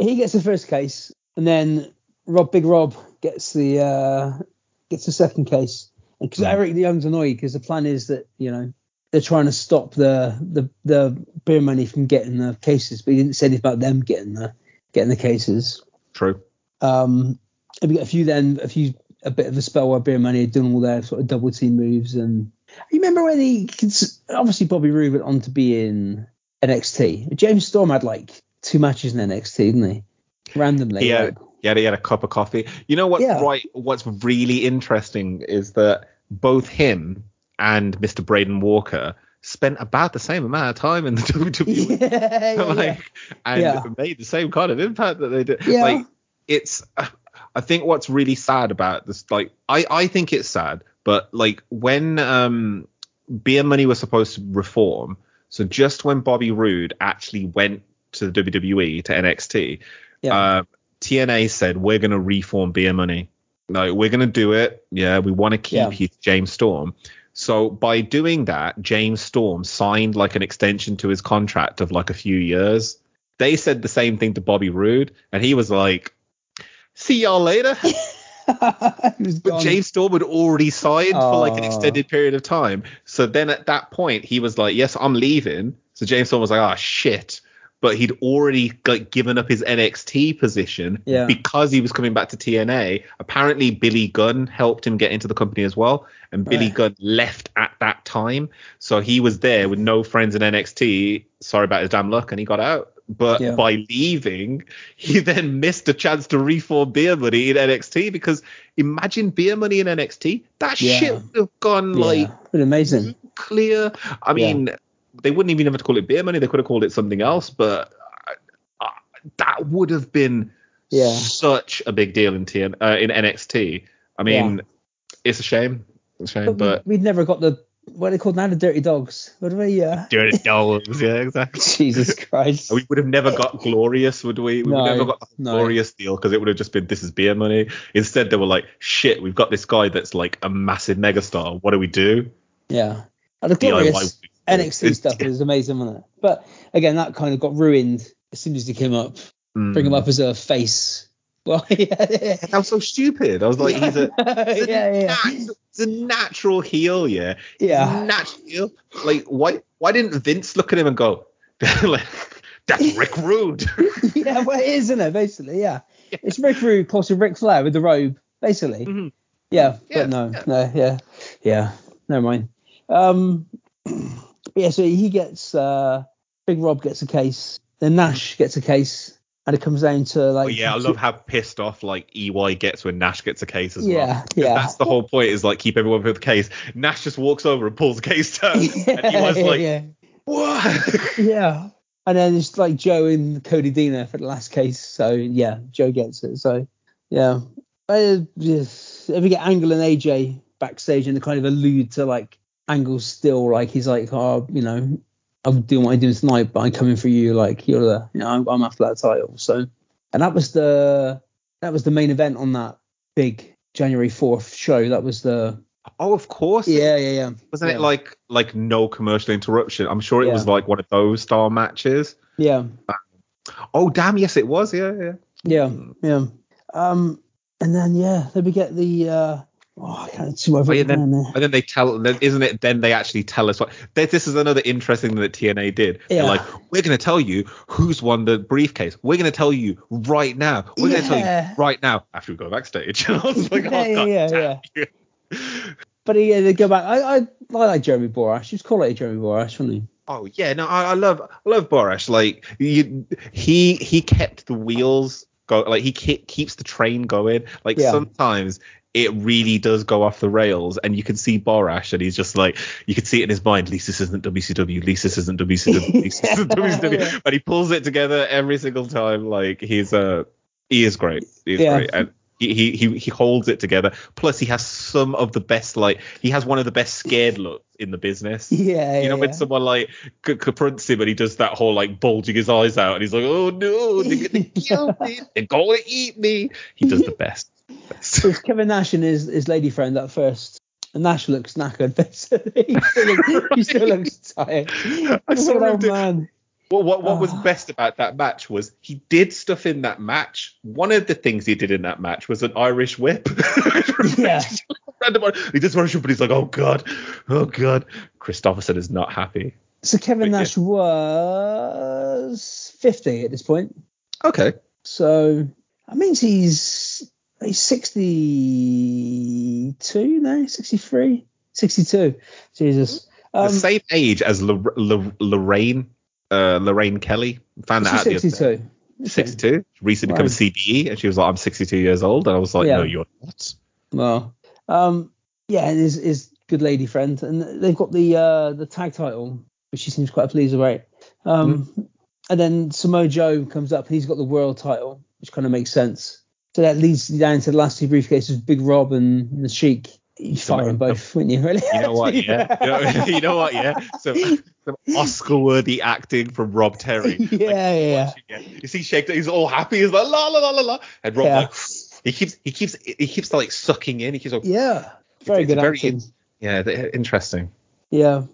He gets the first case, and then Rob Big Rob gets the uh, gets the second case. Because Hmm. Eric the Young's annoyed because the plan is that you know they're trying to stop the the the beer money from getting the cases, but he didn't say anything about them getting the getting the cases. True. Um, and we get a few then a few a bit of a spell where beer doing all their sort of double team moves and you remember when he obviously Bobby Roode went on to be in NXT. James Storm had like two matches in NXT, didn't he? Randomly. Yeah. like- Yeah, he had a cup of coffee. You know what? Yeah. Right. What's really interesting is that both him and Mr. Braden Walker spent about the same amount of time in the [laughs] WWE. yeah, [laughs] yeah, like, and made the same kind of impact that they did. Like, it's. Uh, I think what's really sad about this, like, I I think it's sad, but like when um Beer Money was supposed to reform, so just when Bobby Roode actually went to the WWE to NXT, Yeah. uh, TNA said we're going to reform Beer Money. No, we're going to do it. Yeah, we want to keep Yeah. James Storm. So by doing that, James Storm signed like an extension to his contract of like a few years. They said the same thing to Bobby Roode, and he was like, "See y'all later." [laughs] But gone. James Storm had already signed for like an Oh. extended period of time. So then at that point, he was like, "Yes, I'm leaving." So James Storm was like, "Ah, shit." But he'd already like given up his NXT position Yeah. because he was coming back to TNA. Apparently, Billy Gunn helped him get into the company as well, and Billy Right. Gunn left at that time. So he was there with no friends in NXT. Sorry about his damn luck, and he got out. But Yeah. by leaving, he then missed a chance to reform Beer Money in NXT because imagine Beer Money in NXT. That Yeah. shit would have gone yeah. like amazing. clear. I mean, they wouldn't even have to call it Beer Money. They could have called it something else, but uh, that would have been such a big deal in TN, uh, in NXT. I mean, it's a shame. It's a shame, But, but. we, would never got the what are they called now? The Dirty Dogs. What are they? Yeah. Dirty [laughs] dogs, yeah, exactly. Jesus Christ. We would have never got glorious, would we? We No, have never got the no. glorious deal because it would have just been this is beer money. Instead, they were like, shit, we've got this guy that's like a massive megastar. What do we do? Yeah. And the glorious would be- NXT [laughs] stuff is amazing, wasn't it? But again, that kind of got ruined as soon as he came up. Mm. Bring him up as a face. [laughs] Well, yeah, yeah. That was so stupid. I was like, he's a, [laughs] he's a, yeah, yeah. nat- he's a natural heel, yeah. Yeah. natural heel. Like, why why didn't Vince look at him and go, [laughs] like, that's Rick Rude? yeah, well, it is, isn't it? Basically, yeah. It's Rick Rude plus Ric Flair with the robe, basically. Mhm. Yeah, Yeah, but no, yeah. no, yeah, yeah. Never mind. Um, [clears throat] yeah, so he gets uh, Big Rob gets a case, then Nash gets a case, and it comes down to like. Oh yeah, I love how pissed off like EY gets when Nash gets a case as well. Yeah, well. 'Cause yeah. That's the whole point is like keep everyone with the case. Nash just walks over and pulls the case [laughs] down, and EY's like, yeah, what? [laughs] yeah. And then it's like Joe and Cody Deaner for the last case. So yeah, Joe gets it. So yeah. If we get Angle and AJ backstage and they kind of allude to like Angle's still like he's like, oh, you know, I'm doing what I'm doing tonight, but I'm coming for you. Like you're the, you know, I'm, I'm after that title. So, and that was the that was the main event on that big January 4th show. That was the oh, of course. yeah, yeah, yeah. Wasn't yeah. it like like no commercial interruption? I'm sure it Yeah. was like one of those style matches. yeah. Oh damn, yes it was. Yeah, yeah. Yeah, yeah. Um, and then yeah, then we get the uh, oh, I can't see Oh, yeah, then, there. and then they tell, then, isn't it? Then they actually tell us what. This, this is another interesting thing that TNA did. They're Yeah. like, we're going to tell you who's won the briefcase. We're going to tell you right now. We're going to tell you right now after we go backstage. [laughs] I was like, Yeah, oh, yeah, God yeah, yeah. But yeah, they go back. I I, I like Jeremy Borash. Just call it Jeremy Borash, wouldn't he? Oh yeah, no, I, I love I love Borash. Like you, he he kept the wheels go. Like he ke- keeps the train going. Like Yeah. sometimes it really does go off the rails, and you can see Borash, and he's just like you can see it in his mind. Least this isn't WCW. Least this isn't WCW. Least [laughs] this isn't WCW. But he pulls it together every single time. Like he's uh he is great. He is Yeah. great. And he, he he he holds it together. Plus, he has some of the best. Like he has one of the best scared looks in the business. Yeah, You know yeah, when yeah. someone like c- confronts him and he does that whole like bulging his eyes out and he's like, "Oh no, they're gonna kill me, [laughs] they're gonna eat me." He does the best. So it's [laughs] Kevin Nash and his, his lady friend at first. And Nash looks knackered, basically. he still looks, he still looks tired. [laughs] I saw Look at him that do- man. What what what was Ah. best about that match was he did stuff in that match. One of the things he did in that match was an Irish whip. [laughs] Yeah. He does Irish whip, but he's like, "Oh god, oh god." Kristofferson is not happy. So Kevin But yeah. Nash was 50 at this point. Okay. So that means he's he's 62 now, 63, 62. Jesus. Um, the same age as L- L- Lorraine, uh, Lorraine Kelly. Found that out the she's other day. 62. 62. Recently become a. CBE, and she was like, "I'm 62 years old," and I was like, Yeah. "No, you're not." Well, um, Yeah, and his, his good lady friend, and they've got the uh, the tag title, which she seems quite pleased about. Um, And then Samoa Joe comes up, and he's got the world title, which kind of makes sense. So that leads you down to the last two briefcases, Big Rob and the Sheik. You fire them both, wouldn't you? Really? You know what? [laughs] Yeah. You know, [laughs] you know what? Yeah. So some Oscar-worthy acting from Rob Terry. [laughs] yeah, yeah, yeah. You see Sheik, he's all happy. He's like la la la la la, and Rob Yeah. like he keeps he keeps he keeps like sucking in. He keeps like, Yeah, very good very acting. yeah, interesting. Yeah.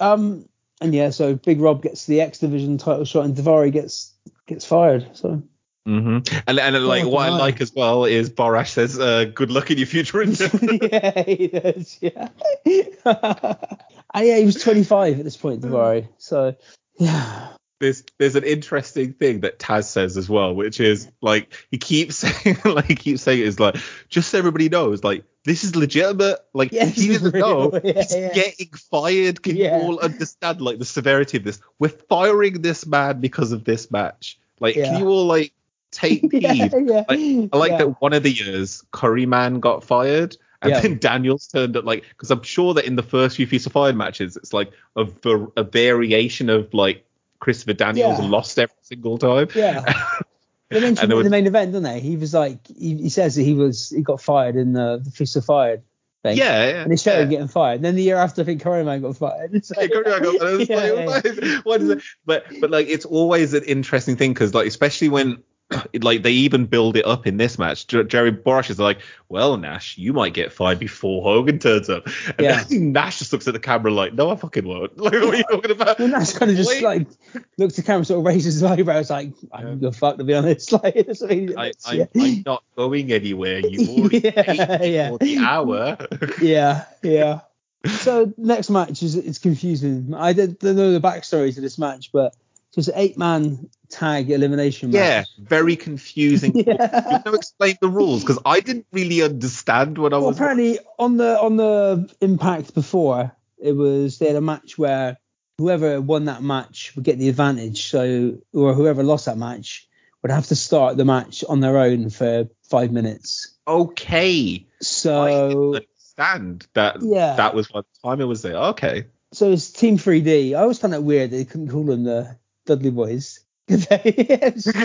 Um. And yeah, so Big Rob gets the X Division title shot, and Daivari gets gets fired. So hmm And and like Oh, what I like as well is Borash says, uh, "Good luck in your future [laughs] yeah, he does. Yeah. [laughs] and yeah, he was 25 at this point, Daivari. So yeah, there's there's an interesting thing that Taz says as well, which is like he keeps [laughs] saying like he keeps saying is like just so everybody knows like this is legitimate. Like he doesn't know. Yeah, he's yeah. getting fired. Can Yeah. you all understand like the severity of this? We're firing this man because of this match. Like can you all like take [laughs] heed? yeah, yeah. Like, I like yeah. that one of the years Curry Man got fired. And then [laughs] Daniels turned up like because I'm sure that in the first few Feast of Fire matches it's like a, a variation of like Christopher Daniels lost every single time. Yeah. [laughs] They mentioned in was- the main event, don't they? He was like, he, he says that he was, he got fired in the, the Feast or Fired thing. Yeah, yeah. And they showed yeah. him getting fired. And then the year after, I think Curry Man got fired. It's Yeah, like- Curry got fired. I was Yeah, like, yeah, what is- what is it? But but like it's always an interesting thing because like especially when [clears throat] like they even build it up in this match. Jer- Jerry Borash is like, well, Nash, you might get fired before Hogan turns up. And Yeah. [laughs] Nash just looks at the camera like, no, I fucking won't. [laughs] Like, what are you talking about? Well, Nash kind of just Wait. like looks at the camera, sort of raises his [laughs] eyebrows, like, I'm gonna fuck to be honest. Like, it's, it's, I, I, yeah. I'm not going anywhere. You've already Yeah, paid yeah. for the hour. yeah, yeah. So next match is it's confusing. I don't know the backstory to this match, but it's an eight man tag elimination match. yeah, very confusing. [laughs] Yeah. You to explain the rules because I didn't really understand what I Well, was. apparently on the on the Impact before it was they had a match where whoever won that match would get the advantage. So or whoever lost that match would have to start the match on their own for five minutes. okay. So understand that Yeah. that was what time it was there. Okay. so it's Team 3D. I always found it weird they couldn't call them the Dudley Boys. It's just like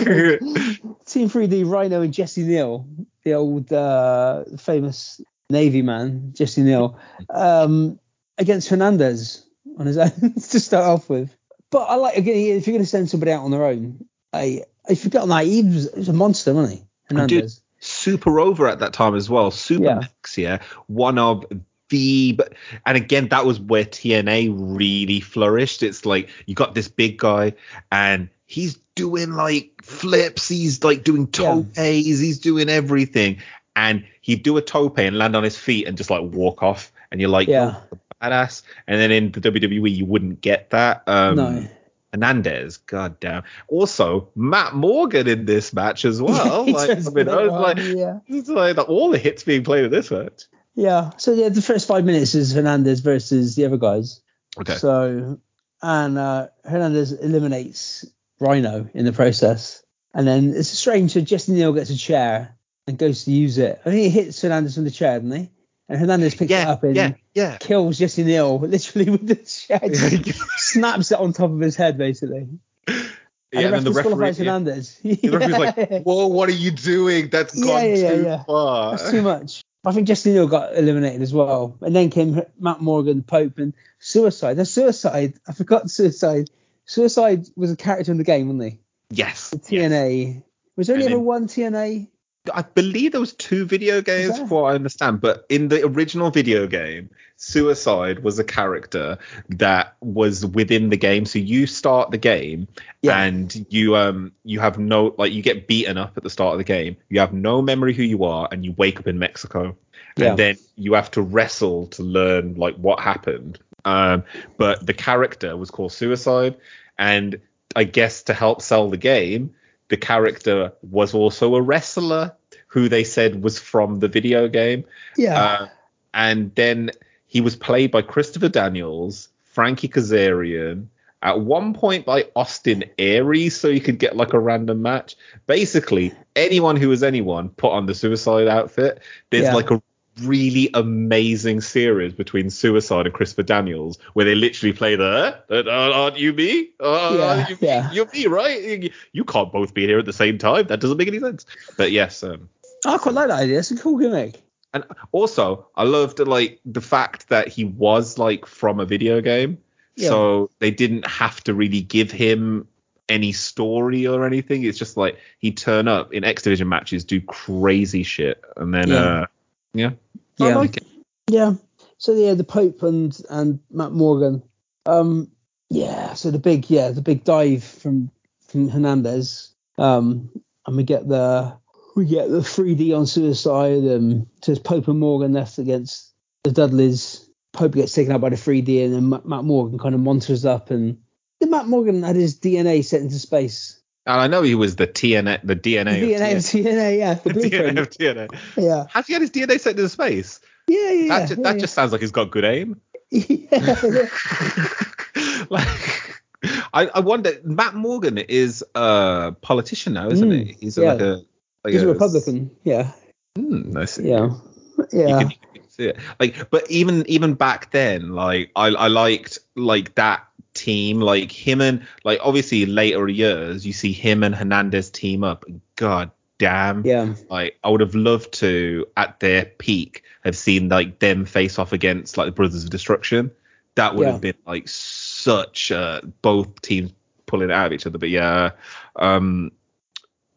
Team 3D, Rhyno and Jesse Neal, the old uh, famous Navy man, Jesse Neal, um, against Hernandez on his [laughs] own to start off with. But I like again if you're going to send somebody out on their own, I I forgot that he was, he was a monster, wasn't he? Hernandez. Super over at that time as well. Super Yeah. Max, yeah. One of the but and again that was where TNA really flourished. It's like you got this big guy and he's doing like flips, he's like doing Yeah. topes, he's doing everything. And he'd do a tope and land on his feet and just like walk off. And you're like, Yeah. "Oh, badass. And then in the WWE you wouldn't get that. Um no. Hernandez, god damn. Also, Matt Morgan in this match as [laughs] well. Like, I mean, [laughs] I was like, yeah. like all the hits being played in this match. Yeah. So yeah, the first five minutes is Hernandez versus the other guys. Okay. So and uh, Hernandez eliminates Rhyno in the process, and then it's strange. So Jesse Neal gets a chair and goes to use it. I think he hits Hernandez from the chair, doesn't he? And Hernandez picks it up and yeah, yeah. kills Jesse Neal [laughs] literally with the chair. [laughs] Snaps it on top of his head basically. Yeah, and and then the referee, disqualifies [laughs] yeah, the referee's like, "Whoa, what are you doing? That's gone yeah, yeah, too far." That's too much. I think Jesse Neal got eliminated as well. And then came Matt Morgan, Pope, and Suicide. Now, Suicide, I forgot Suicide. Suicide was a character in the game, wasn't he? Yes. The yes. TNA. Was there only And ever then- one TNA? I believe there was two video games, there? from what I understand. But in the original video game, Suicide was a character that was within the game. So you start the game Yeah. and you um you have no like you get beaten up at the start of the game. You have no memory who you are, and you wake up in Mexico. Yeah. And then you have to wrestle to learn like what happened. Um, but the character was called Suicide, and I guess to help sell the game, the character was also a wrestler who they said was from the video game. Yeah. Uh, and then he was played by Christopher Daniels, Frankie Kazarian, at one point by Austin Aries, so you could get like a random match. Basically, anyone who was anyone put on the suicide outfit. There's Yeah. like a really amazing series between Suicide and Christopher Daniels, where they literally play the uh, "Aren't you me? Uh, Yeah, you, yeah. You're me, right? You, can't both be here at the same time. That doesn't make any sense." But yes, um, I quite like that idea. It's a cool gimmick. and also I loved like the fact that he was like from a video game, Yeah. so they didn't have to really give him any story or anything. It's just like he'd turn up in X Division matches, do crazy shit, and then uh, yeah, I Yeah. like it. Yeah. So yeah, the Pope and and Matt Morgan. Um. Yeah. So the big yeah the big dive from from Hernandez. Um. And we get the we get the 3D on Suicide. and So it's Pope and Morgan left against the Dudleys. Pope gets taken out by the 3D, and then Matt, Matt Morgan kind of monsters up, and then Matt Morgan had his DNA sent into space. And I know he was the TNA, the DNA, The DNA of TNA, yeah, the TNA, blueprint. of TNA. Yeah. Has he had his DNA sent into space? Yeah, yeah, That, yeah. just, yeah, that yeah. just sounds like he's got good aim. [laughs] yeah. [laughs] like, I, I wonder. Matt Morgan is a politician now, isn't Mm, he? He's yeah. like a. Like He's a Republican. Yeah. Hmm, I see. Yeah. You Yeah. can, you can see it. Like, but even even back then, like I I liked like that team, like him and like obviously later years, you see him and Hernandez team up. God damn. Yeah. Like I would have loved to at their peak have seen like them face off against like the Brothers of Destruction. That would Yeah. have been like such uh, both teams pulling out of each other. But yeah, um,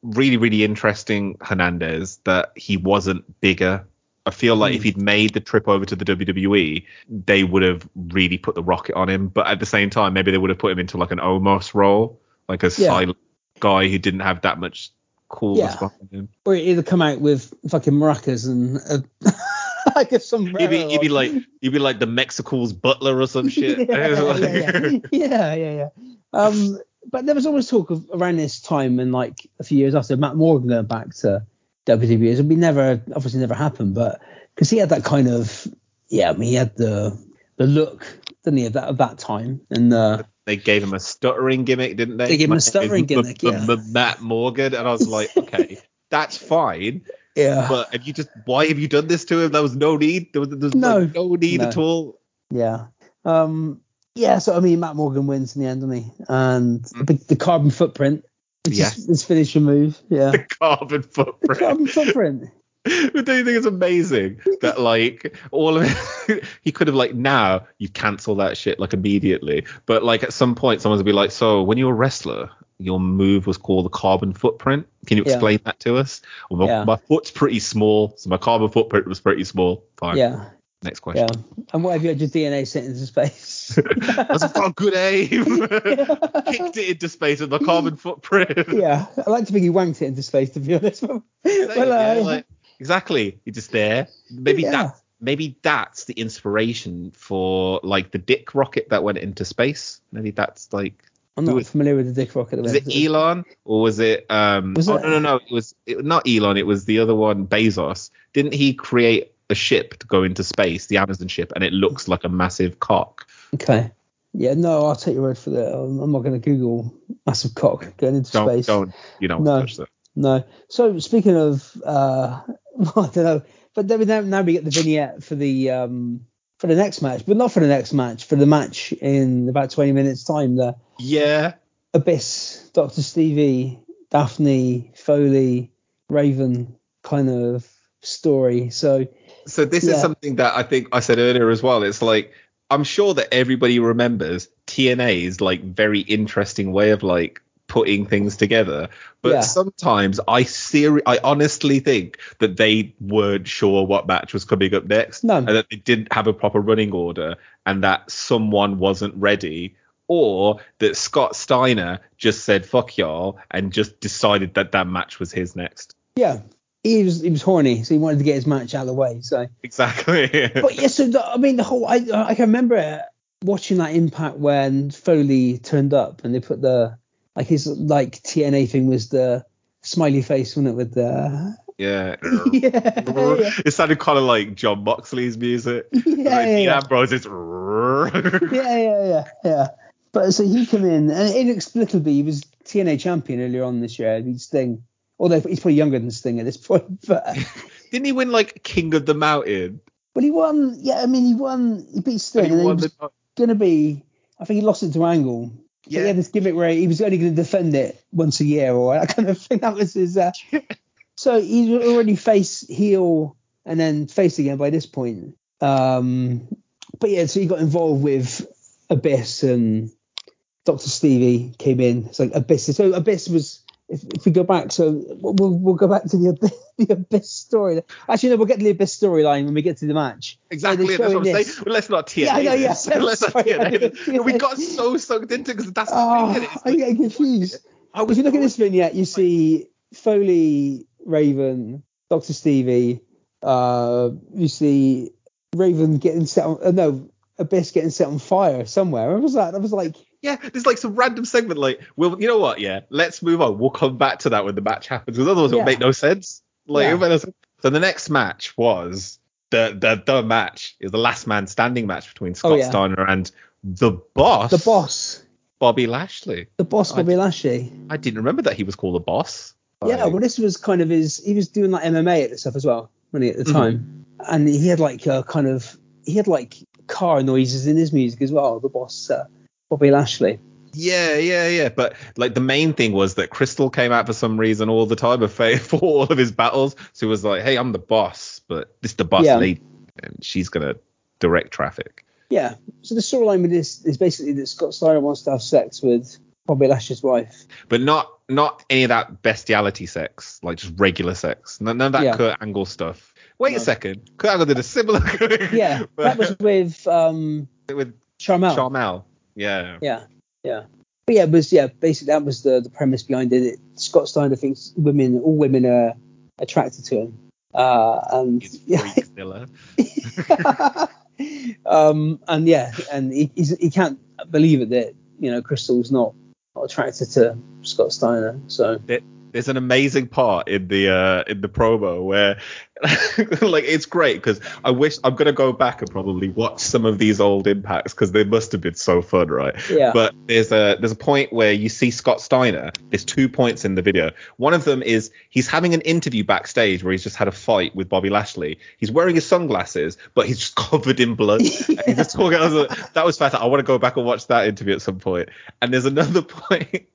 really really interesting Hernandez that he wasn't bigger. I feel like Hmm. if he'd made the trip over to the WWE, they would have really put the rocket on him. But at the same time, maybe they would have put him into like an Omos role, like a Yeah. silent guy who didn't have that much coolness Yeah. behind him. Or he'd either come out with fucking maracas and uh, [laughs] like a sombrero. You'd be, you'd be like you'd be like the Mexical's butler or some [laughs] shit. yeah, yeah, yeah. [laughs] yeah, yeah, yeah. Um, but there was always talk of around this time and like a few years after Matt Morgan going back to WWE. It would be never, obviously, never happened. But because he had that kind of, yeah, I mean, he had the the look, didn't he, of that of that time? And uh, they gave him a stuttering gimmick, didn't they? They gave him a stuttering gimmick, yeah. Matt Morgan, and I was like, [laughs] okay, that's fine, yeah, but have you just why have you done this to him? There was no need. There was, there was No. like, no need No. at all. yeah, um, yeah. So I mean, Matt Morgan wins in the end, doesn't he? And Mm. the, the carbon footprint, which Yes. is his finishing move. Yeah, [laughs] The carbon the footprint. carbon footprint. [laughs] But do you think it's amazing that like all of it, [laughs] he could have like now you cancel that shit like immediately, but like at some point someone's gonna be like, so when you're a wrestler, your move was called the carbon footprint. Can you Yeah. explain that to us? Well, my, Yeah. my foot's pretty small, so my carbon footprint was pretty small. Fine. Yeah, Next question. yeah. And what have you had your DNA sent into space? [laughs] That's a got good aim. [laughs] Kicked it into space with my carbon footprint. [laughs] yeah, I like to think he wanked it into space, to be honest. well, Yeah, uh, like- exactly. You're just there. Maybe Yeah. that maybe that's the inspiration for like the dick rocket that went into space. Maybe that's like I'm not is- familiar with the dick rocket. was it Elon or was it um Was oh it- no no no it was it, not Elon it was the other one Bezos. Didn't he create a ship to go into space, the Amazon ship, and it looks like a massive cock? Okay. Yeah, no, I'll take your word for that. I'm not going to Google massive cock going into Don't space. don't you don't No. touch that. No. So speaking of, uh, [laughs] I don't know, but then we now, now we get the vignette for the um for the next match, but not for the next match, for the match in about 20 minutes time. The Yeah. Abyss, Doctor Stevie, Daphne, Foley, Raven kind of story. So So this is something that I think I said earlier as well. It's like I'm sure that everybody remembers TNA's like very interesting way of like putting things together. But Yeah. sometimes I seri- I honestly think that they weren't sure what match was coming up next. No. And that they didn't have a proper running order and that someone wasn't ready. Or that Scott Steiner just said fuck y'all and just decided that that match was his next. yeah, he was he was horny, so he wanted to get his match out of the way. So Exactly. [laughs] but yeah, so the, I mean, the whole I I can remember watching that impact when Foley turned up and they put the like his like TNA thing was the smiley face, wasn't it? With the yeah. [laughs] yeah, [laughs] It sounded kind of like Jon Moxley's music. yeah, like yeah, yeah, Ambrose is. yeah, yeah, yeah, yeah. But so he came in and inexplicably he was TNA champion earlier on this year. He's thing Although he's probably younger than Sting at this [laughs] point, but Didn't he win like King of the Mountain? Well, he won. Yeah, I mean he won. He beat Sting. He and he was gonna be. I think he lost it to Angle. But Yeah. he had this gimmick where he was only going to defend it once a year or that [laughs] kind of thing. That was his. Uh, [laughs] so he's already face heel and then face again by this point. Um, but yeah, so he got involved with Abyss and Dr. Stevie came in. It's like Abyss. So Abyss was. If, if we go back, so we'll, we'll go back to the Abyss, [laughs] the Abyss story. Actually, no, we'll get to the Abyss storyline when we get to the match. Exactly, they're that's what I'm saying. Well, let's not TNA. Yeah, I yeah. [laughs] this. let's not Sorry, I TNA. We got so sucked into because that's the Oh? It's I'm getting confused. I If was you look at this vignette, you see Foley, Raven, Doctor Stevie. Uh, you see Raven getting set on. Uh, no, Abyss getting set on fire somewhere. What was that? That was like. Yeah, there's like some random segment like, well, you know what? Yeah, let's move on. We'll come back to that when the match happens because otherwise Yeah. it'll make no sense. Like, Yeah. make no sense. so the next match was the the the match is the last man standing match between Scott Oh, yeah. Steiner and the boss, The boss, Bobby Lashley. the boss, I Bobby Lashley. I didn't remember that he was called the boss. Yeah, well, this was kind of his. He was doing like MMA at the stuff as well, when he at the Mhm. time, and he had like a kind of he had like car noises in his music as well. The boss, uh, Bobby Lashley. Yeah, yeah, yeah. But like the main thing was that Crystal came out for some reason all the time [laughs] for all of his battles. So he was like, "Hey, I'm the boss, but this is the boss Yeah. lady, and she's gonna direct traffic." Yeah. So the storyline with this is basically that Scott Steiner wants to have sex with Bobby Lashley's wife. But not not any of that bestiality sex, like just regular sex. None, none of that Yeah. Kurt Angle stuff. Wait a second, Kurt Angle did a similar. [laughs] Yeah, that was [laughs] with um with Sharmell. Sharmell. Yeah. Yeah, yeah. But yeah, it was yeah, basically that was the, the premise behind it. it. Scott Steiner thinks women, all women are attracted to him. Uh, and yeah, [laughs] um, and yeah, and he, he's, he can't believe it that you know Crystal's not, not attracted to Scott Steiner. So there's an amazing part in the uh in the promo where [laughs] like it's great because I wish I'm gonna go back and probably watch some of these old impacts because they must have been so fun, right? yeah, But there's a there's a point where you see Scott Steiner. There's two points in the video. One of them is he's having an interview backstage where he's just had a fight with Bobby Lashley. He's wearing his sunglasses, but he's just [laughs] covered in blood. [laughs] And he's just talking. I was like, that was fantastic. I want to go back and watch that interview at some point. And there's another point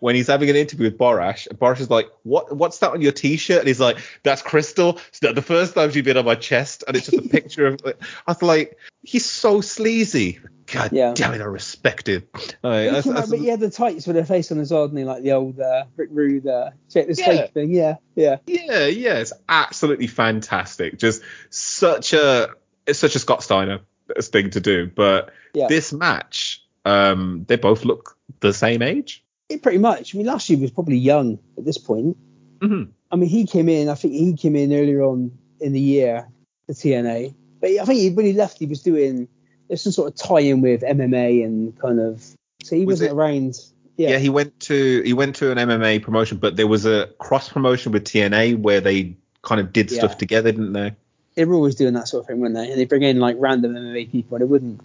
when he's having an interview with Borash. And Borash is like, "What? What's that on your T-shirt?" And he's like, "That's Crystal. Not the first time she's been on my chest." And it's just a picture of. [laughs] I was like, he's so sleazy. God Yeah. damn it, I respect him. Like, he that's- came that's- but he had the tights with a face on his odd, and like the old uh, Rick Rude uh, check this Yeah. fake thing. Yeah, yeah, Yeah, yeah, it's absolutely fantastic. Just such a it's such a Scott Steiner thing to do. But Yeah. this match, um, they both look the same age. Yeah, pretty much. I mean, Lashley was probably young at this point. hmm I mean, he came in. I think he came in earlier on in the year to TNA, but I think he, when he left, he was doing there's some sort of tie-in with MMA and kind of. So he Was wasn't it- around. Yeah. Yeah, he went to he went to an MMA promotion, but there was a cross promotion with TNA where they kind of did Yeah. stuff together, didn't they? they were always doing that sort of thing, weren't they? And they bring in like random MMA people, and it wouldn't.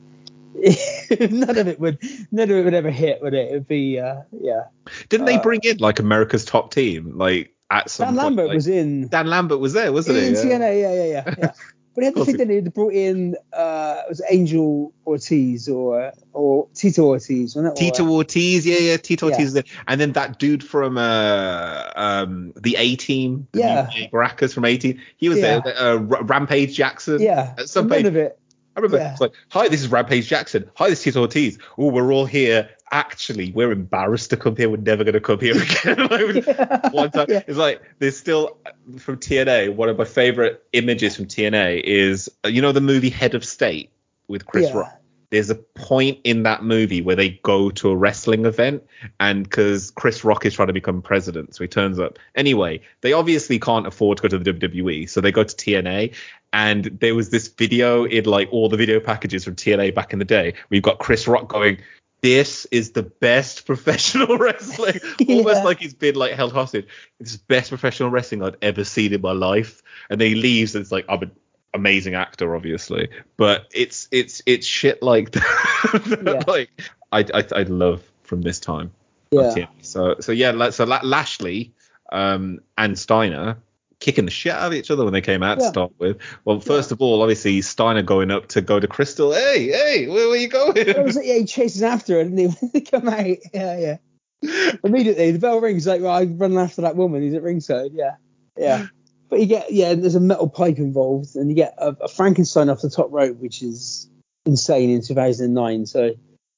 [laughs] none of it would. None of it would ever hit, would it? It would be. Uh, yeah. Didn't they Uh, bring in like America's top team, like at some Dan point, Lambert like- was in. Dan Lambert was there, wasn't in he? Yeah. TNA, yeah, yeah, yeah. yeah. [laughs] But they had the thing he- that they brought in uh, it was Angel Ortiz or or Tito Ortiz, wasn't it? Or, Tito Ortiz, yeah, yeah, Tito Yeah. Ortiz, there. and then that dude from uh, um, the A Team, Yeah. Baracus from A Team, he was Yeah. there. Uh, Rampage Jackson. yeah, At some point- of it. I remember Yeah. it's like, "Hi, this is Rampage Jackson. Hi, this is Tito Ortiz. Oh, we're all here. Actually, we're embarrassed to come here. We're never going to come here [laughs] again." Like, one time. Yeah. It's like there's still from TNA. One of my favorite images from TNA is uh, you know the movie Head of State with Chris Yeah. Rock. There's a point in that movie where they go to a wrestling event, and because Chris Rock is trying to become president, so he turns up. Anyway, they obviously can't afford to go to the WWE, so they go to TNA. And there was this video in like all the video packages from TNA back in the day. We've got Chris Rock going, "This is the best [laughs] professional wrestling," [laughs] almost like he's been like held hostage. It's the best professional wrestling I'd ever seen in my life. And then he leaves, and it's like I'm an amazing actor, obviously, but it's it's it's shit like [laughs] that. Yeah. like I, I I love from this time. Yeah. So so yeah, so Lashley. um, and Steiner kicking the shit out of each other when they came out Yeah. to start with. Well, first of all, obviously Steiner going up to go to Crystal. Hey, hey, where, where you going? It was like, yeah, he chases after her, didn't he? [laughs] When they come out, yeah, yeah. Immediately, the bell rings. Like, well, I'm running after that woman. He's at ringside. Yeah, yeah. But you get, yeah, there's a metal pipe involved, and you get a, a Frankenstein off the top rope, which is insane in 2009. So,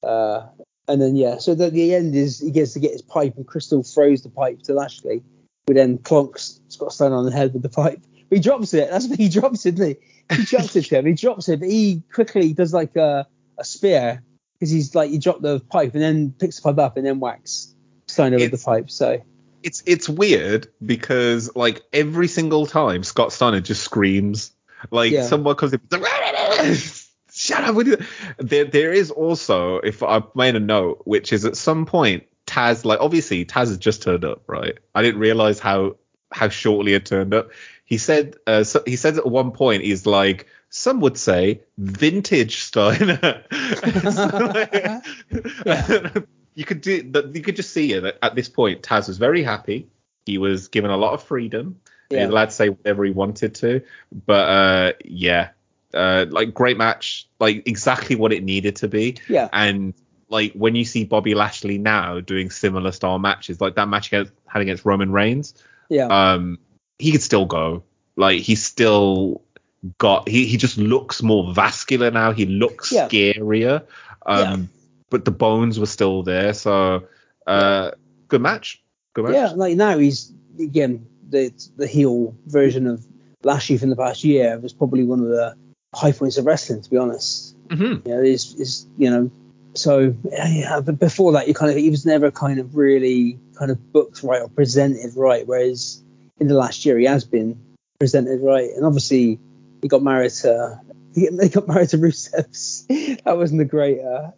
uh, and then yeah, so the, the end is he gets to get his pipe, and Crystal throws the pipe to Lashley, who then clonks Scott Steiner on the head with the pipe. But he drops it. That's what he [laughs] drops it, didn't he? He drops it to him. He drops it, but he quickly does like a, a spear because he's like he dropped the pipe and then picks the pipe up and then whacks Steiner with the pipe. So it's it's weird because like every single time Scott Steiner just screams like Yeah. someone comes in like, [laughs] shut up with you there there is also if I made a note which is at some point Taz like obviously Taz has just turned up right? I didn't realize how how shortly it turned up. He said uh, so he said at one point he's like some would say vintage Steiner. [laughs] [laughs] Like, you could do that you could just see it at this point Taz was very happy. He was given a lot of freedom. He Yeah. was allowed to say whatever he wanted to. But uh yeah. Uh like great match. Like exactly what it needed to be. Yeah, and like when you see Bobby Lashley now doing similar style matches like that match against, had against Roman Reigns yeah, um he could still go like he's still got he, he just looks more vascular now he looks Yeah. scarier um Yeah. but the bones were still there so uh good match good match yeah. Like now he's again the the heel version of Lashley from the past year was probably one of the high points of wrestling, to be honest. Mhm. You know, is is you know. So yeah, but before that, you kind of he was never kind of really kind of booked right or presented right. Whereas in the last year, he has been presented right, and obviously he got married to he [laughs] they got married to Rusev's. [laughs] That wasn't a great uh,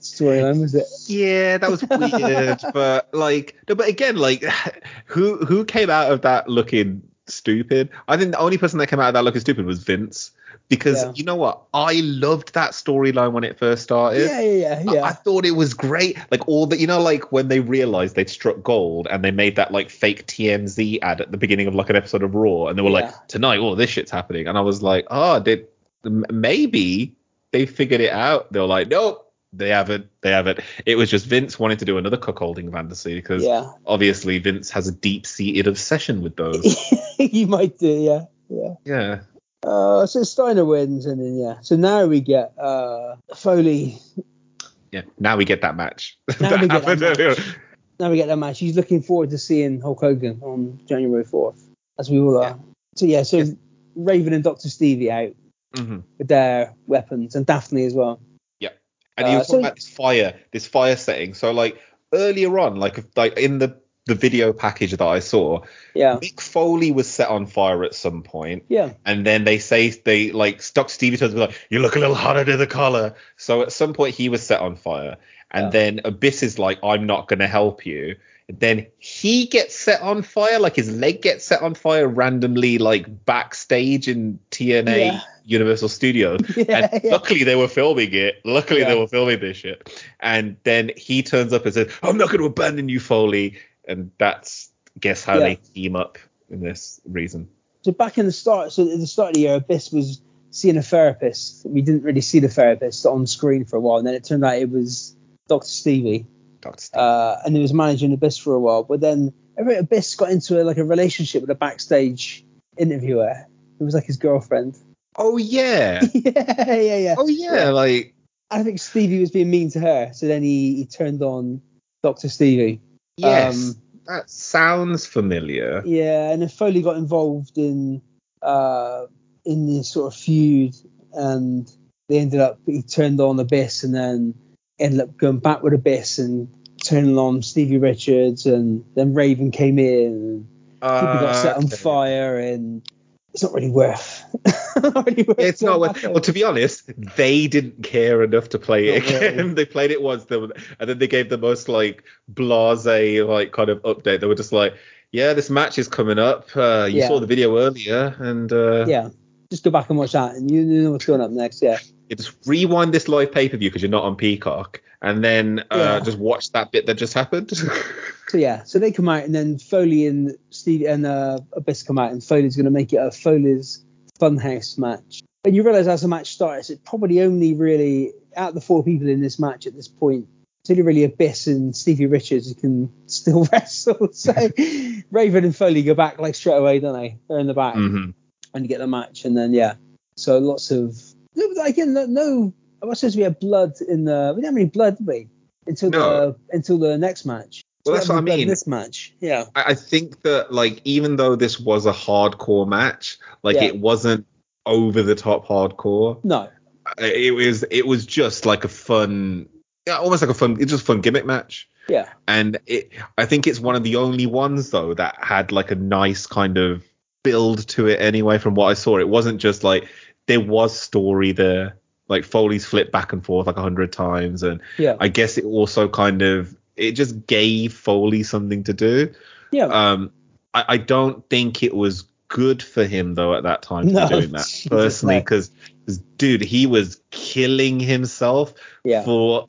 storyline, was it? Yeah, that was weird, [laughs] but like, no, but again, like, [sighs] who who came out of that looking stupid? I think the only person that came out of that looking stupid was Vince, because Yeah. you know what? I loved that storyline when it first started. Yeah, yeah, yeah, I- yeah. I, thought it was great. Like all the, you know, like when they realized they'd struck gold and they made that like fake TMZ ad at the beginning of like an episode of Raw, and they were Yeah. like, tonight, oh, this shit's happening, and I was like, oh, did maybe they figured it out? They were like, nope. They haven't. They haven't. It was just Vince wanting to do another cuckolding fantasy because yeah. obviously Vince has a deep-seated obsession with those. [laughs] you might do, yeah, yeah. yeah. Uh, so Steiner wins, and then yeah. So now we get uh, Foley. Yeah. Now we get that match. Now we get [laughs] that match. Now we get that match. He's looking forward to seeing Hulk Hogan on January fourth, as we all are. Yeah. So yeah, so Yes. Raven and Doctor Stevie out Mhm. with their weapons, and Daffney as well. Yeah, and he Uh, was talking so- about this fire, this fire setting. So like earlier on, like like in the the video package that I saw, Yeah, Mick Foley was set on fire at some point, yeah, and then they say they like Dr. Stevie turns to like, "You look a little hot under the collar." So at some point he was set on fire, and Yeah. then Abyss is like, "I'm not gonna help you." Then he gets set on fire, like his leg gets set on fire randomly, like backstage in TNA Yeah. Universal Studios. [laughs] Yeah, and luckily they were filming it. Luckily they were filming this shit. And then he turns up and says, "I'm not going to abandon you, Foley." And that's guess how Yeah. they team up in this reason. So back in the start, so at the start of the year, Abyss was seeing a therapist. We didn't really see the therapist on screen for a while, and then it turned out it was Doctor Stevie. Doctor Steve. uh, and he was managing Abyss for a while. But then every Abyss got into a, like a relationship with a backstage interviewer. It was like his girlfriend. oh yeah. [laughs] yeah, yeah, yeah. oh yeah, yeah. Like I think Stevie was being mean to her, so then he, he turned on Doctor Stevie. Yes, Um, that sounds familiar. Yeah, and then Foley got involved in uh, in this sort of feud, and they ended up he turned on Abyss, and then ended up going back with Abyss and turning on Stevie Richards, and then Raven came in. And, People got set on Uh, okay. fire, and it's not really worth. [laughs] not really worth It's not worth. well, back well. over. To be honest, they didn't care enough to play it Not really. again. [laughs] they played it once, were- and then they gave the most like blase like kind of update. They were just like, "Yeah, this match is coming up. Uh, you Yeah. saw the video earlier, and uh, yeah, just go back and watch that, and you know what's going up next. Yeah, just rewind this live pay per view because you're not on Peacock, and then uh, Yeah. just watch that bit that just happened. So yeah, so they come out and then Foley and Steve and uh, Abyss come out and Foley's going to make it a Foley's Funhouse match. And you realise as the match starts, it probably only really out of the four people in this match at this point, it's only really Abyss and Stevie Richards who can still [laughs] wrestle. So [laughs] Raven and Foley go back like straight away, don't they? They're in the back hmm and you get the match, and then yeah, so lots of again no, I was supposed to be a blood in the we didn't have any blood did we until No. the until the next match. Well, We that's what I mean. This match, yeah. I, I think that like even though this was a hardcore match, like Yeah. it wasn't over the top hardcore. No, It was it was just like a fun, yeah, almost like a fun, it's just a fun gimmick match. yeah, And it, I think it's one of the only ones though that had like a nice kind of build to it anyway. From what I saw, it wasn't just like there was story there. Like Foley's flipped back and forth like a hundred times, and yeah, I guess it also kind of it just gave Foley something to do. yeah. Um, I, I don't think it was good for him though at that time No, be doing that [laughs] Jesus, personally because dude he was killing himself yeah, for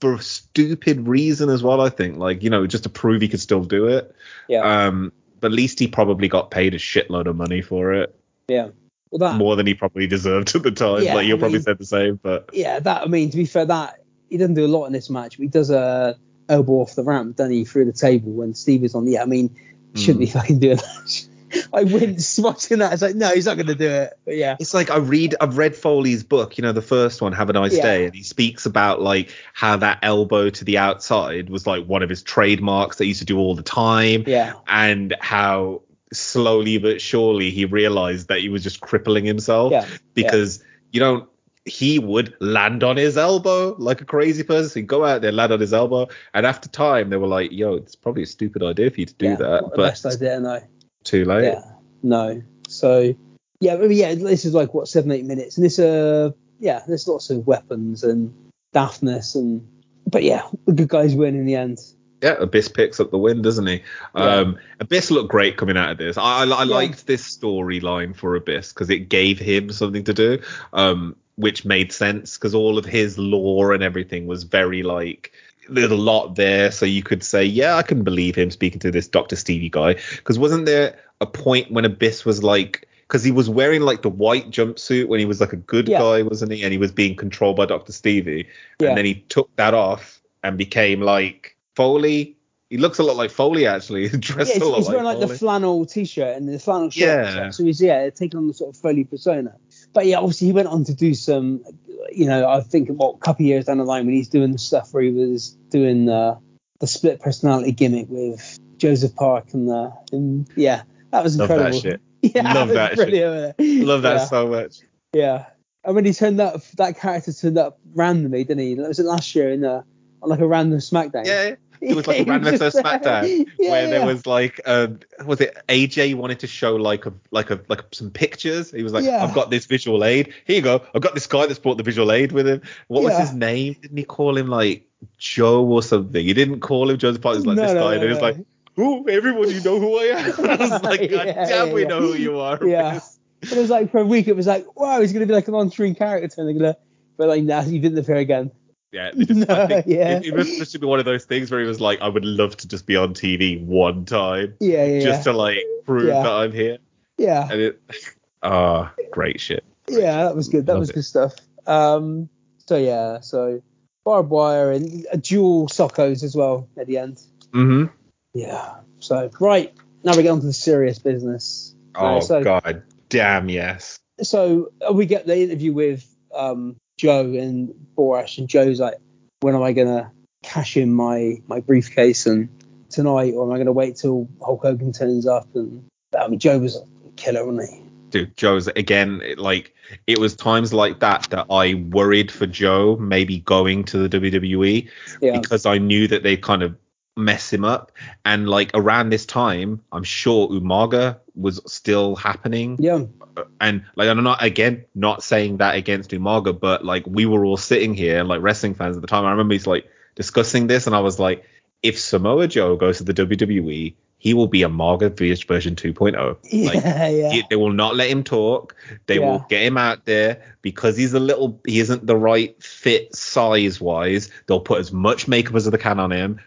for a stupid reason as well. I think like you know just to prove he could still do it. yeah, Um, but at least he probably got paid a shitload of money for it, yeah. Well, that, more than he probably deserved at the time. Yeah, like you I probably mean- said the same, but yeah, that. I mean, to be fair, that he doesn't do a lot in this match, but he does a elbow off the ramp, doesn't he, through the table when Steve is on. Yeah, I mean, shouldn't be Mm. fucking doing that. [laughs] I winced watching [laughs] that. It's like, no, he's not going to do it. But yeah, it's like I read I've read Foley's book, you know, the first one, Have a Nice Yeah. Day, and he speaks about like how that elbow to the outside was like one of his trademarks that he used to do all the time, yeah, and how slowly but surely he realized that he was just crippling himself yeah, because you don't he would land on his elbow like a crazy person. He'd go out there, land on his elbow, and after time they were like, "Yo, it's probably a stupid idea for you to do yeah. that," Not the but best idea, no. too late. Yeah, no. So yeah, but yeah, this is like what seven, eight minutes, and this uh, yeah, there's lots of weapons and daftness, and but yeah, the good guys win in the end. Yeah, Abyss picks up the win, doesn't he? Yeah. Um, Abyss looked great coming out of this. I, I, I Yeah. liked this storyline for Abyss because it gave him something to do, um, which made sense because all of his lore and everything was very like there's a lot there, so you could say, yeah, I can believe him speaking to this Doctor Stevie guy. Because wasn't there a point when Abyss was like, because he was wearing like the white jumpsuit when he was like a good Yeah. guy, wasn't he? And he was being controlled by Doctor Stevie, and then he took that off and became like Foley. He looks a lot like Foley actually, [laughs] dressed Yeah, he's, a lot he's like wearing like Foley. the flannel t-shirt and the flannel shorts. Yeah. So he's yeah taking on the sort of Foley persona. But yeah, obviously he went on to do some, you know, I think what a couple of years down the line when he's doing the stuff where he was doing uh, the split personality gimmick with Joseph Park and the and yeah, that was incredible. Love [laughs] incredible. that shit. Yeah, Love was that shit. brilliant. Love that yeah. so much. Yeah. And when he turned up, that character turned up randomly, didn't he? Was it last year in a, on like a random SmackDown? Yeah, it was like a random just episode there. [laughs] SmackDown Yeah, where there was like, um, was it AJ wanted to show like a like a like some pictures? He was like, Yeah. I've got this visual aid. Here you go. I've got this guy that's brought the visual aid with him. What was his name? Didn't he call him like Joe or something? He didn't call him Joseph Park. He was like No, this no, guy, no, and he was like, "Ooh, everyone, you know who I am." [laughs] I was [laughs] like, God Yeah, damn, yeah, we know who you are. Yeah. Chris." But it was like for a week, it was like, wow, he's gonna be like an on-screen character, and they're gonna, but like, nah, he didn't appear again. Yeah, [laughs] they just, No, I think yeah. it, it was supposed to be one of those things where he was like, I would love to just be on TV one time, Yeah, yeah, just to like prove Yeah. that I'm here. yeah, And it, [laughs] ah, great shit. yeah, that was good. That was it. good stuff. Um, so yeah, so barbed wire and a dual sockos as well at the end. Mm-hmm. Yeah. So right now we get on to the serious business. Oh so, god, damn yes. so uh, we get the interview with um, Joe and Borash, and Joe's like, when am I gonna cash in my my briefcase and tonight, or am I gonna wait till Hulk Hogan turns up? And I mean, Joe was a killer, wasn't he? Dude, Joe's again. It, like it was times like that that I worried for Joe maybe going to the WWE Yeah. because I knew that they kind of mess him up. And like around this time, I'm sure Umaga was still happening. Yeah. and like I'm not again not saying that against Umaga, but like we were all sitting here like wrestling fans at the time. I remember he's like discussing this, and I was like, if Samoa Joe goes to the WWE, he will be Umaga version 2.0. [laughs] Yeah, Like, yeah. he- they will not let him talk. They Yeah. will get him out there because he's a little, he isn't the right fit size wise. They'll put as much makeup as they can on him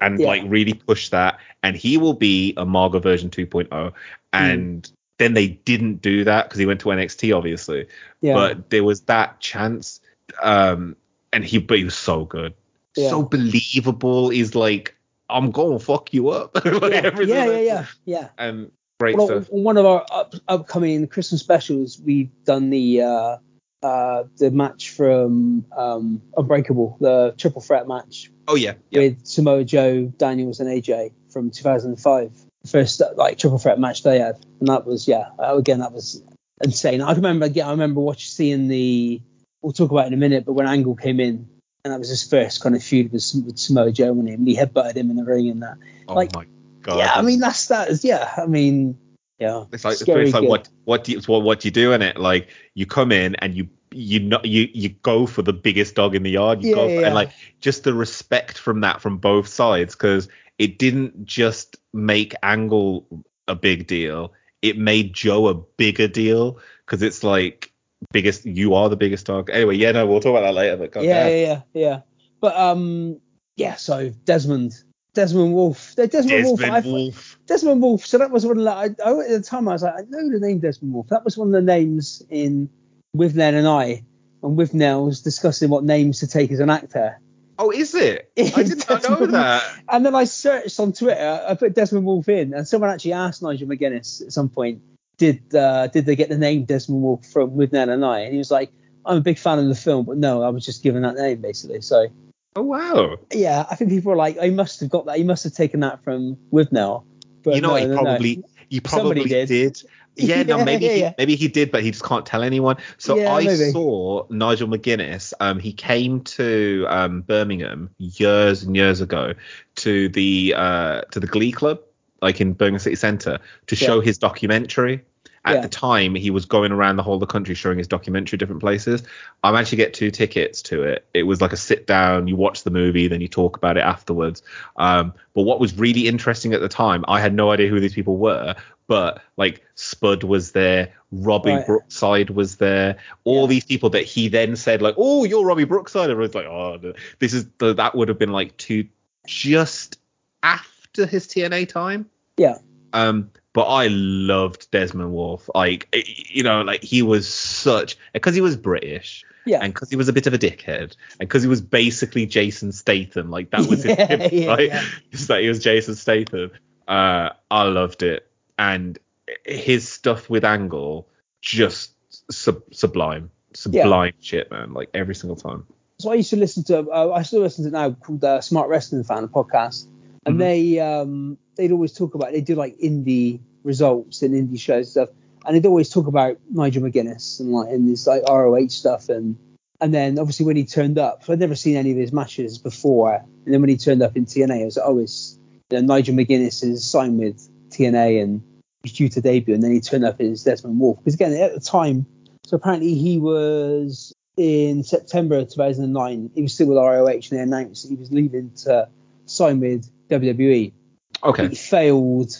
and Yeah. like really push that. And he will be Umaga version 2.0. And then they didn't do that because he went to NXT, obviously. yeah. But there was that chance. Um, and he, but he was so good. Yeah. So believable. He's like, I'm going to fuck you up. [laughs] Like, yeah, yeah, yeah, yeah, yeah. And great Well, stuff. on one of our up, upcoming Christmas specials, we've done the uh, uh, the match from um, Unbreakable, the triple threat match Oh, yeah. yeah. with Samoa Joe, Daniels, and AJ from 2005. First like triple threat match they had, and that was yeah. uh, Again, that was insane. I remember again. I remember watching seeing the. We'll talk about it in a minute, but when Angle came in, and that was his first kind of feud with, with Samoa Joe, and he, he headbutted him in the ring and that. Oh, like, my God. yeah, I mean that's that is yeah. I mean yeah. It's like scary it's like good. what what do you what, what do you do in it? Like you come in and you you not you you go for the biggest dog in the yard. You Yeah, go for, yeah. and like just the respect from that from both sides because it didn't just make Angle a big deal. It made Joe a bigger deal because it's like biggest you are the biggest dog. Anyway, yeah, no, we'll talk about that later. But yeah, yeah, yeah, yeah. But um, yeah. So Desmond, Desmond Wolfe, the Desmond, Wolfe. Desmond I, Wolfe. Desmond Wolfe. So that was one of the. I, I, at the time I was like, I know the name Desmond Wolfe. That was one of the names in Withnail and I, and Withnail's discussing what names to take as an actor. Oh, is it? [laughs] I did not know that. And then I searched on Twitter. I put Desmond Wolfe in, and someone actually asked Nigel McGuinness at some point, did uh, did they get the name Desmond Wolfe from Withnail and I? And he was like, I'm a big fan of the film, but no, I was just given that name basically. So Oh wow. yeah, I think people are like, he must have got that. He must have taken that from Withnail. But you know no. He no, no. probably you Somebody probably did. did. Yeah, no, [laughs] maybe yeah, he, maybe he did, but he just can't tell anyone. So Yeah, I maybe. saw Nigel McGuinness. Um, he came to um Birmingham years and years ago to the uh to the Glee Club, like in Birmingham City Centre, to Yeah. show his documentary. At Yeah. the time, he was going around the whole of the country showing his documentary, different places. I managed to get two tickets to it. It was like a sit down, you watch the movie, then you talk about it afterwards. Um, but what was really interesting at the time, I had no idea who these people were, but like Spud was there, Robbie Right. Brookside was there, all Yeah. these people that he then said like, "Oh, you're Robbie Brookside." Everyone's like, "Oh, this is the, that would have been like two just after his TNA time." Yeah. Um, but I loved Desmond Wolfe. Like, eh, you know, like he was such because he was British Yeah. and because he was a bit of a dickhead and because he was basically Jason Statham. Like that was his [laughs] Yeah, gimmick, yeah, [laughs] right? yeah. Just that he was Jason Statham. Uh, I loved it, and his stuff with Angle just sub- sublime, sublime shit, man. Like every single time. So I used to listen to, uh, I still listen to it now called uh, Smart Wrestling Fan, a podcast, and Mhm. they um they'd always talk about they do like indie results and indie shows and stuff, and they'd always talk about Nigel McGuinness and like in this like ROH stuff and and then obviously when he turned up, I'd never seen any of his matches before, and then when he turned up in TNA, I was like, oh, it's you know, Nigel McGuinness is signed with TNA and he's due to debut, and then he turned up as Desmond Wolfe because again at the time, so apparently he was in September 2009. He was still with ROH, and they announced that he was leaving to sign with WWE. Okay. He failed.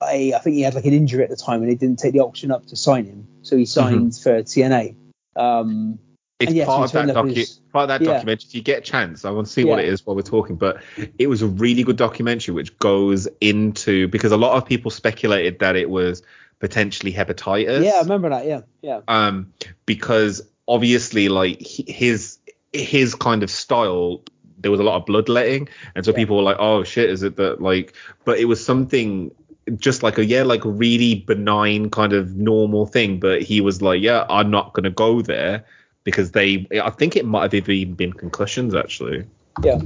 I, I think he had like an injury at the time, and they didn't take the option up to sign him, so he signed for TNA. Um, It's yes, part of that docu- part of that yeah. documentary. If you get a chance, I want to see what it is while we're talking. But it was a really good documentary which goes into because a lot of people speculated that it was potentially hepatitis. yeah, I remember that. Yeah, yeah, um, because obviously like his his kind of style there was a lot of bloodletting and so Yeah. people were like oh shit is it that like but it was something just like a yeah like a really benign kind of normal thing but he was like yeah i'm not going to go there because they i think it might have even been concussions actually yeah,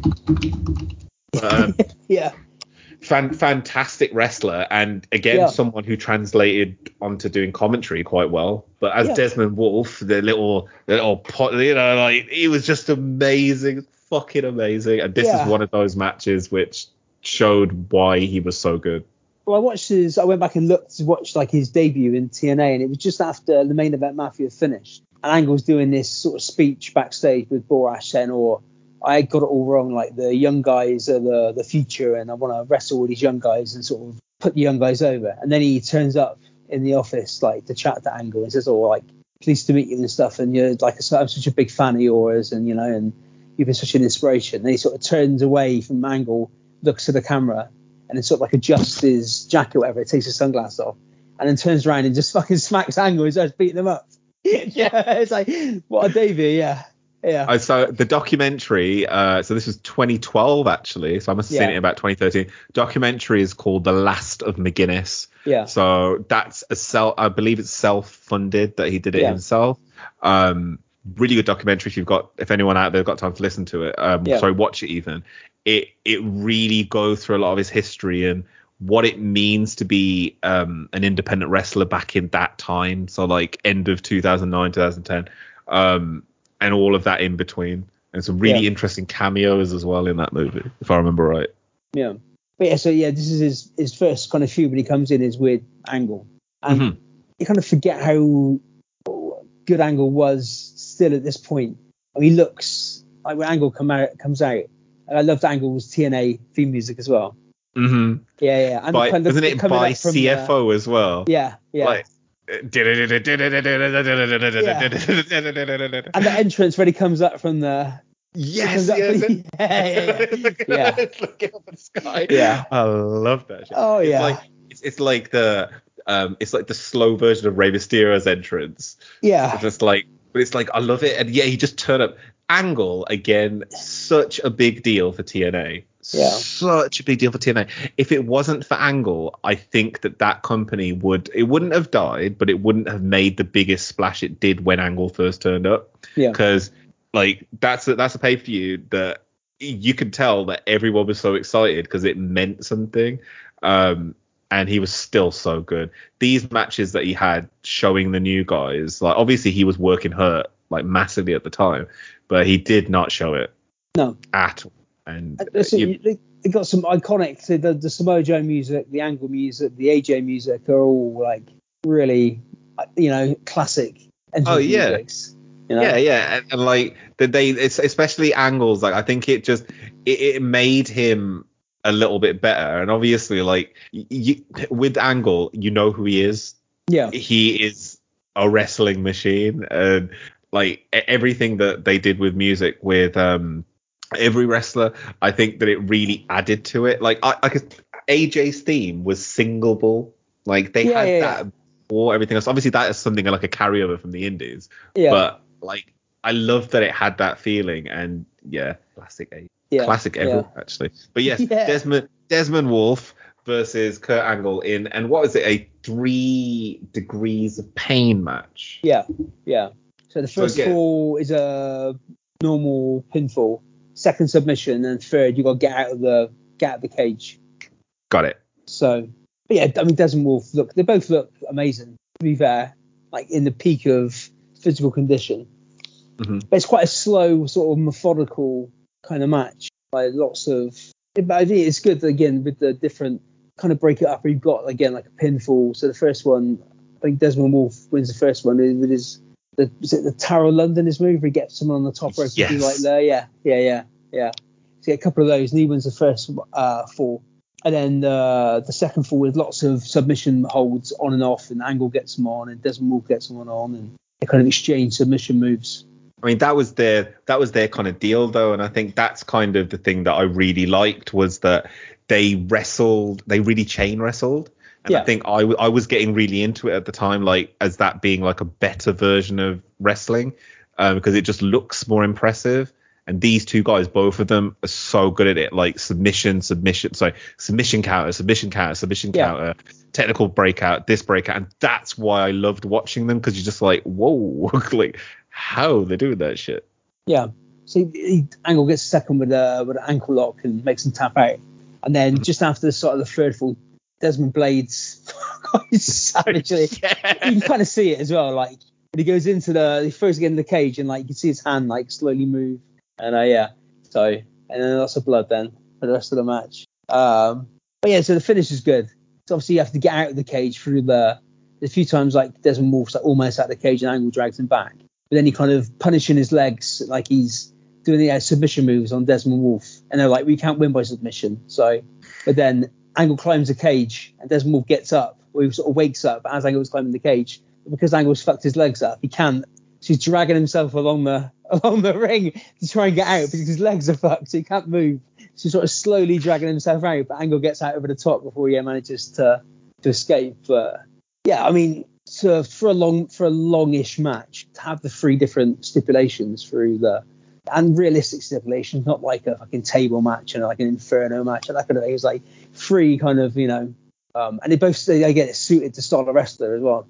but, um, [laughs] yeah, fan, fantastic wrestler and again Yeah. someone who translated onto doing commentary quite well but as Yeah. desmond wolfe the little the little pot you know like he was just amazing fucking amazing and this Yeah. is one of those matches which showed why he was so good Well, I watched his. I went back and looked to watch like his debut in TNA, and it was just after the main event Mafia had finished. And Angle's doing this sort of speech backstage with Borash saying, "Or I got it all wrong. Like the young guys are the the future, and I want to wrestle all these young guys and sort of put the young guys over. And then he turns up in the office like to chat to Angle and says, "Oh, like pleased to meet you and stuff." And you're like, "I'm such a big fan of yours," and you know, and you've been such an inspiration. And he sort of turns away from Mangle, looks to the camera, and then sort of like adjusts his jacket, or whatever, It takes his sunglasses off, and then turns around and just fucking smacks Angle and starts beating him up. [laughs] yeah, it's like what a debut, yeah. Yeah. Saw the documentary. Uh, so this was 2012 actually. So I must have seen Yeah. it about 2013. Documentary is called The Last of McGuinness. Yeah. So that's a self. I believe it's self-funded that he did it Yeah. himself. Um, really good documentary. If you've got, if anyone out there got time to listen to it, um, Yeah. sorry, watch it even. It it really goes through a lot of his history and what it means to be um, an independent wrestler back in that time. So like end of 2009, 2010, um, and all of that in between. And some really Yeah. interesting cameos as well in that movie, if I remember right. Yeah. But yeah, so yeah, this is his, his first kind of feud when he comes in is with Angle. And Mhm. you kind of forget how good Angle was still at this point. I mean, he looks like when Angle come out, comes out. And I loved Angle's TNA theme music as well. Mm-hmm. Yeah, yeah. And By, kind of wasn't it by from, uh, CFO as well? yeah, yeah. Like, [laughs] and the entrance he comes up from the yes, yes, from- [laughs] yeah, yeah, yeah. [laughs] Yeah. looking up at the sky. Yeah. I love that. Shit. Oh, it's yeah. like it's, it's like the um, it's like the slow version of Rey Mysterio's entrance. yeah, It's just like, but it's like I love it, and yeah, he just turned up. Angle again, such a big deal for TNA. Yeah. Such a big deal for TNA. If it wasn't for Angle, I think that that company would it wouldn't have died, but it wouldn't have made the biggest splash it did when Angle first turned up. yeah, Because like that's a, that's a pay per view that you could tell that everyone was so excited because it meant something. Um, and he was still so good. These matches that he had showing the new guys, like obviously he was working hurt like massively at the time, but he did not show it no. at all. And listen, you- you- they, got some iconic the, the, the Samoa Joe music, the Angle music, the AJ music are all like really, uh, you know, classic. Oh, yeah. musics, you know? yeah, yeah, and, and like they, it's especially angles. Like I think it just it, it made him a little bit better. And obviously, like you, with Angle, you know who he is. yeah, he is a wrestling machine. And like everything that they did with music with um every wrestler i think that it really added to it. Like i, I could aj's theme was singleable like they Yeah, had yeah, that or everything else. Obviously that is something like a carryover from the indies. Yeah, but like i love that it had that feeling. And yeah classic A yeah, classic ever actually but yes [laughs] Yeah. desmond desmond wolfe versus kurt angle in and what is it a three degrees of pain match yeah, yeah. So the So first fall is a normal pinfall, second submission, and third you got to get out of the get out of the cage. got it So, but yeah, I mean, Desmond Wolfe, look, they both look amazing. To be fair, like in the peak of physical condition, Mhm. but it's quite a slow, sort of methodical kind of match. by lots of, but I think it's good again with the different kind of break it up. You've got again like a pinfall. So the first one, I think Desmond Wolfe wins the first one with his. The, is it the Tower of London his move? Where he gets someone on the top rope Yes. like there, yeah, yeah, yeah, yeah. So yeah, a couple of those, and he wins the first uh, fall. And then uh, the second fall with lots of submission holds on and off, and Angle gets them on, and Desmond Wolfe gets someone on, and they kind of exchange submission moves. I mean, that was their that was their kind of deal, though, and I think that's kind of the thing that I really liked was that they wrestled, they really chain wrestled, and I Yeah. think I, w- I was getting really into it at the time, like as that being like a better version of wrestling, um, because it just looks more impressive. And these two guys, both of them, are so good at it, like submission, submission, sorry, submission counter, submission counter, submission Yeah. counter, technical breakout, this breakout, and that's why I loved watching them because you're just like, whoa, [laughs] like how they doing that shit. Yeah. So he, Angle gets second with a with an ankle lock and makes him tap out, and then just after the sort of the third fall, Desmond Blades [laughs] savagely. [laughs] You can kind of see it as well, like when he goes into the he throws again in the cage and like you can see his hand like slowly move, and uh, yeah, so and then lots of blood then for the rest of the match. Um, but yeah, so the finish is good. So obviously you have to get out of the cage through the a few times like Desmond Wolfe's like almost out of the cage and Angle drags him back, but then he kind of punishing his legs like he's doing the submission moves on Desmond Wolfe, and they're like we can't win by submission. So, but then Angle climbs the cage and Desmond Wolfe gets up, or he sort of wakes up as Angle's climbing the cage. But because Angle's fucked his legs up, he can't. So he's dragging himself along the [laughs] along the ring to try and get out because his legs are fucked, so he can't move. So he's sort of slowly dragging himself out, but Angle gets out over the top before he manages to to escape. But yeah, I mean, so for a long for a longish match to have the three different stipulations through the and realistic stipulations, not like a fucking table match and like an inferno match and that kind of thing. It was like three kind of, you know, um, and they both they get it suited to style of wrestler as well.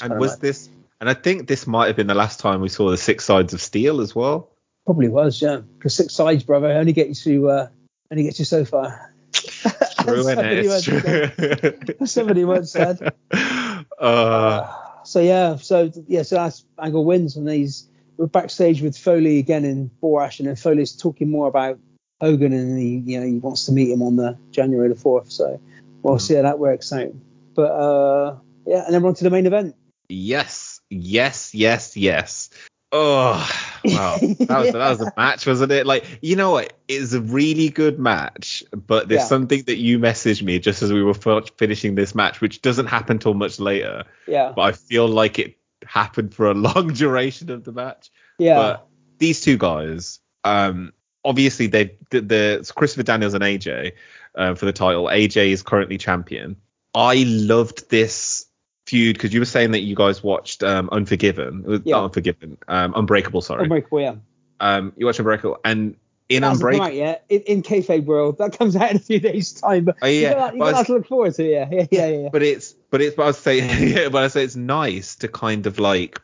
And was this? And I think this might have been the last time we saw the six sides of steel as well. probably was, yeah. Because six sides, brother, only get you to uh, only get you so far. True, [laughs] Somebody innit? once said- Somebody once said. [laughs] uh, So yeah, so yeah, so that's Angle wins, and he's we're backstage with Foley again in Borash, and then Foley's talking more about Hogan, and he you know he wants to meet him on the January the fourth. So we'll see how that works out. But uh, yeah, and then we're on to the main event. yes, yes, yes, yes. Oh, wow. That was, [laughs] that was a match, wasn't it? Like, you know what? It's a really good match, but there's Yeah. something that you messaged me just as we were fi- finishing this match, which doesn't happen till much later. Yeah, But I feel like it happened for a [laughs] long duration of the match. yeah, But these two guys, um, obviously they the, the it's Christopher Daniels and AJ uh, for the title. AJ is currently champion. I loved this feud because you were saying that you guys watched um, Unforgiven, uh, Yeah. not Unforgiven, um, Unbreakable. Sorry, Unbreakable, yeah. um, you watched Unbreakable, and in Unbreakable, out yet. In, in kayfabe world, that comes out in a few days' time. But Oh, yeah, you got, you got was- to look forward to. it, Yeah, yeah, yeah, yeah. but it's but it's but I was saying [laughs] yeah, but I say it's nice to kind of like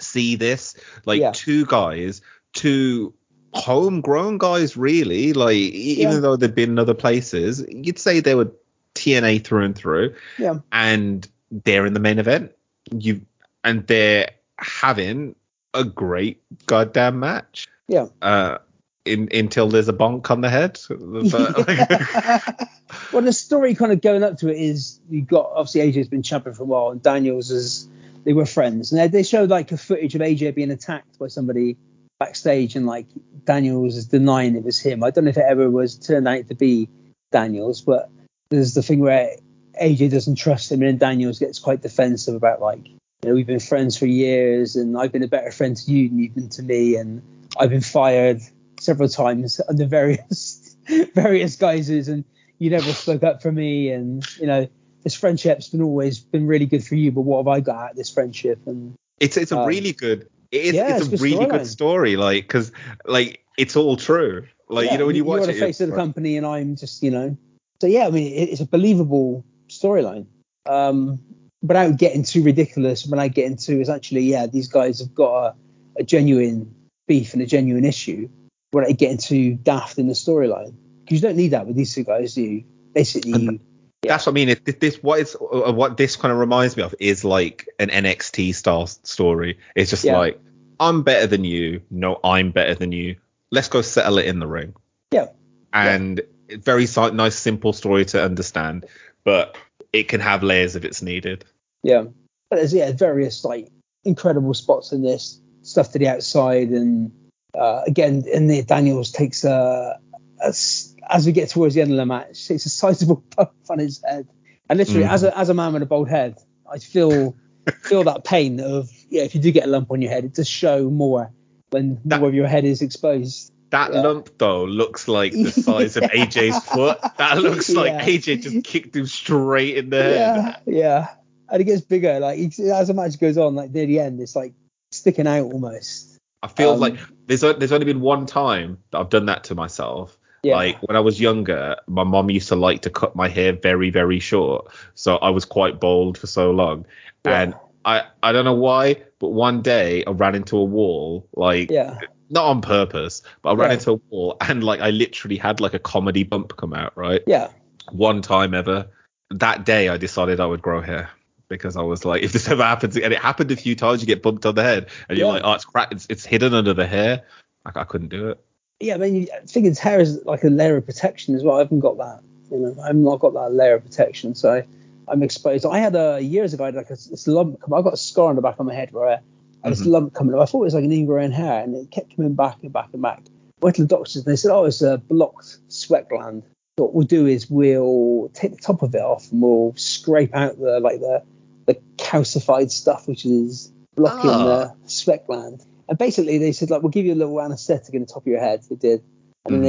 see this like Yeah. two guys, two homegrown guys really, like Yeah. even though they've been in other places, you'd say they were TNA through and through, yeah. and they're in the main event. You and they're having a great goddamn match. Yeah. Uh, in, until there's a bonk on the head. But- [laughs] well, the story kind of going up to it is you got obviously AJ's been champion for a while, and Daniels is they were friends, and they, they showed like a footage of AJ being attacked by somebody backstage, and like Daniels is denying it was him. I don't know if it ever was turned out to be Daniels, but there's the thing where AJ doesn't trust him, and then Daniels gets quite defensive about like, you know, we've been friends for years, and I've been a better friend to you than you've been to me, and I've been fired several times [laughs] under various [laughs] various guises, and you never spoke up for me, and you know this friendship's been always been really good for you, but what have I got out of this friendship? And It's it's a Um, really good. It is, yeah, it's, it's a really good story, like because like it's all true. Like yeah, you know when you, watch you're it, the face of the company, and I'm just you know, so yeah, I mean it, it's a believable storyline. Um, without getting too ridiculous, when I get into is actually yeah, these guys have got a, a genuine beef and a genuine issue. When I get into daft in the storyline, because you don't need that with these two guys, do you? Basically, you, That's what I mean. It, this what it's uh, what this kind of reminds me of is like an NXT style story. It's just Yeah. like I'm better than you. No, I'm better than you. Let's go settle it in the ring. yeah, And it's very si- nice, simple story to understand, but it can have layers if it's needed. Yeah, but there's yeah various like incredible spots in this stuff to the outside, and uh, again, in the Daniels takes a as as we get towards the end of the match, takes a sizable [laughs] bump on his head, and literally Mhm. as a as a man with a bald head, I feel feel that pain of yeah if you do get a lump on your head, it does show more when That- more of your head is exposed. That Yeah. lump though looks like the size of [laughs] AJ's foot. That looks [laughs] like Yeah. AJ just kicked him straight in the head. Yeah, yeah, and it gets bigger like as the match goes on, like near the end, it's like sticking out almost. I feel Um, like there's there's only been one time that I've done that to myself. Yeah. Like when I was younger, my mom used to like to cut my hair very very short, so I was quite bald for so long. And I I don't know why, but one day I ran into a wall, like Yeah. Not on purpose, but I ran Yeah. into a wall and like I literally had like a comedy bump come out, right? Yeah. One time ever. That day I decided I would grow hair. Because I was like, if this [laughs] ever happens, and it happened a few times, you get bumped on the head, and you're Yeah. like, oh, it's cracked, it's, it's hidden under the hair. Like I couldn't do it. Yeah, I mean, you- I think his hair is like a layer of protection as well. I haven't got that. You know, I've not got that layer of protection, so I'm exposed. I had a years ago, I had like a, this lump. come- I got a scar on the back of my head where I had this Mhm. lump coming up. I thought it was like an ingrown hair, and it kept coming back and back and back. Went to the doctors and they said, "Oh, it's a blocked sweat gland." what we'll do is we'll take the top of it off and we'll scrape out the like the the calcified stuff which is blocking Ah. the sweat gland. And basically they said like we'll give you a little anaesthetic in the top of your head. They did, and then Mhm.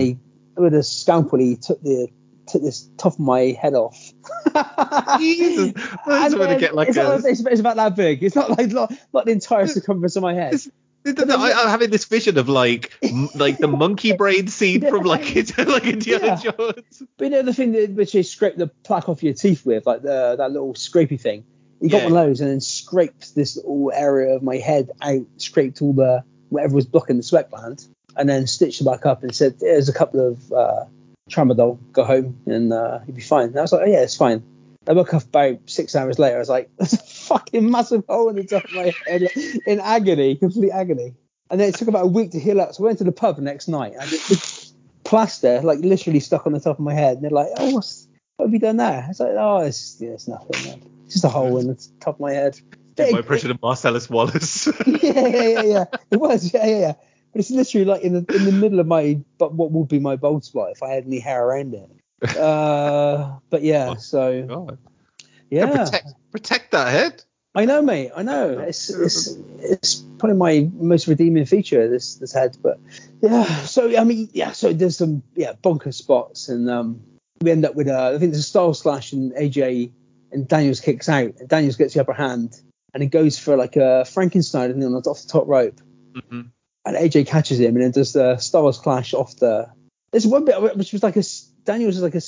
they with a scalpel he took the took this top of my head off. [laughs] Jesus, I just want to get like it's, a. it's, it's about that big. It's not like not, not the entire circumference of my head. I, I'm having this vision of like, m- like the monkey [laughs] brain scene from like, [laughs] like Indiana Yeah. Jones. But you know the thing that which they scrape the plaque off your teeth with, like the that little scrapey thing. He got Yeah. one of those and then scraped this little area of my head out, scraped all the whatever was blocking the sweat gland, and then stitched it back up and said, "There's a couple of uh, tramadol. Go home and uh, you'll be fine." And I was like, "Oh yeah, it's fine." I woke up about six hours later. I was like, [laughs] "There's a fucking massive hole in the top of my head [laughs] in agony, complete agony." And then it took about a week to heal up. So I went to the pub the next night and the plaster like literally stuck on the top of my head. And they're like, "Oh, what's what have you done there?" It's like, "Oh, it's, yeah, it's nothing. Man. It's just a hole in the top of my head." Did my impression of Marcellus Wallace. [laughs] yeah, yeah, yeah, yeah. It was, yeah, yeah, yeah. But it's literally like in the in the middle of my, but what would be my bald spot if I had any hair around it. Uh, but yeah, [laughs] so God. yeah, Protect, protect that head. I know, mate. I know. It's it's it's probably my most redeeming feature. This this head, but yeah. So I mean, yeah. So there's some yeah bunker spots, and um, we end up with uh, I think there's a Styles Clash, and AJ and Daniels kicks out, and Daniels gets the upper hand, and he goes for like a Frankenstein, and on the off the top rope, Mhm. And AJ catches him, and then does the Star Wars clash off the. There's one bit which was like a Daniels is like a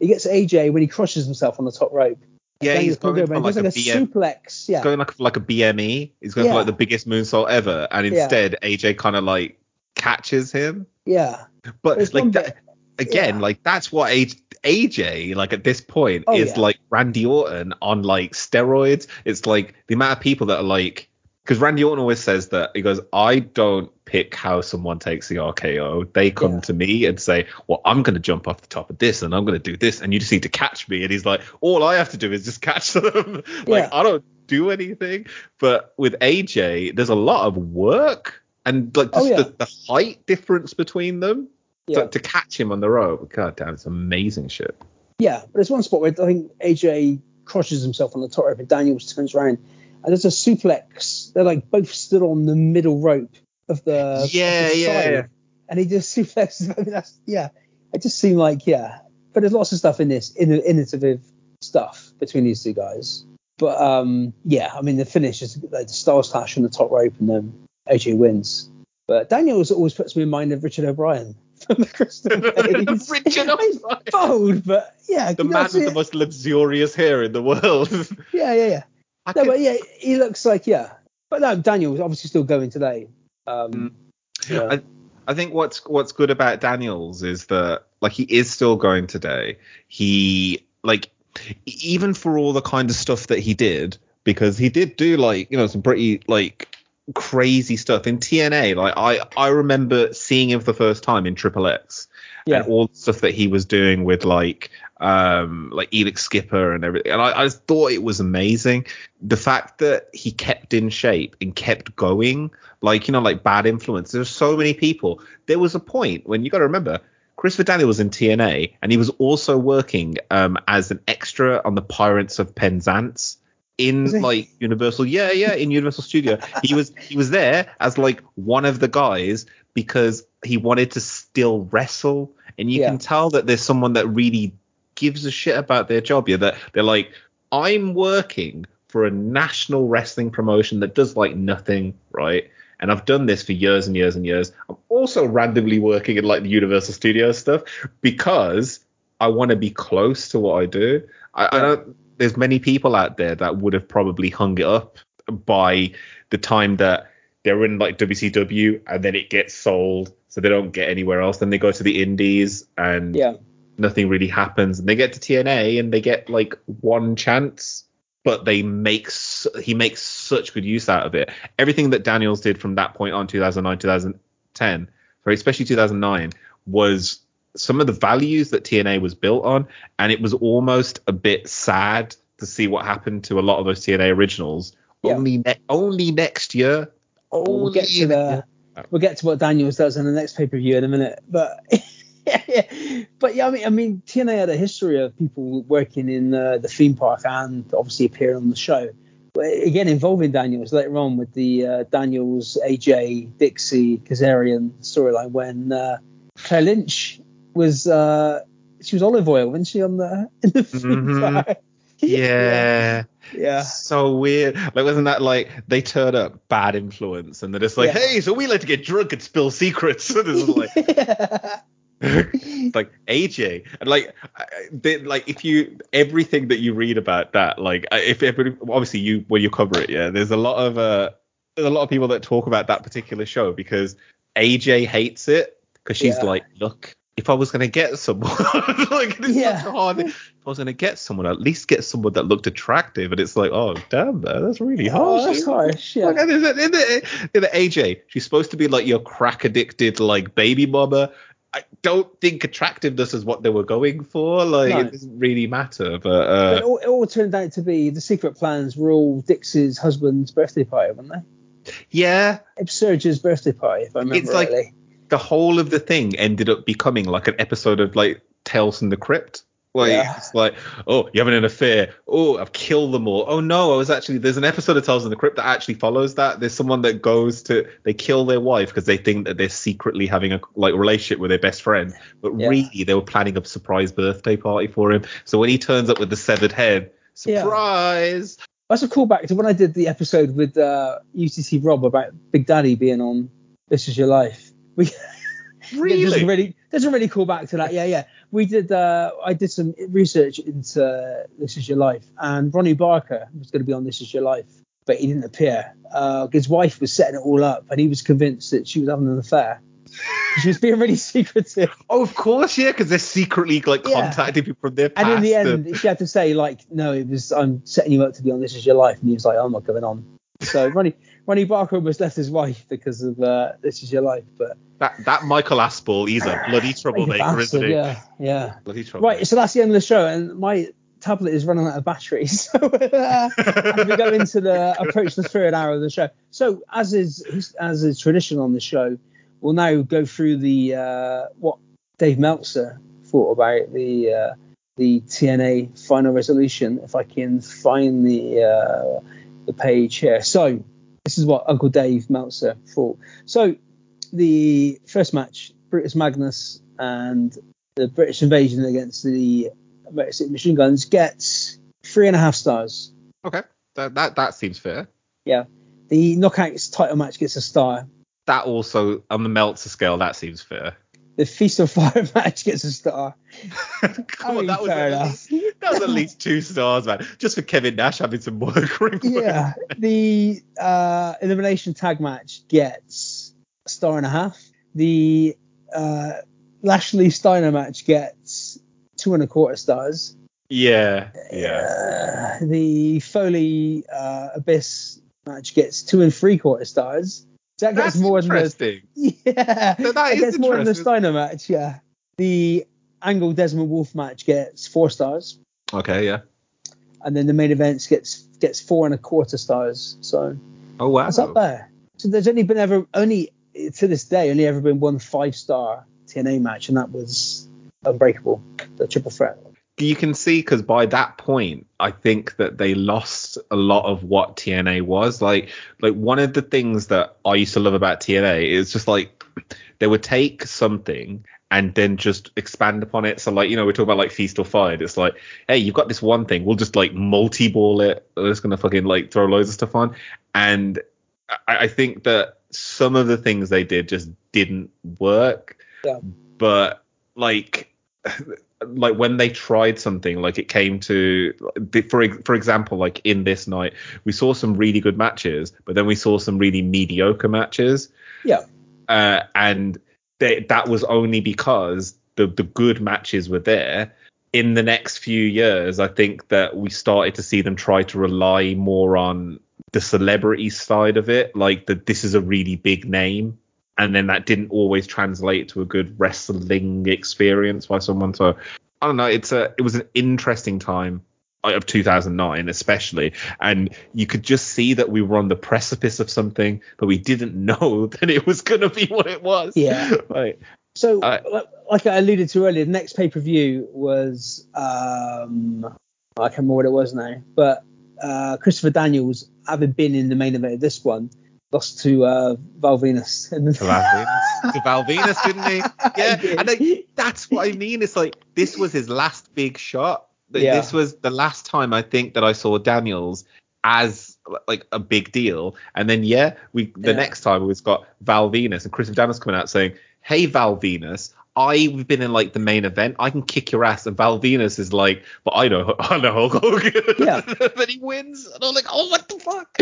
he gets AJ when he crushes himself on the top rope. Yeah, Daniels he's going for like like a BM suplex. Yeah. He's going like like a BME. He's going Yeah. for like the biggest moonsault ever, and Yeah. instead AJ kind of like catches him. Yeah. But There's like bit- that, again, yeah. like that's what AJ, AJ like at this point Oh, is yeah. like Randy Orton on like steroids. It's like the amount of people that are like because Randy Orton always says that he goes, I don't pick how someone takes the RKO. They come Yeah. to me and say, Well, I'm going to jump off the top of this and I'm going to do this, and you just need to catch me. And he's like, All I have to do is just catch [laughs] them. like Yeah. I don't do anything. But with AJ, there's a lot of work and like Oh, just yeah. the, the height difference between them. To, to catch him on the rope, god damn, it's amazing shit. Yeah, but there's one spot where I think AJ crushes himself on the top rope and Daniels turns around and there's a suplex. They're like both stood on the middle rope of the of Yeah, the yeah, side. yeah. And he just [laughs] suplexes. I mean, that's yeah. It just seemed like yeah. But there's lots of stuff in this in the innovative stuff between these two guys. But um yeah, I mean the finish is like the Styles Clash on the top rope and then AJ wins. But Daniels always puts me in mind of Richard O'Brien [laughs] from the Crystal [laughs] Maze. Richard O'Brien. bold, but yeah, The man with see the most luxurious hair in the world. Yeah, yeah, yeah. I No, could- but yeah, he looks like yeah. But no, Daniel's obviously still going today. Um, Mm. yeah. I, I think what's what's good about Daniels is that like he is still going today. He like even for all the kind of stuff that he did because he did do like you know some pretty like crazy stuff in TNA. Like I I remember seeing him for the first time in Triple X Yeah. and all the stuff that he was doing with like um like Elix Skipper and everything. And I, I just thought it was amazing. The fact that he kept in shape and kept going, like you know, like bad influence. There's so many people. There was a point when you got to remember. Christopher Daniel was in TNA, and he was also working um, as an extra on the Pirates of Penzance in like Universal. Yeah, yeah, in Universal Studio. He was he was there as like one of the guys because he wanted to still wrestle, and you Yeah. can tell that there's someone that really gives a shit about their job. Yeah, that they're like, I'm working for a national wrestling promotion that does like nothing, right? And I've done this for years and years and years. I'm also randomly working in like the Universal Studios stuff because I want to be close to what I do. I, I don't. There's many people out there that would have probably hung it up by the time that they're in like WCW and then it gets sold, so they don't get anywhere else. Then they go to the Indies and yeah, nothing really happens. And they get to TNA and they get like one chance, but they make su- he makes such good use out of it. Everything that Daniels did from that point on, 2009, 2010, sorry, especially 2009, was some of the values that TNA was built on, and it was almost a bit sad to see what happened to a lot of those TNA originals. Yeah. Only ne- only next year. we'll get to Only the we'll get to what Daniels does in the next pay per view in a minute. But [laughs] but yeah, I mean, I mean, TNA had a history of people working in uh, the theme park and obviously appearing on the show. But again, involving Daniels later on with the uh, Daniels, AJ, Dixie, Kazarian storyline when uh, Claire Lynch was uh, she was olive oil, wasn't she on the [laughs] in the theme Mhm. park? [laughs] Yeah. yeah. So weird. Like, wasn't that like they turn up bad influence and they're just like, Yeah. hey, so we like to get drunk and spill secrets. [laughs] And it's like, [laughs] like AJ and like they, like if you everything that you read about that like if everybody obviously you when you cover it yeah there's a lot of uh there's a lot of people that talk about that particular show because AJ hates it because she's Yeah. like look if I was gonna get someone [laughs] like it's Yeah. such a hard if I was gonna get someone at least get someone that looked attractive and it's like oh damn man that's really harsh Oh, that's harsh. Yeah. like, in, the, in the AJ, she's supposed to be like your crack addicted like baby mama. I don't think attractiveness is what they were going for. Like No. it doesn't really matter. But But uh, it all, it all turned out to be the secret plans were all Dix's husband's birthday party, weren't they? yeah, It birthday party, if I remember It's like- rightly. the whole of the thing ended up becoming like an episode of like Tales from the Crypt. Like Yeah. it's like, oh, you're having an affair. Oh, I've killed them all. Oh no, I was actually there's an episode of Tales in the Crypt that actually follows that. There's someone that goes to they kill their wife because they think that they're secretly having a like relationship with their best friend, but Yeah. really they were planning a surprise birthday party for him. So when he turns up with the severed head, Yeah. surprise. That's a callback to when I did the episode with uh, UTC Rob about Big Daddy being on This Is Your Life. [laughs] We, [laughs] Really? Really doesn't really call back to that. Yeah, yeah. We did. Uh, I did some research into This Is Your Life, and Ronnie Barker was going to be on This Is Your Life, but he didn't appear. Uh, his wife was setting it all up, and he was convinced that she was having an affair. she was being really [laughs] secretive. Oh, of course, yeah, because they're secretly like Yeah. contacting people from their past. And in the and- end, she had to say like, "No, it was I'm setting you up to be on This Is Your Life," and he was like, "I'm not going on." So Ronnie Ronnie Barker almost left his wife because of uh, This Is Your Life, but That that Michael Aspel, he's a bloody [laughs] troublemaker, isn't he? yeah, yeah. Bloody troublemaker. Right, so that's the end of the show, and my tablet is running out of battery. [laughs] So uh, as we go into the approach the third hour of the show. So as is as is tradition on the show, we'll now go through the uh, what Dave Meltzer thought about the uh, the TNA final resolution. If I can find the uh, the page here. So this is what Uncle Dave Meltzer thought. So the first match, Brutus Magnus and the British invasion against the American Machine Guns gets three and a half stars. Okay, that, that that seems fair. Yeah. The Knockouts title match gets a star. That also on the Meltzer scale, that seems fair. The Feast or Fired [laughs] match gets a star. [laughs] Come I on, that was, at least, that was at least two stars, man. Just for Kevin Nash having some work [laughs] ring. Yeah. The uh, elimination tag match gets a star and a half. The uh, Lashley Steiner match gets two and a quarter stars. yeah, yeah. Uh, the Foley uh, Abyss match gets two and three quarter stars. That gets That's more than the interesting. yeah. So that is gets more than the. Steiner match. Yeah. The Angle Desmond Wolfe match gets four stars, Okay, yeah. and then the main events gets gets four and a quarter stars. So Oh wow. that's up there. So there's only been ever only to this day only ever been one five star TNA match, and that was Unbreakable, the triple threat. You can see because by that point i think that they lost a lot of what tna was. Like like one of the things that i used to love about tna is just like they would take something and then just expand upon it. So like you know we're talking about like feast or fired it's like hey you've got this one thing. We'll just like multi-ball it. We're just gonna fucking like throw loads of stuff on. And i, I think that some of the things they did just didn't work. Yeah. but like like when they tried something like it came to for for example like in this night we saw some really good matches but then we saw some really mediocre matches. Yeah. uh, and they, that was only because the the good matches were there. In the next few years i think that we started to see them try to rely more on the celebrity side of it like that this is a really big name and then that didn't always translate to a good wrestling experience by someone. So I don't know. It's a it was an interesting time uh, of 2009 especially and you could just see that we were on the precipice of something but we didn't [laughs] know that it was going to be what it was Yeah. [laughs] like So, Uh, like I alluded to earlier, the next pay per view was um, I can't remember what it was now, but uh, Christopher Daniels, having been in the main event of this one, lost to uh, Val Venis. to Val Venis, [laughs] to didn't he? Yeah, did. and I, that's what I mean. It's like this was his last big shot. Yeah. This was the last time I think that I saw Daniels as like a big deal. And then yeah, we the Yeah. next time we've got Val Venis and Chris Daniels coming out saying, "Hey Val Venis." I've been in like the main event. I can kick your ass, and Val Venis is like, but I know, [laughs] I know Hulk Hogan. Yeah. [laughs] then he wins, and I'm like, oh, what the fuck?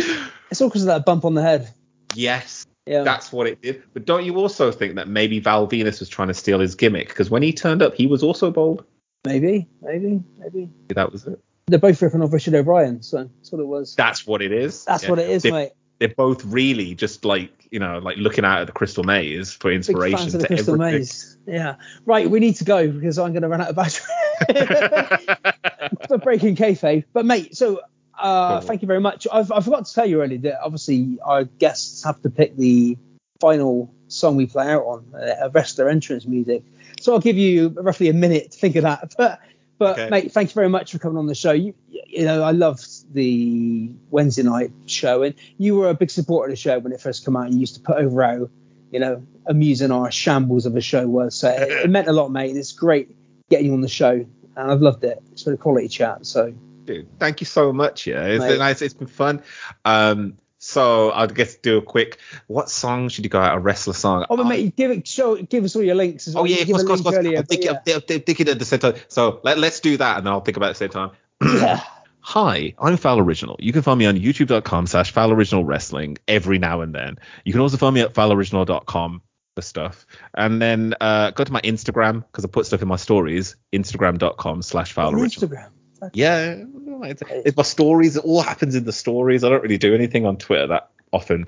It's all because of that bump on the head. Yes, Yeah. that's what it did. But don't you also think that maybe Val Venis was trying to steal his gimmick? Because when he turned up, he was also bold. maybe, maybe, maybe. That was it. They're both ripping off Richard O'Brien, so that's what it was. That's what it is. That's Yeah. what it is, they, mate. They're both really just like you know, like looking out at the crystal maze for inspiration. Big fans of the to Crystal everything. Maze. Yeah. Right, we need to go because I'm going to run out of battery. [laughs] [laughs] for breaking kayfabe. But mate, so uh, thank you very much. I've, I forgot to tell you earlier that obviously our guests have to pick the final song we play out on, uh, rest their entrance music. So I'll give you roughly a minute to think of that. [laughs] But but Okay. mate, thank you very much for coming on the show. You you know I loved the Wednesday night show, and you were a big supporter of the show when it first came out. And You used to put over how you know amusing our shambles of a show was. So it, it [laughs] meant a lot, mate. It's great getting you on the show, and I've loved it. It's been a quality chat. So Dude, thank you so much. Yeah, it's nice. It's been fun. Um, so I'll just do a quick. What song should you go out? A wrestler song? Oh, but I- mate, give it, show, give us all your links as well. Oh yeah, of course, course, course. earlier, I'll but think, yeah. I'll, I'll think it at the same time. So let, let's do that, and then I'll think about it at the same time. yeah. [clears throat] Hi, I'm Fowl Original. You can find me on youtube.com slash Fowl Original Wrestling every now and then. You can also find me at fowloriginal.com for stuff. And then uh, go to my Instagram because I put stuff in my stories, instagram.com slash Fowl Original. Instagram. Yeah, it's, it's my stories. It all happens in the stories. I don't really do anything on Twitter that often.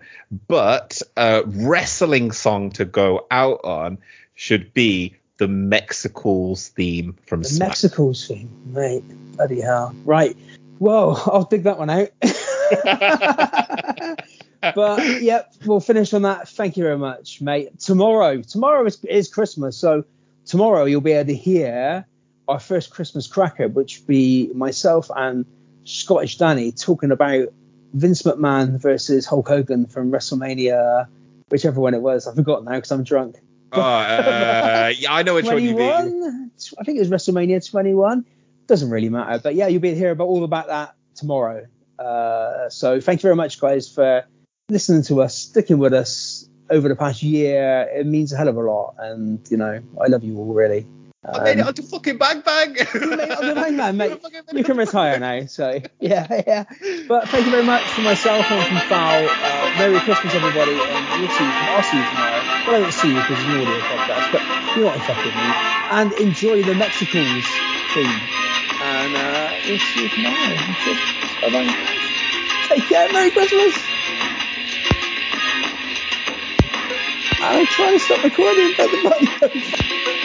But uh, wrestling song to go out on should be the Mexicools theme from The Smack. Mexicools thing, mate. Bloody hell. Right. Whoa, [laughs] I'll dig that one out. [laughs] but yep, we'll finish on that. Thank you very much, mate. Tomorrow, tomorrow is, is Christmas, so tomorrow you'll be able to hear our first Christmas cracker, which will be myself and Scottish Danny talking about Vince McMahon versus Hulk Hogan from WrestleMania, whichever one it was. I forgot now because I'm drunk. Oh, uh, yeah, I know which one you mean. 21. I think it was WrestleMania 21. Doesn't really matter, but yeah, you'll be hear about all about that tomorrow. Uh, so thank you very much, guys, for listening to us, sticking with us over the past year. It means a hell of a lot, and you know, I love you all really. I made it Um, onto fucking Bang Bang. you [laughs] made it onto Bang Bang, mate. [laughs] You can retire now. So [laughs] yeah, yeah. But thank you very much for myself and from Fowl. Uh, Merry Christmas, everybody, and we'll see you. I'll see you tomorrow. Well, I won't see you because it's an audio podcast, but you know what I'm fucking me. And enjoy the Mexicools theme. And uh, we'll see you tomorrow. Bye bye. Take care. Merry Christmas. I'm trying to stop recording, but the button.